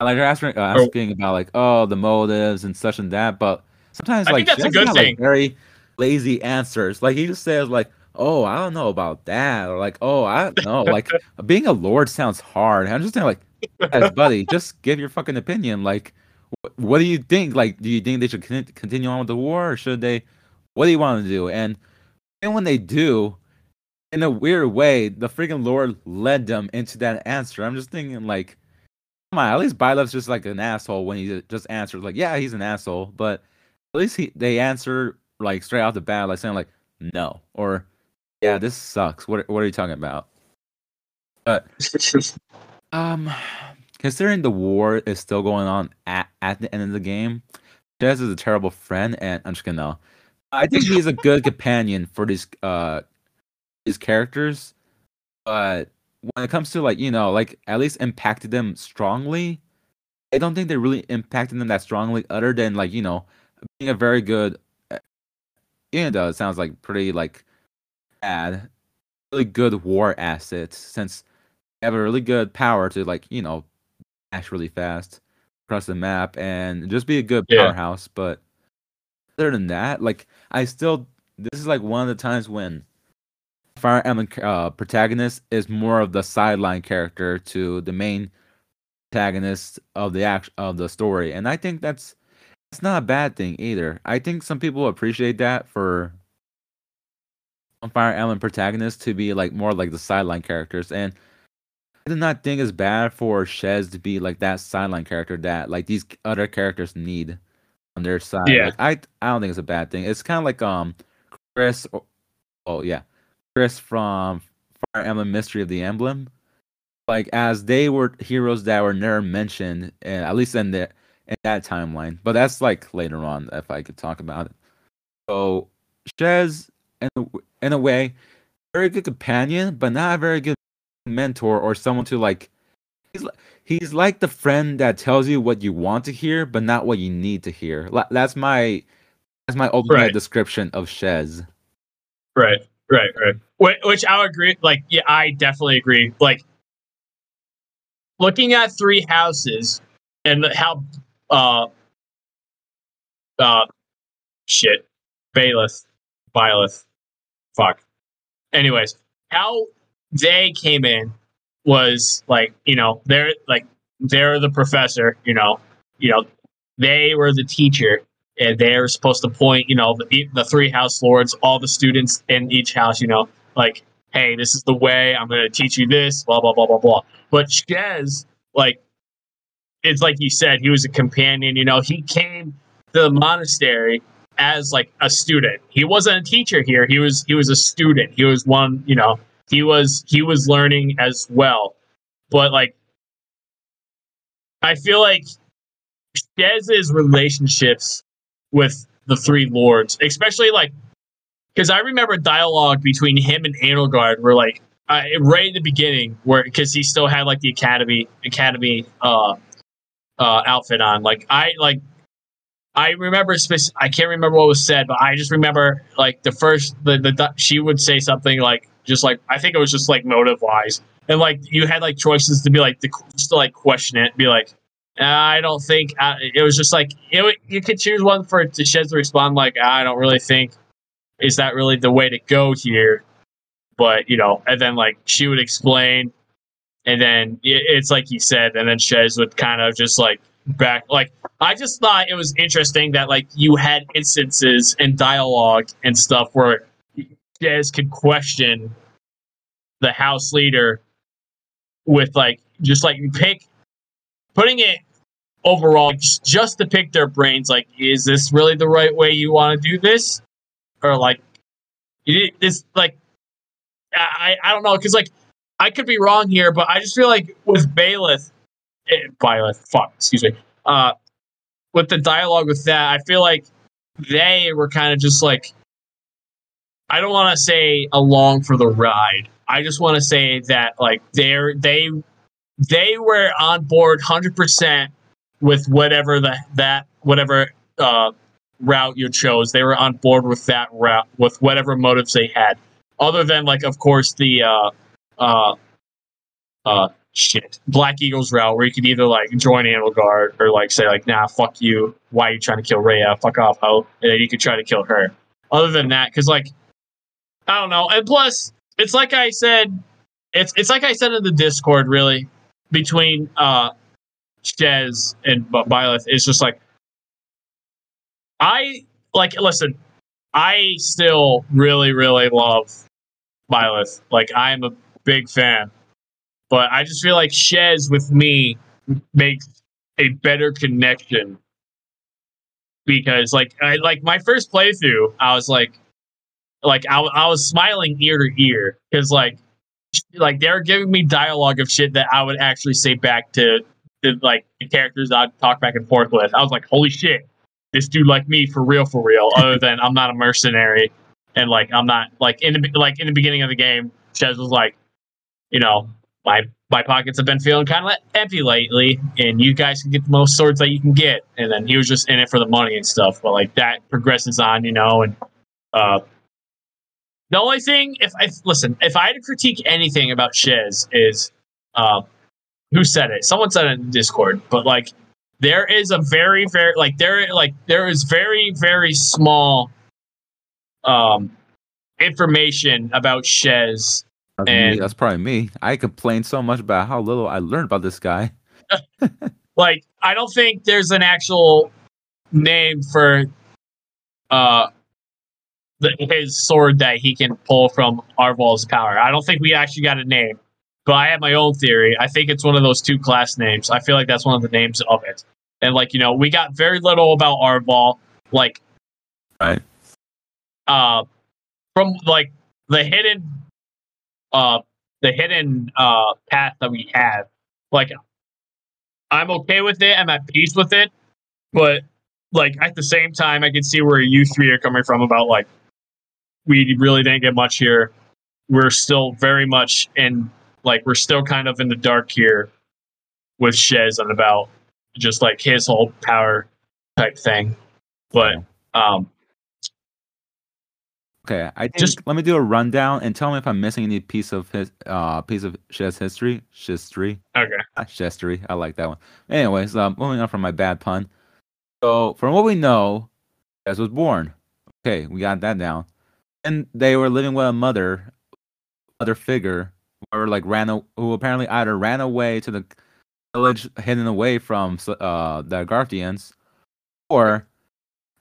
like they're asking uh, asking about like oh the motives and such and that, but sometimes I like that's a good thing. Like, very lazy answers. Like he just says like oh I don't know about that, or like oh I don't know. like being a lord sounds hard. I'm just like, as buddy, just give your fucking opinion. Like what do you think? Like, do you think they should continue on with the war, or should they? What do you want to do? And and when they do, in a weird way, the freaking Lord led them into that answer. I'm just thinking, like, come on, at least Byleth's just like an asshole when he just answers, like, yeah, he's an asshole, but at least he they answer like straight out the bat, like saying like, no, or yeah, this sucks. What what are you talking about? But um, considering the war is still going on at, at the end of the game, Shez is a terrible friend, and I'm just gonna know. I think he's a good companion for these uh these characters, but when it comes to like you know like at least impacted them strongly, I don't think they really impacted them that strongly. Other than like you know being a very good, even though it sounds like pretty like bad, really good war assets since they have a really good power to like you know dash really fast across the map and just be a good Yeah. powerhouse. But other than that, like I still this is like one of the times when Fire Emblem uh, protagonist is more of the sideline character to the main protagonist of the act of the story, and I think that's it's not a bad thing either. I think some people appreciate that for Fire Emblem protagonists to be like more like the sideline characters, and I do not think it's bad for Shez to be like that sideline character that like these other characters need on their side. Yeah. Like, I I don't think it's a bad thing. It's kind of like um Kris. Or, oh yeah, Kris from Fire Emblem Mystery of the Emblem. Like as they were heroes that were never mentioned, and at least in the in that timeline. But that's like later on if I could talk about it. So Shez, in a, in a way, very good companion, but not a very good mentor or someone to like. He's he's like the friend that tells you what you want to hear, but not what you need to hear. That's my that's my ultimate Right. description of Shez. Right, right, right. Which, which I agree. Like, yeah, I definitely agree. Like, looking at three houses and how, uh, uh, shit, Bayless Byleth, fuck. Anyways, how they came in was like, you know, they're like they're the professor, you know, you know, they were the teacher, and they're supposed to point, you know, the, the three house lords, all the students in each house, you know, like, hey, this is the way. I'm going to teach you this, blah blah blah blah blah. But Shez, like, it's like you said, he was a companion. You know, he came to the monastery as like a student. He wasn't a teacher here. He was he was a student. He was one, you know, he was he was learning as well. But like I feel like Shez's relationships with the three lords, especially like because I remember dialogue between him and Edelgard were like uh, right at the beginning, where because he still had like the academy academy uh, uh, outfit on. Like I like I remember spec- I can't remember what was said, but I just remember like the first the the she would say something like just like I think it was just like motive wise, and like you had like choices to be like the just to like question it, be like. "Uh, I don't think uh, it was just like you could choose one for to Shez to respond like I don't really think is that really the way to go here, but you know, and then like she would explain, and then it, it's like he said, and then Shez would kind of just like back. Like I just thought it was interesting that like you had instances and dialogue and stuff where Shez could question the house leader with like just like pick putting it overall, just, to pick their brains, like, is this really the right way you want to do this, or like, it, this like, I I don't know, because like, I could be wrong here, but I just feel like with Bayleth, Byleth, fuck, excuse me, uh, with the dialogue with that, I feel like they were kind of just like, I don't want to say along for the ride. I just want to say that like they're they they were on board hundred percent with whatever the that whatever uh, route you chose. They were on board with that route with whatever motives they had, other than like of course the uh, uh, uh, shit Black Eagles route where you could either like join Edelgard or like say like nah fuck you why are you trying to kill Rhea fuck off ho and then you could try to kill her. Other than that, because like I don't know, and plus it's like I said, it's it's like I said in the Discord really between uh Shez and Byleth. It's just like I like listen. I still really really love Byleth. Like I am a big fan, but I just feel like Shez with me makes a better connection because like I like my first playthrough, I was like like I, I was smiling ear to ear because like like they're giving me dialogue of shit that I would actually say back to the like the characters I'd talk back and forth with. I was like, holy shit, this dude like me for real, for real. Other than I'm not a mercenary and like I'm not like in the like in the beginning of the game, Shez was like, you know, my my pockets have been feeling kind of empty lately, and you guys can get the most swords that you can get. And then he was just in it for the money and stuff. But like that progresses on, you know, and uh, the only thing, if I listen, if I had to critique anything about Shez, is uh, who said it? Someone said it in Discord, but like there is a very, very like there like there is very, very small um information about Shez. That's, And- me. That's probably me. I complain so much about how little I learned about this guy. Like I don't think there's an actual name for uh the, his sword that he can pull from Arval's power. I don't think we actually got a name. But I have my own theory. I think it's one of those two class names. I feel like that's one of the names of it. And like, you know, we got very little about Arval. Like Right. uh from like the hidden uh the hidden uh path that we have. Like I'm okay with it, I'm at peace with it, but like at the same time I can see where you three are coming from about like we really didn't get much here. We're still very much in like we're still kind of in the dark here with Shez and about just like his whole power type thing. But um Okay, I think, Just- let me do a rundown and tell me if I'm missing any piece of his uh piece of Shez history. History. okay. Chestery. I like that one. Anyways, um, moving on from my bad pun. So, from what we know, Shez was born. Okay, we got that down. And they were living with a mother, mother figure, or like ran, who apparently either ran away to the village, hidden away from uh the Garthians, or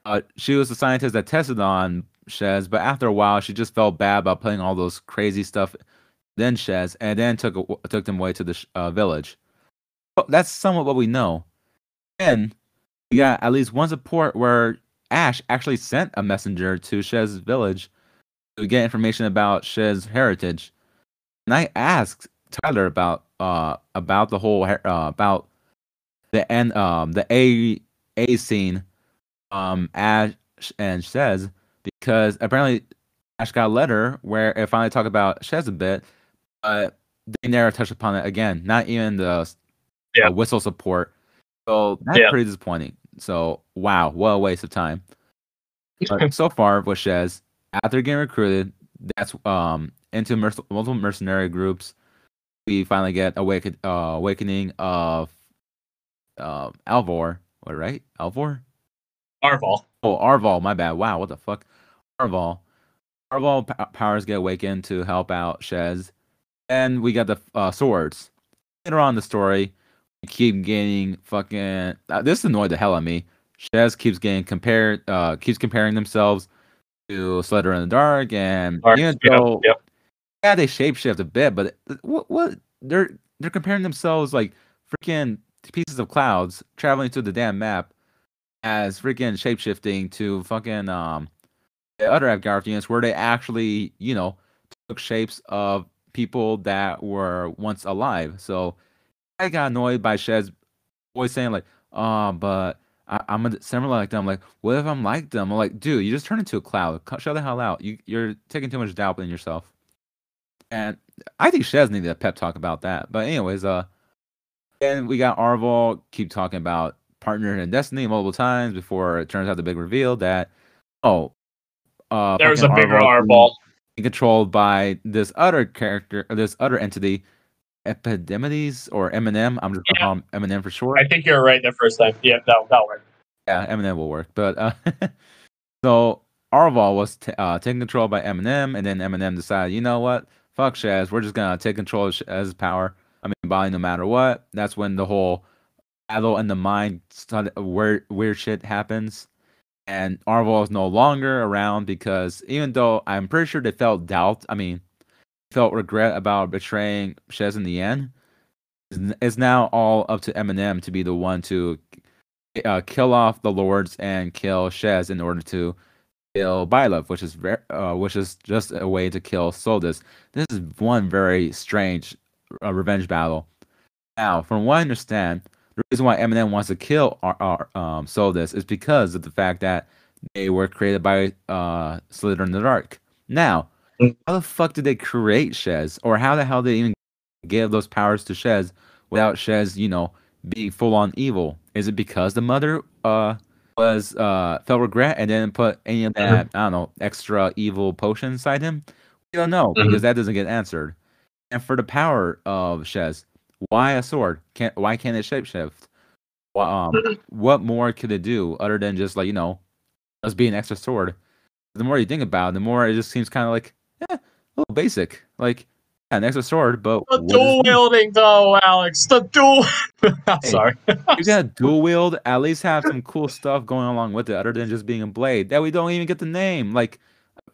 uh, she was the scientist that tested on Shez. But after a while, she just felt bad about putting all those crazy stuff then Shez, and then took took them away to the uh, village. But that's somewhat what we know. And we got at least one support where Ashe actually sent a messenger to Shez's village to get information about Shez's heritage. And I asked Tyler about uh about the whole uh, about the end um the A A scene um Ashe and Shez because apparently Ashe got a letter where it finally talked about Shez a bit, but they never touched upon it again. Not even the Yeah. uh, whistle support. So that's Yeah. pretty disappointing. So wow, what a waste of time. But so far with Shez, after getting recruited, that's um into merc- multiple mercenary groups. We finally get awaken uh, awakening of uh, Alvor. What right? Alvor? Arval. Oh, Arval. My bad. Wow, what the fuck? Arval p- powers get awakened to help out Shez, and we got the uh, swords. Later on in the story, we keep getting fucking. Uh, this annoyed the hell out of me. Shez keeps getting compared. Uh, keeps comparing themselves to Slither in the Dark, and Dark, even though yep. yeah, they shapeshift a bit, but what what they're they're comparing themselves like freaking pieces of clouds traveling through the damn map as freaking shapeshifting to fucking um the other Agarthians where they actually, you know, took shapes of people that were once alive. So I got annoyed by Shez's always saying like, "Oh, but I, am a, similar like them." like, what if I'm like them? I'm like, dude, you just turn into a cloud. Shut the hell out. You you're taking too much doubt in yourself. And I think Shez needed a pep talk about that. But anyways, uh, and we got Arval keep talking about partner in destiny multiple times before it turns out the big reveal that oh, uh, there's a bigger Arval controlled by this other character, this other entity Epidemides or Eminem. I'm just yeah. gonna call him Eminem for short. I think you're right the first time. Yeah, that that'll work. Yeah, Eminem will work. But uh, so Arval was t- uh, taken control by Eminem, and then Eminem decided, you know what? Fuck Shez, we're just gonna take control of Shez's power. I mean, body no matter what. That's when the whole battle in the mind started, weird weird shit happens. And Arval is no longer around because even though I'm pretty sure they felt doubt, I mean, felt regret about betraying Shez in the end, it's now all up to Eminem to be the one to uh, kill off the lords and kill Shez in order to kill Byleth, which is very, uh, which is just a way to kill Sothis. This is one very strange uh, revenge battle. Now, from what I understand, the reason why Eminem wants to kill our, our um, Sothis is because of the fact that they were created by uh, Slither in the Dark. Now, how the fuck did they create Shez, or how the hell did they even give those powers to Shez without Shez, you know, being full on evil? Is it because the mother uh was uh felt regret and didn't put any of that mm-hmm. I don't know extra evil potion inside him? We don't know mm-hmm. because that doesn't get answered. And for the power of Shez, why a sword? Can't why can't it shapeshift? Well, um, what more could it do other than just like you know, just be an extra sword? The more you think about it, the more it just seems kind of like yeah, a little basic. Like, yeah, an extra sword, but the dual wielding though, Alex. The dual. hey, Sorry. you got dual wield. At least have some cool stuff going along with it, other than just being a blade that we don't even get the name. Like,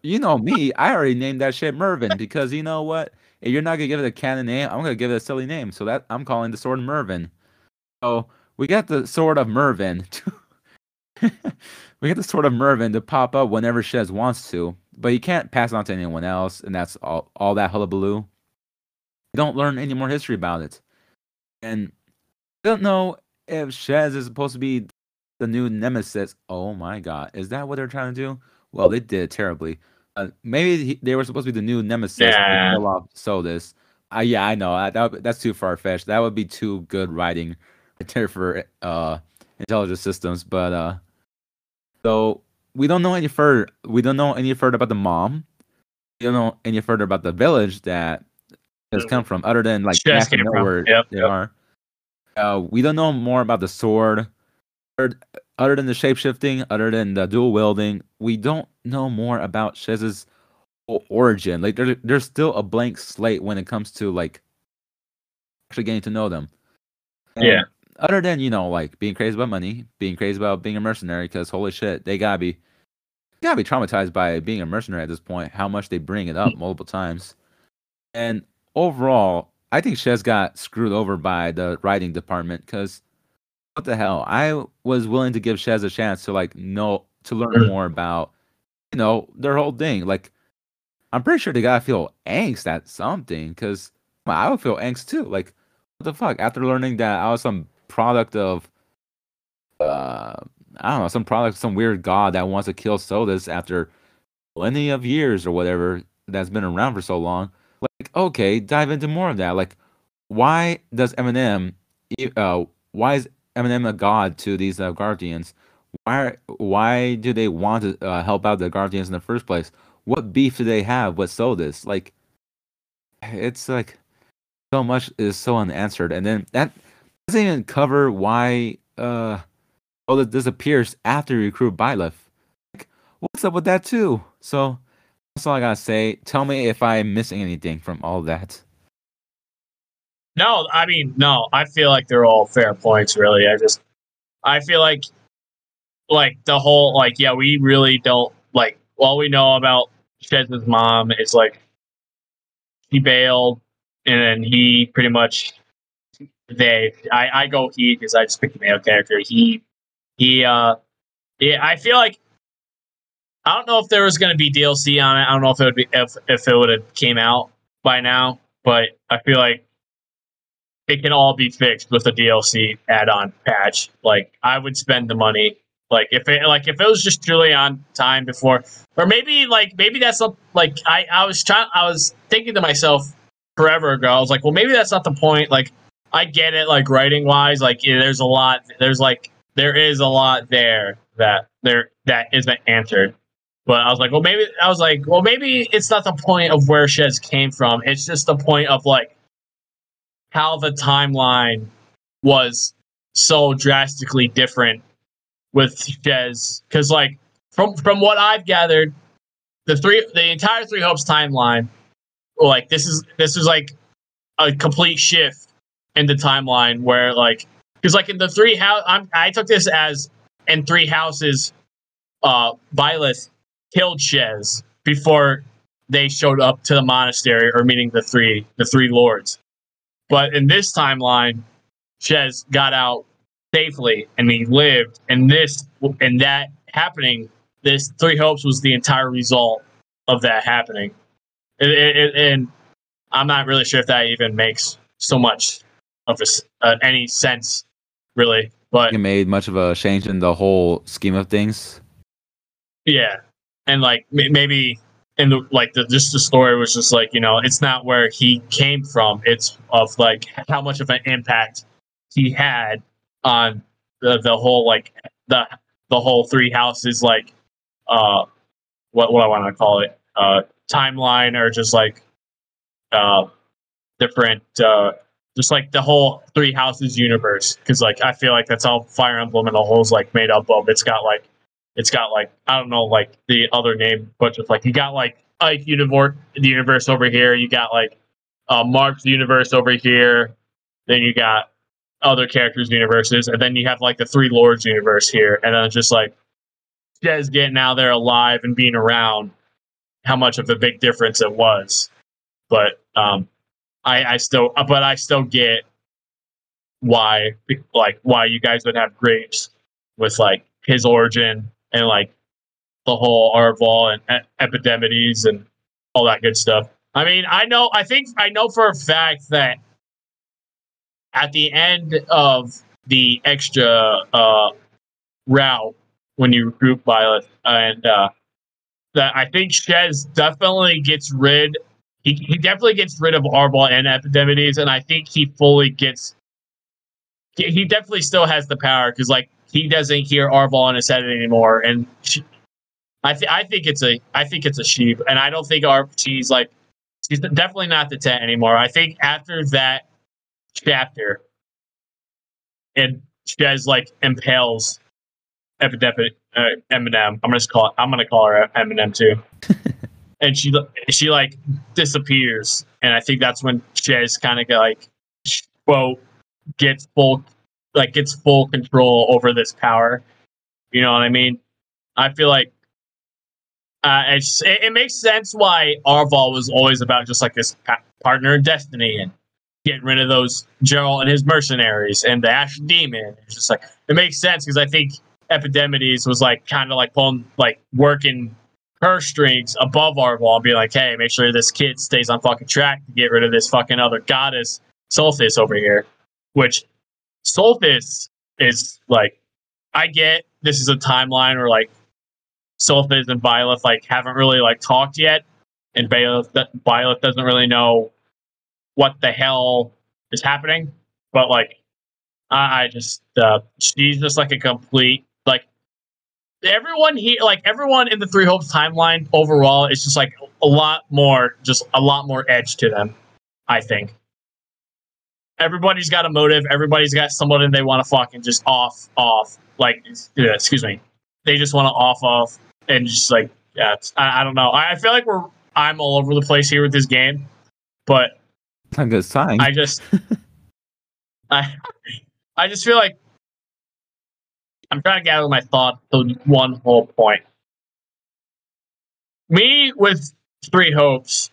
you know me, I already named that shit Mervin because you know what? If you're not gonna give it a canon name, I'm gonna give it a silly name. So that I'm calling the sword Mervin. So we got the sword of Mervin. we get the sword of Mervin to pop up whenever Shez wants to but you can't pass it on to anyone else, and that's all all that hullabaloo. You don't learn any more history about it, and I don't know if Shez is supposed to be the new nemesis. Oh my god, is that what they're trying to do? Well, they did terribly. Uh, maybe he, they were supposed to be the new nemesis. Yeah. So this, uh, yeah, I know that, that's too far fetched. That would be too good writing there for uh, intelligent systems. But uh, so we don't know any further. We don't know any further about the mom. We don't know any further about the village that has come from, other than like Just came where yep, they yep. are. Uh, we don't know more about the sword, other than the shapeshifting, other than the dual wielding. We don't know more about Shez's origin. Like there, there's still a blank slate when it comes to like actually getting to know them. And yeah other than you know like being crazy about money, being crazy about being a mercenary, because holy shit, they gotta be they gotta be traumatized by being a mercenary at this point. How much they bring it up mm. multiple times, and overall, I think Shez got screwed over by the writing department because what the hell? I was willing to give Shez a chance to like know to learn more about you know their whole thing. Like I'm pretty sure they gotta feel angst at something because well, I would feel angst too. Like what the fuck? After learning that I was some product of uh I don't know, some product, of some weird god that wants to kill Sothis after plenty of years or whatever that's been around for so long. Like, okay, dive into more of that. Like, why does Eminem, uh, why is Eminem a god to these uh, Guardians? Why, why do they want to uh, help out the Guardians in the first place? What beef do they have with Sothis? Like, it's like so much is so unanswered, and then that doesn't even cover why uh that disappears after you recruit Byleth. Like, what's up with that too? So that's all I gotta say. Tell me if I'm missing anything from all that. No, I mean, no, I feel like they're all fair points, really. I just, I feel like, like, the whole, like, yeah, we really don't, like, all we know about Shez's mom is, like, he bailed, and then he pretty much they. I, I go he because I just picked the male character. He he uh yeah, I feel like I don't know if there was going to be DLC on it. I don't know if it would be if if it would have came out by now, but I feel like it can all be fixed with a DLC add-on patch. Like I would spend the money. Like if it like if it was just truly on time before, or maybe like maybe that's not like I I was trying I was thinking to myself forever ago. I was like, well, maybe that's not the point. Like I get it, like writing wise, like yeah, there's a lot. There's like there is a lot there that there that isn't answered. But I was like, well, maybe I was like, well, maybe it's not the point of where Shez came from. It's just the point of like how the timeline was so drastically different with Shez. Because like from from what I've gathered, the three the entire Three Hopes timeline, like this is this is like a complete shift in the timeline where like because like in the three house, I'm, I took this as in three houses, uh, Byleth killed Shez before they showed up to the monastery or meeting the three the three lords. But in this timeline, Shez got out safely and he lived. And this and that happening, this three hopes was the entire result of that happening. It, it, it, and I'm not really sure if that even makes so much of a, uh, any sense, really. But it made much of a change in the whole scheme of things. Yeah, and like maybe in the like the just the story was just like you know it's not where he came from. It's of like how much of an impact he had on the the whole like the the whole three houses like uh what what I want to call it uh timeline or just like uh different uh just like the whole three houses universe because like i feel like that's all fire emblem and the whole's like made up of it's got like it's got like i don't know like the other name but just like you got like ike universe the universe over here. You got like uh Marth's universe over here. Then you got other characters universes. And then you have like the three lords universe here. And then just like Shez getting out there alive and being around how much of a big difference it was. But um I, I still, uh, but I still get why, like, why you guys would have grapes with like his origin and like the whole Arval and Epidemides and all that good stuff. I mean, I know, I think, I know for a fact that at the end of the extra uh, route when you recruit Byleth, and uh, that I think Shez definitely gets rid he, he definitely gets rid of Arval and Epidemides, and I think he fully gets. He definitely still has the power because like he doesn't hear Arval in his head anymore, and she, I think I think it's a I think it's a sheep, and I don't think Ar- she's like she's definitely not the tent anymore. I think after that chapter, and Shez like impales Epidemic uh, Eminem. I'm gonna just call it, I'm gonna call her Eminem too. and she she like disappears, and I think that's when Shez kind of like quote gets full like gets full control over this power. You know what I mean? I feel like uh, it, it makes sense why Arval was always about just like this partner in destiny and getting rid of those Jeralt and his mercenaries and the Ash Demon. It's just like it makes sense because I think Epidemides was like kind of like pulling like working her strings above Arval and be like, hey, make sure this kid stays on fucking track to get rid of this fucking other goddess, Sothis, over here. Which Sothis is like, I get this is a timeline where like Sothis and Byleth like haven't really like talked yet, and Byleth, Byleth doesn't really know what the hell is happening. But like, I, I just uh, she's just like a complete like everyone here, like everyone in the Three Hopes timeline overall, is just like a lot more, just a lot more edge to them. I think everybody's got a motive. Everybody's got someone they want to fucking just off, off. Like, yeah, excuse me, they just want to off, off, and just like, yeah, I, I don't know. I, I feel like we're I'm all over the place here with this game, but a good sign. I just, I, I just feel like I'm trying to gather my thoughts to one whole point. Me with three hopes.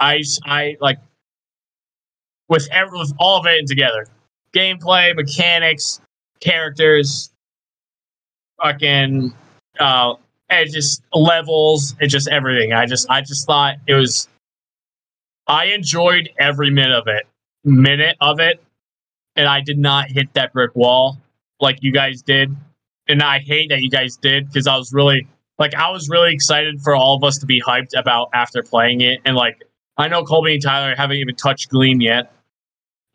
I I like with every, with all of it together. Gameplay, mechanics, characters, fucking uh and just levels and just everything. I just I just thought it was I enjoyed every minute of it. Minute of it. And I did not hit that brick wall like you guys did. And I hate that you guys did because I was really like I was really excited for all of us to be hyped about after playing it. And like I know Colby and Tyler haven't even touched Gleam yet.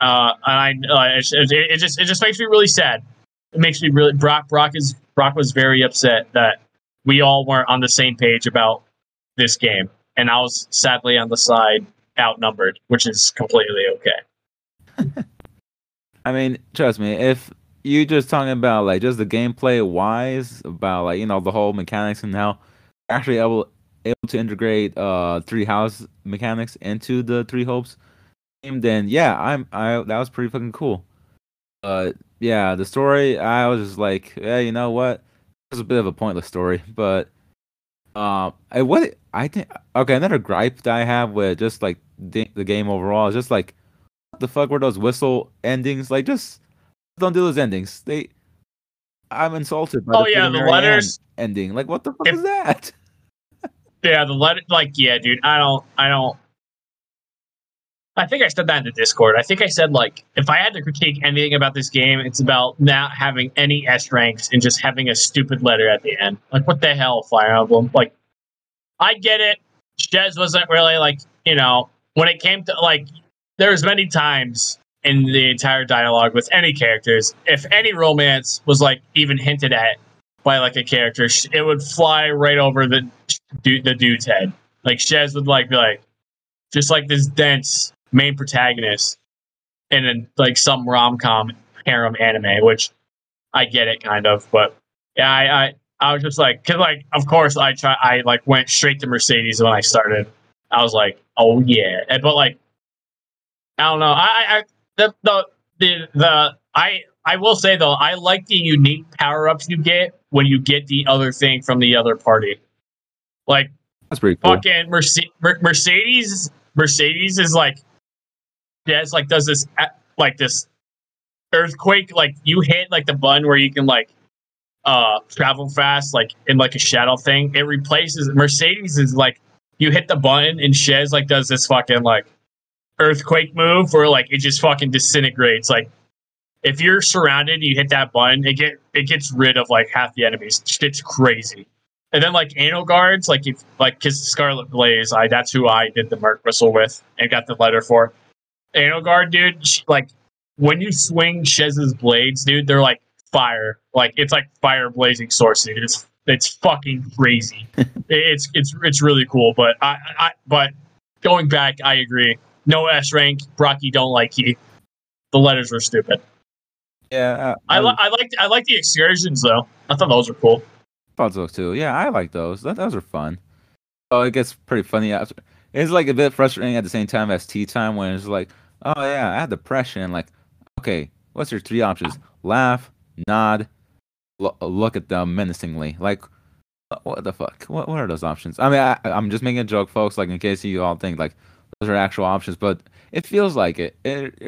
Uh, and I, uh, it, it, just it just makes me really sad. It makes me really Brock Brock is Brock was very upset that we all weren't on the same page about this game, and I was sadly on the side outnumbered, which is completely okay. I mean, trust me, if you just talking about like just the gameplay wise, about like you know the whole mechanics and how actually able able to integrate uh three house mechanics into the three hopes then yeah, I'm I that was pretty fucking cool. Uh, yeah, the story I was just like, yeah, you know what, it was a bit of a pointless story, but um, I what I think okay, another gripe that I have with just like the, the game overall is just like, what the fuck were those whistle endings? Like, just don't do those endings. They, I'm insulted. By Oh the yeah, the letters. ending. Like, what the fuck is that? Yeah, the letter like yeah, dude. I don't I don't I think I said that in the Discord. I think I said like if I had to critique anything about this game, it's about not having any S ranks and just having a stupid letter at the end. Like what the hell, Fire Emblem? Like I get it. Shez wasn't really like, you know, when it came to like there's many times in the entire dialogue with any characters, if any romance was like even hinted at by like a character, it would fly right over the the dude's head. Like Shez would like be like just like this dense main protagonist in a, like some rom com harem anime, which I get it kind of, but yeah, I I, I was just like, cause like of course I try I like went straight to Mercedes when I started. I was like, oh yeah, and, but like I don't know, I I I- the the the the I I will say though, I like the unique power ups you get when you get the other thing from the other party. Like That's pretty cool. fucking Merce- Mer- Mercedes Mercedes is like Jazz like does this like this earthquake like you hit like the button where you can like uh travel fast like in like a shadow thing? It replaces Mercedes is like you hit the button and Shez like does this fucking like earthquake move where like it just fucking disintegrates. Like if you're surrounded you hit that button it get it gets rid of like half the enemies. It's crazy. And then like Edelgard's, like if like because Scarlet Blaze, I that's who I did the Merc whistle with and got the letter for. Edelgard, dude, sh- like when you swing Shez's blades, dude, they're like fire. Like it's like fire blazing source, dude. It's it's fucking crazy. It's it's it's really cool. But I, I but going back, I agree. No S rank, Brocky don't like you. The letters were stupid. Yeah, I li- I liked I like the excursions though. I thought those were cool. thought so too. Yeah, I like those. That, those are fun. Oh, it gets pretty funny after. It's like a bit frustrating at the same time as tea time when it's like, oh yeah, I had depression. Like, okay, what's your three options? Laugh, nod, lo- look at them menacingly. Like, what- what the fuck? What what are those options? I mean, I, I'm just making a joke, folks. Like in case you all think like those are actual options, but it feels like it. It, it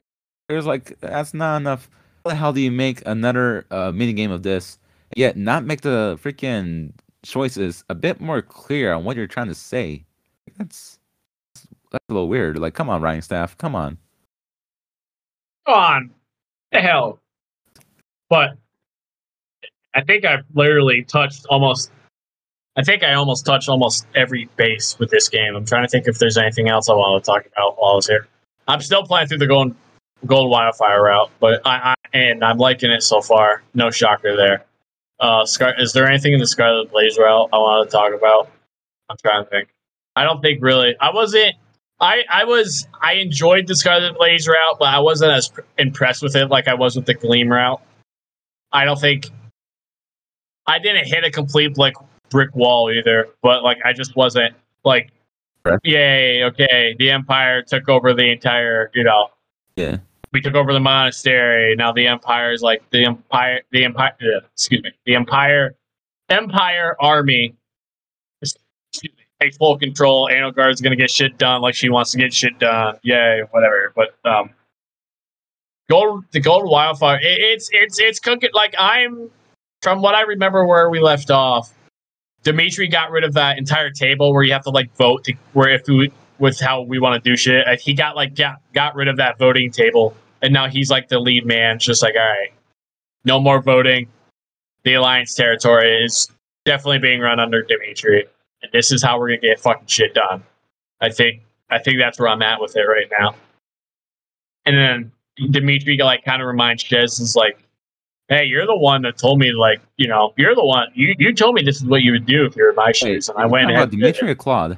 it's like that's not enough. How the hell do you make another uh, mini game of this? yet not make the freaking choices a bit more clear on what you're trying to say. That's that's a little weird. Like, come on, writing staff, come on. On. The hell. But I think I've literally touched almost I think I almost touched almost every base with this game. I'm trying to think if there's anything else I want to talk about while I was here. I'm still playing through the Golden Golden Wildfire route, but I, I and I'm liking it so far. No shocker there. Uh, Scar- is there anything in the Scarlet Blaze route I want to talk about? I'm trying to think. I don't think really. I wasn't. I I was. I enjoyed the Scarlet Blaze route, but I wasn't as pr- impressed with it like I was with the Gleam route. I don't think. I didn't hit a complete like brick wall either, but like I just wasn't like, Right. yay, okay, the Empire took over the entire, you know, Yeah. we took over the monastery. Now the empire is like the empire. The empire. uh, excuse me. The empire. Empire army. Take full control. Edelgard's gonna get shit done like she wants to get shit done. Yay, whatever. But um, gold the golden wildfire. It, it's it's it's cooking. Like I'm from what I remember where we left off. Dimitri got rid of that entire table where you have to like vote to where if we with how we want to do shit. He got like got got rid of that voting table, and now he's like the lead man. Just like all right, no more voting. The alliance territory is definitely being run under Dimitri, and this is how we're gonna get fucking shit done. I think I think that's where I'm at with it right now. And then Dimitri like kind of reminds Shez is like, hey, you're the one that told me like, you know, you're the one you you told me this is what you would do if you're in my shoes, and I went about Dimitri or Claude.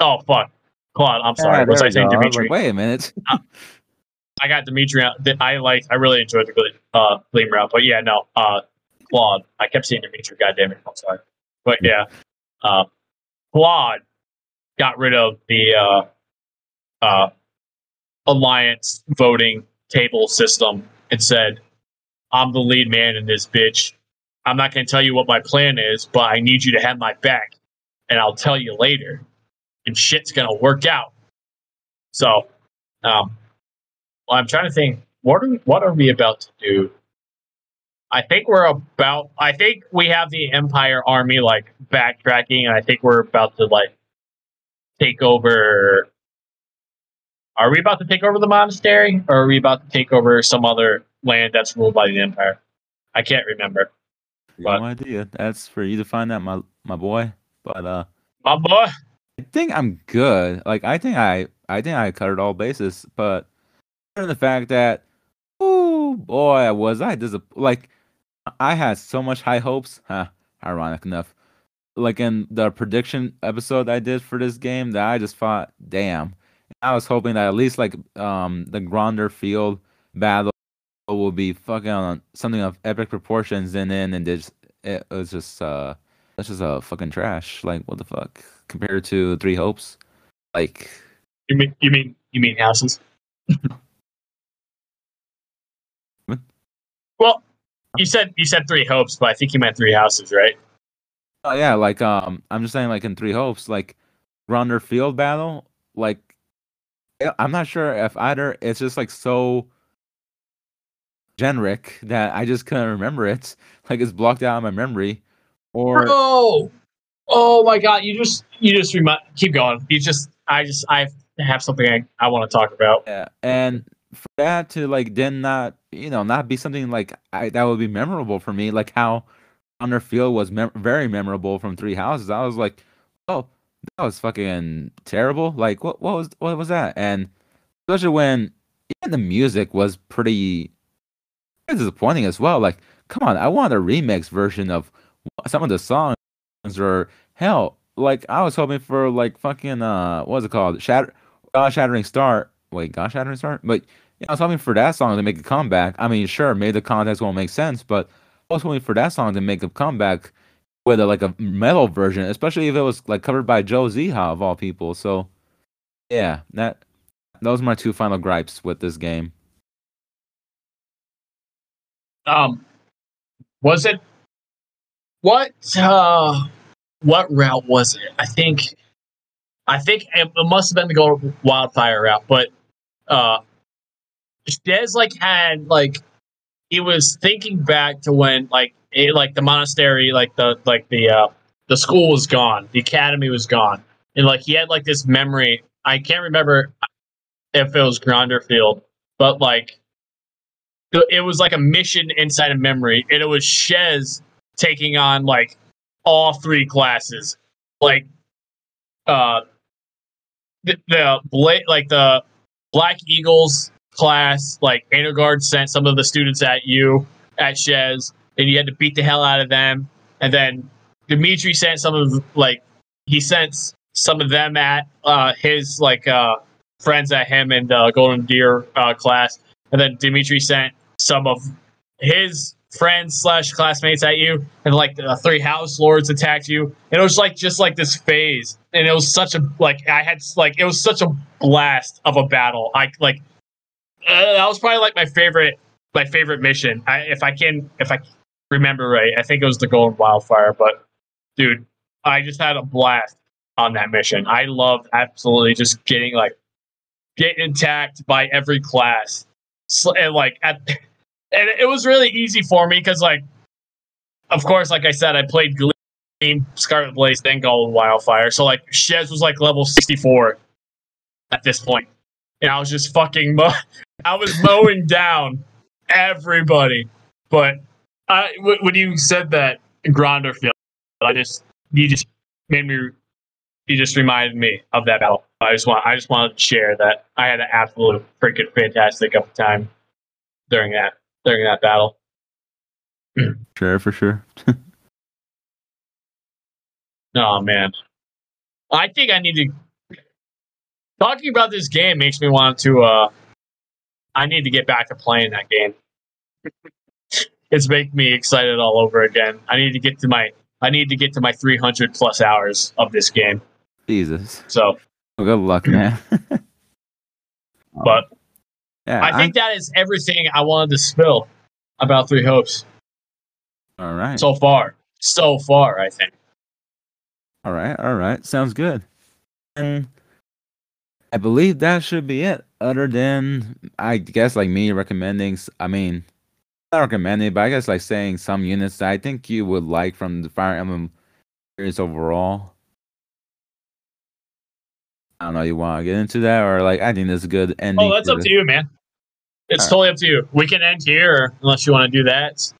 Oh fuck, Claude. I'm sorry. Yeah, was I saying go. was Dimitri? like, Wait a minute. I got Dimitri. out- I like. I really enjoyed the uh, Gleam route, but yeah, no, uh, Claude. I kept seeing Dimitri. God damn it. I'm sorry, but yeah, uh, Claude got rid of the uh, uh, alliance voting table system and said, "I'm the lead man in this bitch. I'm not going to tell you what my plan is, but I need you to have my back, and I'll tell you later, and shit's going to work out." So, um, well, I'm trying to think. What are what are we about to do? I think we're about. I think we have the Empire army like backtracking, and I think we're about to like take over. Are we about to take over the monastery, or are we about to take over some other land that's ruled by the Empire? I can't remember. But- no idea. That's for you to find out, my my boy. But uh, My boy. I think I'm good. Like I think I I think I covered all bases, but the fact that oh boy, was I disappointed. Like I had so much high hopes. Huh, ironic enough. Like in the prediction episode I did for this game, that I just thought, damn. I was hoping that at least like um the Gronder Field battle will be fucking on something of epic proportions, and then and just it was just uh that's just a fucking trash. Like what the fuck compared to Three Hopes, like You mean you mean you mean houses? Well, you said you said three hopes, but I think you meant three houses, right? oh yeah, like um I'm just saying like in Three Hopes, like Gronder Field battle, like I'm not sure if either it's just like so generic that I just couldn't remember it. Like it's blocked out of my memory, or Bro, oh my god! You just you just remind. Keep going. You just I just I have something I, I want to talk about. Yeah, and for that to like then not you know not be something like I, that would be memorable for me, like how Gronder Field was mem- very memorable from Three Houses. I was like, oh, that was fucking terrible. Like what what was what was that? And especially when even the music was pretty, pretty disappointing as well. Like come on, I want a remix version of some of the songs, or hell, like I was hoping for like fucking uh what was it called? Shatter God Shattering Star. Wait, God Shattering Star? But yeah, I was hoping for that song to make a comeback. I mean, sure, maybe the context won't make sense, but hoping for that song to make a comeback with a, like a metal version, especially if it was like covered by Joe Zieja of all people. So yeah, that those are my two final gripes with this game. Um, was it what uh what route was it? I think I think it, it must have been the gold wildfire route, but uh, Des like had like he was thinking back to when like it, like the monastery, like the like the uh the school was gone, the academy was gone, and like he had like this memory. I can't remember if it was Gronderfield, but like it was like a mission inside a memory, and it was Shez taking on like all three classes, like uh the, the like the Black Eagles class, like Edelgard sent some of the students at you at Shez, and you had to beat the hell out of them. And then Dimitri sent some of like he sent some of them at uh, his like uh, friends at him and uh, Golden Deer uh, class, and then Dimitri sent some of his friends slash classmates at you, and like the three house lords attacked you, and it was like just like this phase, and it was such a like I had like it was such a blast of a battle. I like uh, that was probably like my favorite my favorite mission. I, if I can if I remember right, I think it was the Golden Wildfire. But dude, I just had a blast on that mission. I loved absolutely just getting like getting attacked by every class and like at and it was really easy for me because like of course like i said i played gleam scarlet blaze then golden wildfire so like shez was like level 64 at this point and i was just fucking mow- i was mowing down everybody but I, w- when you said that Gronder field i just you just made me you just reminded me of that battle i just want i just wanted to share that i had an absolute freaking fantastic a time during that during that battle Sure, for sure. Oh man, I think I need to. Talking about this game makes me want to. uh I need to get back to playing that game. it's making me excited all over again. I need to get to my. I need to get to my 300 plus hours of this game. Jesus. So, Well, good luck, man. but yeah, I think that is everything I wanted to spill about Three Hopes all right. so far. So far, I think. All right, all right. Sounds good. And I believe that should be it. Other than I guess like me recommending, I mean not recommending, but I guess like saying some units that I think you would like from the Fire Emblem series overall. I don't know, you wanna get into that or like I think this is a good ending. Oh, that's up the- to you, man. It's Alright. totally up to you. We can end here unless you want to do that. It's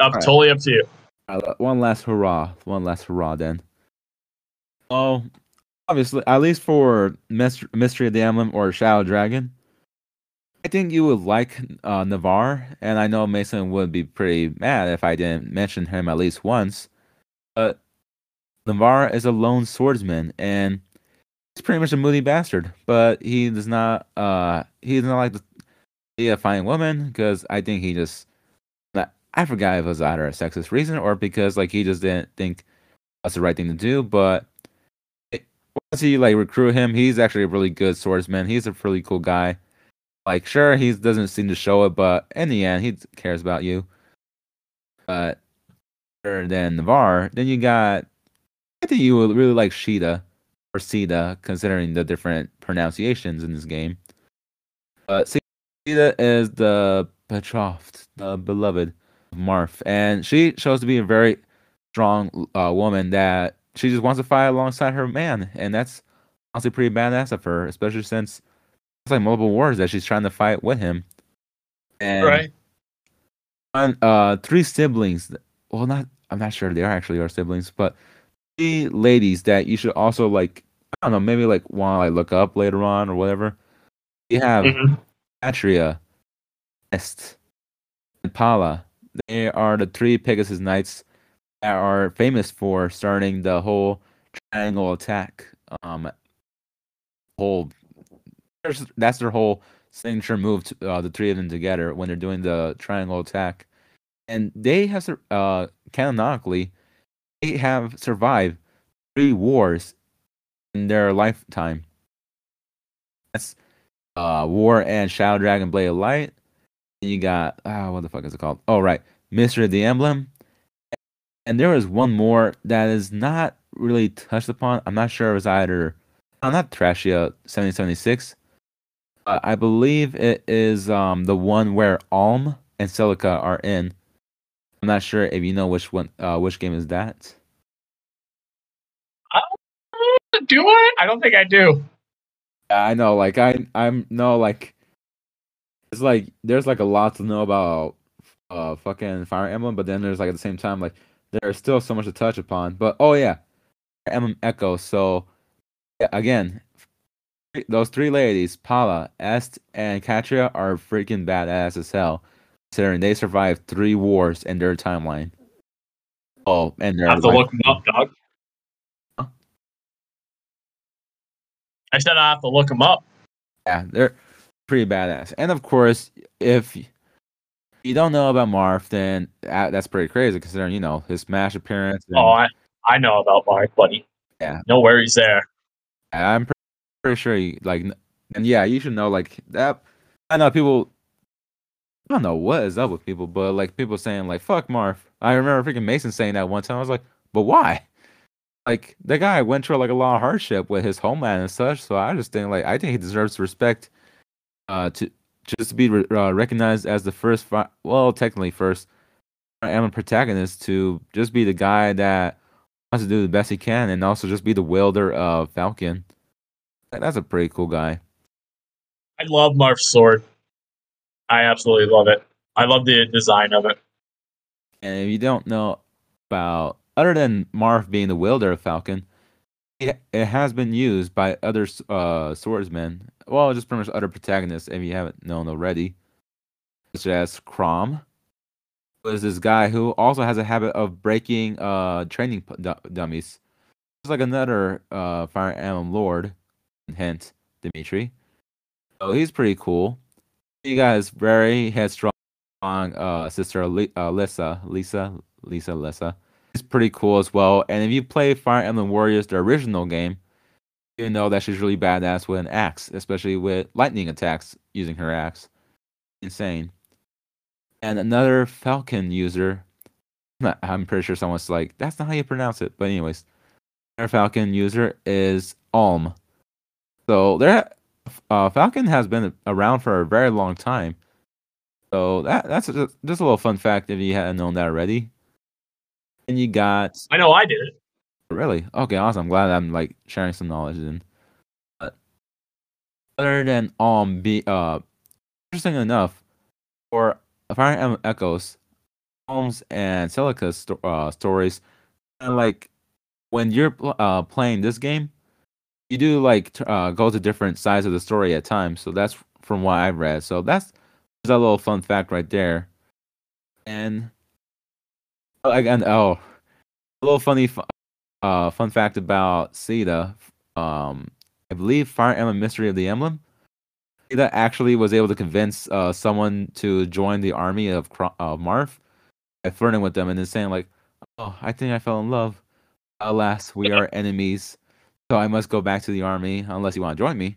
up, Alright. totally up to you. Uh, one last hurrah. One last hurrah then. Oh, obviously, at least for Mystery of the Emblem or Shadow Dragon, I think you would like uh, Navarre, and I know Mason would be pretty mad if I didn't mention him at least once. But Navarre is a lone swordsman, and he's pretty much a moody bastard. But he does not. Uh, he does not like to be a fine woman because I think he just, I forgot if it was either a sexist reason or because like he just didn't think that's the right thing to do. But once he like recruit him, he's actually a really good swordsman. He's a really cool guy. Like sure, he doesn't seem to show it, but in the end, he cares about you. But other than Navarre, then you got I think you would really like Sheeta or Sita, considering the different pronunciations in this game. But Sita is the betrothed, the beloved Marth, and she shows to be a very strong uh, woman that she just wants to fight alongside her man, and that's honestly pretty badass of her, especially since it's like multiple wars that she's trying to fight with him. And Right. on, uh, three siblings. Well, not I'm not sure they are actually our siblings, but three ladies that you should also like. I don't know, maybe like want to like look up later on or whatever. You have Mhm. Catria, Est, and Palla. They are the three Pegasus Knights are famous for starting the whole triangle attack. Um, whole that's their whole signature move. To, uh, the three of them together when they're doing the triangle attack, and they have uh canonically they have survived three wars in their lifetime. That's uh War and Shadow Dragon Blade of Light. And you got ah, what the fuck is it called? Oh right, Mystery of the Emblem. And there is one more that is not really touched upon. I'm not sure it was either I'm not Thracia 7076. Uh, I believe it is um the one where Alm and Celica are in. I'm not sure if you know which one uh which game is that. Do I? I don't think I do. I know. Like I, I'm no like. It's like there's like a lot to know about, uh, fucking Fire Emblem, but then there's like at the same time like there's still so much to touch upon. But oh yeah, Emblem Echo. So again, those three ladies, Palla, Est, and Catria, are freaking badass as hell, considering they survived three wars in their timeline. Oh, and I their have to look them up, dog. Huh? I said I have to look them up. Yeah, they're pretty badass. And of course, if you don't know about Marth, then uh, that's pretty crazy considering you know his Smash appearance. And, Oh, I I know about Marth, buddy. Yeah. No worries there. I'm pretty, pretty sure you like, and yeah, you should know like that. I know people. I don't know what is up with people, but like people saying like "fuck Marth." I remember freaking Mason saying that one time. I was like, but why? Like the guy went through like a lot of hardship with his homeland and such. So I just think like I think he deserves respect. Uh, to just to be re- uh, recognized as the first, fi- well, technically first, I am a protagonist to just be the guy that wants to do the best he can, and also just be the wielder of Falcon. That's a pretty cool guy. I love Marth's sword. I absolutely love it. I love the design of it. And if you don't know about, other than Marth being the wielder of Falcon, it, it has been used by other uh, swordsmen. Well, just pretty much other protagonists, if you haven't known already, such as Chrom, who is this guy who also has a habit of breaking uh, training du- dummies. Just like another uh, Fire Emblem Lord, hint, Dimitri. So he's pretty cool. He got his very headstrong uh, sister Li- uh, Lisa, Lisa, Lisa, Lisa. It's pretty cool as well. And if you play Fire Emblem Warriors, the original game, you know that she's really badass with an axe, especially with lightning attacks using her axe. Insane. And another Falcon user, I'm pretty sure someone's like, that's not how you pronounce it. But anyways, another Falcon user is Alm. So there, uh, Falcon has been around for a very long time. So that that's just a little fun fact if you hadn't known that already. You got I know I did it. Really? Okay, awesome. I'm glad I'm like sharing some knowledge then. But other than um be uh interesting enough, for Fire Emblem Echoes, Alm's and Celica's sto- uh, stories, and like when you're uh playing this game, you do like t- uh go to different sides of the story at times. So that's from what I've read. So that's just a little fun fact right there. And oh, again, oh, a little funny uh, fun fact about Sita. Um, I believe Fire Emblem Mystery of the Emblem. Sita actually was able to convince uh, someone to join the army of uh, Marth by flirting with them and then saying like, "Oh, I think I fell in love. Alas, we are enemies, so I must go back to the army unless you want to join me."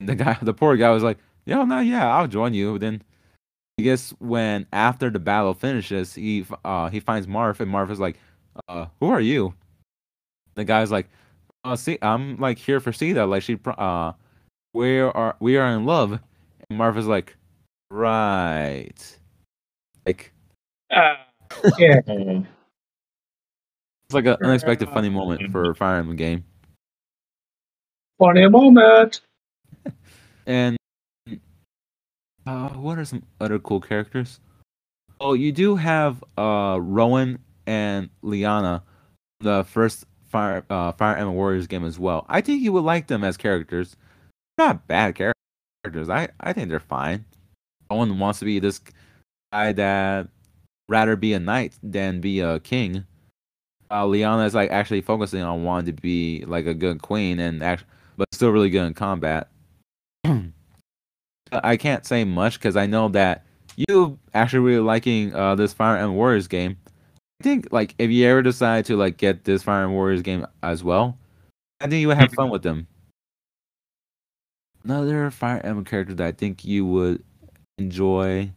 And the guy, the poor guy, was like, "Yo, no, yeah, I'll join you." But then I guess when after the battle finishes, he uh, he finds Marth, and Marth is like, uh, "Who are you?" the guy's like, "Uh, see, I'm like here for Sita. Like she, uh, we are we are in love." And is like, "Right." Like Uh, yeah. it's like an unexpected funny moment for a Fire Emblem game. Funny moment. And uh, what are some other cool characters? Oh, you do have uh Rowan and Lianna, the first Fire uh, Fire Emblem Warriors game as well. I think you would like them as characters. Not bad characters. I I think they're fine. Rowan wants to be this guy that rather be a knight than be a king. Uh, Lianna is like actually focusing on wanting to be like a good queen and act, but still really good in combat. I can't say much because I know that you actually really liking uh, this Fire Emblem Warriors game. I think like if you ever decide to like get this Fire Emblem Warriors game as well, I think you would have fun with them. Another Fire Emblem character that I think you would enjoy.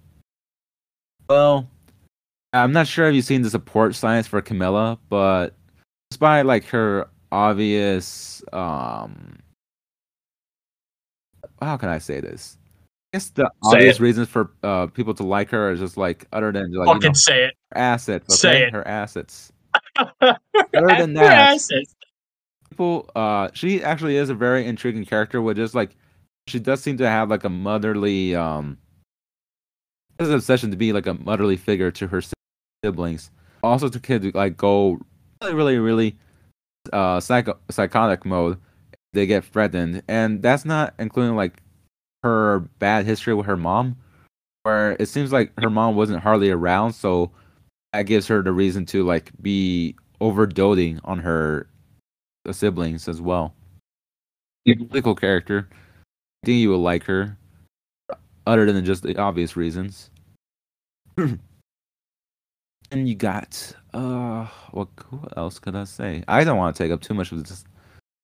Well, I'm not sure if you've seen the support science for Camilla, but despite like her obvious um how can I say this? I guess the Say obvious it. reasons for uh, people to like her is just like other than like you Fucking know, say it. her assets. say it. her assets. Other than that, Asses. people, uh, she actually is a very intriguing character. With just like, she does seem to have like a motherly, um, has an obsession to be like a motherly figure to her siblings. Also, to kid like go really, really, really, uh, psycho psychotic mode. They get threatened, and that's not including like her bad history with her mom, where it seems like her mom wasn't hardly around, so that gives her the reason to like be over doting on her siblings as well. Cool character. I think you will like her, other than just the obvious reasons. and you got uh, what? Who else could I say? I don't want to take up too much of this,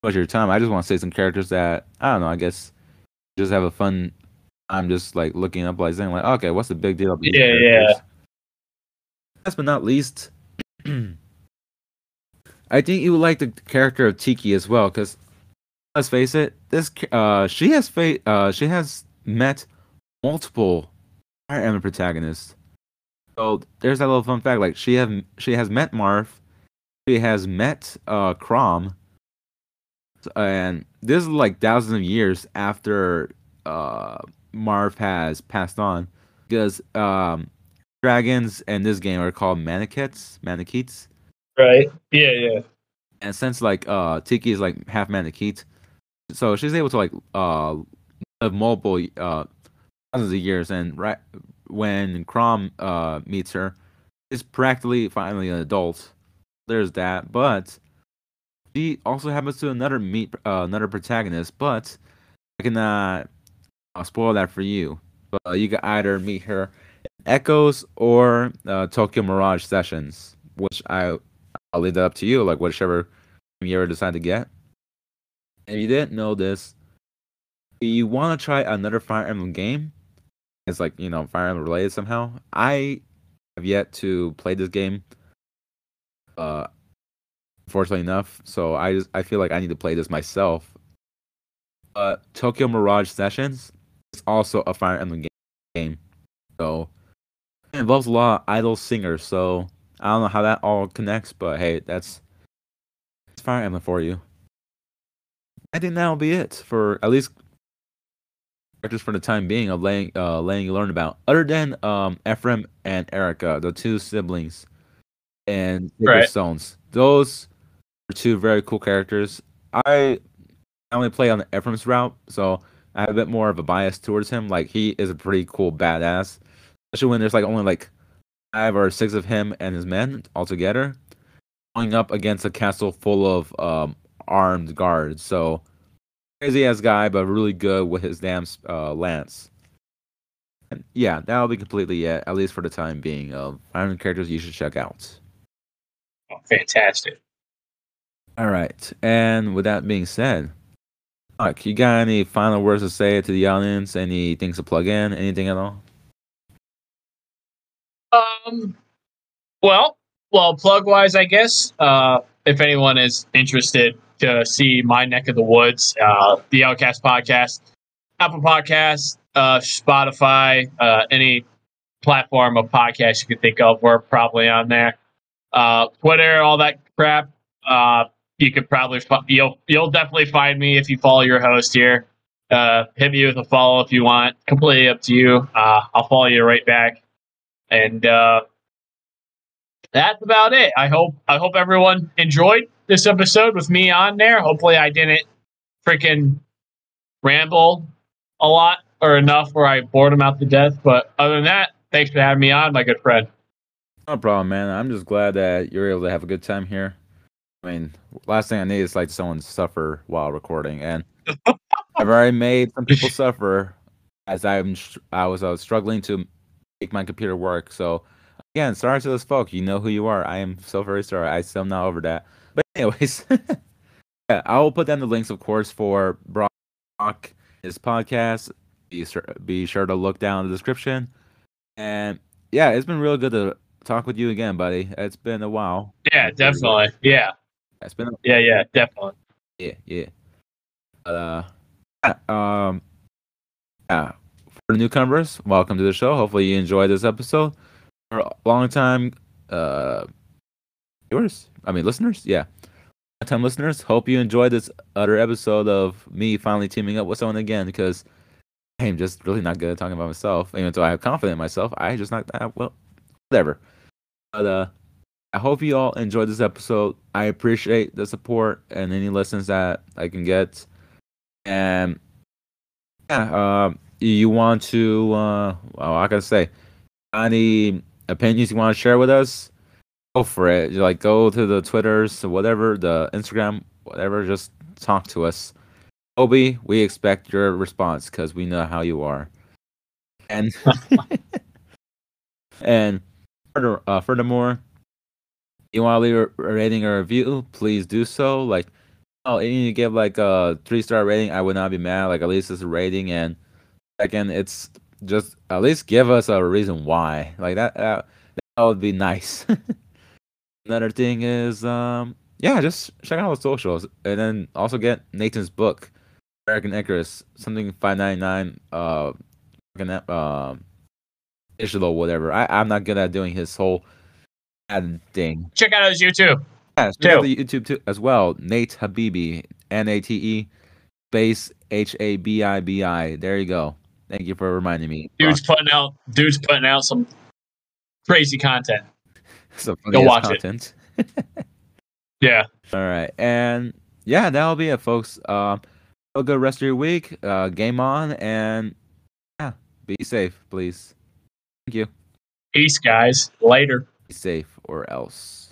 much of your time. I just want to say some characters that I don't know. I guess just have a fun. I'm just like looking up, like saying, like, okay, what's the big deal? About these Yeah, yeah. Last but not least, I think you would like the character of Tiki as well, because let's face it, this uh she has fa- uh she has met multiple Fire Emblem protagonists. So there's that little fun fact. Like she have she has met Marth, she has met uh Chrom and this is like thousands of years after uh Marth has passed on, because um dragons in this game are called Manakets, Manaketes. Right. Yeah. Yeah. And since like uh Tiki is like half Manakete, so she's able to like uh live multiple uh thousands of years and right when Chrom uh, meets her, is practically finally an adult. There's that, but she also happens to another meet uh, another protagonist. But I cannot uh, spoil that for you. But you can either meet her in Echoes or uh, Tokyo Mirage Sessions, which I I'll leave that up to you. Like whichever you ever decide to get. If you didn't know this, you want to try another Fire Emblem game, it's like you know Fire Emblem related somehow. I have yet to play this game. Uh, fortunately enough, so I just I feel like I need to play this myself. But Tokyo Mirage Sessions is also a Fire Emblem game, so it involves a lot of idol singers. So I don't know how that all connects, but hey, that's, that's Fire Emblem for you. I think that'll be it for at least characters for the time being of letting uh letting you learn about, other than um Ephraim and Eirika, the two siblings, and right. Stones. Those two very cool characters. I only play on the Ephraim's route, so I have a bit more of a bias towards him. Like he is a pretty cool badass, especially when there's like only like five or six of him and his men all together, going up against a castle full of um, armed guards. So crazy ass guy, but really good with his damn uh, lance. And yeah, that'll be completely it, at least for the time being, of Iron characters you should check out. Oh, fantastic. All right. And with that being said, Mark, you got any final words to say to the audience? Any things to plug in? Anything at all? Um, well, well, plug wise, I guess. Uh, if anyone is interested to see my neck of the woods, uh, the Outcast podcast, Apple Podcasts, uh, Spotify, uh, any platform of podcast you can think of, we're probably on there. Uh, Twitter, all that crap. Uh, you could probably you'll you'll definitely find me if you follow your host here. Uh, hit me with a follow if you want. Completely up to you. Uh, I'll follow you right back. And uh, that's about it. I hope I hope everyone enjoyed this episode with me on there. Hopefully, I didn't freaking ramble a lot or enough where I bored him out to death. But other than that, thanks for having me on, my good friend. No problem, man. I'm just glad that you're able to have a good time here. I mean, last thing I need is like someone suffer while recording, and I've already made some people suffer as I'm I was I was struggling to make my computer work. So again, sorry to those folks. You know who you are. I am so very sorry. I still not over that. But anyways, yeah, I will put down the links, of course, for Brock, his podcast. Be sure, be sure to look down in the description. And yeah, it's been real good to talk with you again, buddy. It's been a while. Yeah, definitely. Yeah. It's been. A- yeah, yeah, definitely. Yeah, yeah. uh, um, yeah. For the newcomers, welcome to the show. Hopefully, you enjoyed this episode. For a long time, uh, viewers, I mean listeners, yeah, time listeners. Hope you enjoyed this other episode of me finally teaming up with someone again because I'm just really not good at talking about myself. Even though I have confidence in myself, I just not that well. Whatever. But uh, I hope you all enjoyed this episode. I appreciate the support and any lessons that I can get. And yeah, um, you want to? Uh, well, I gotta say, any opinions you want to share with us? go for it. You Like go to the Twitters, whatever, the Instagram, whatever. Just talk to us. Obi, we expect your response because we know how you are. And and uh, furthermore, you want to leave a rating or review, please do so. Like, oh, you give like a three star rating. I would not be mad. Like at least it's a rating, and second, it's just at least give us a reason why. Like that, uh, that would be nice. Another thing is, um, yeah, just check out the socials, and then also get Nathan's book, American Icarus, something five ninety nine. Uh, um, digital whatever. I I'm not good at doing his whole thing. Check out his YouTube. Yeah, check out the YouTube too as well. Nate Habibi, N A T E, space H A B I B I. There you go. Thank you for reminding me. Dude's putting out dude's putting out some crazy content. Some Go watch content. it. Yeah. All right, and yeah, that'll be it, folks. Um, have a good rest of your week. Uh, game on, and yeah, be safe, please. Thank you. Peace, guys. Later. Be safe, or else.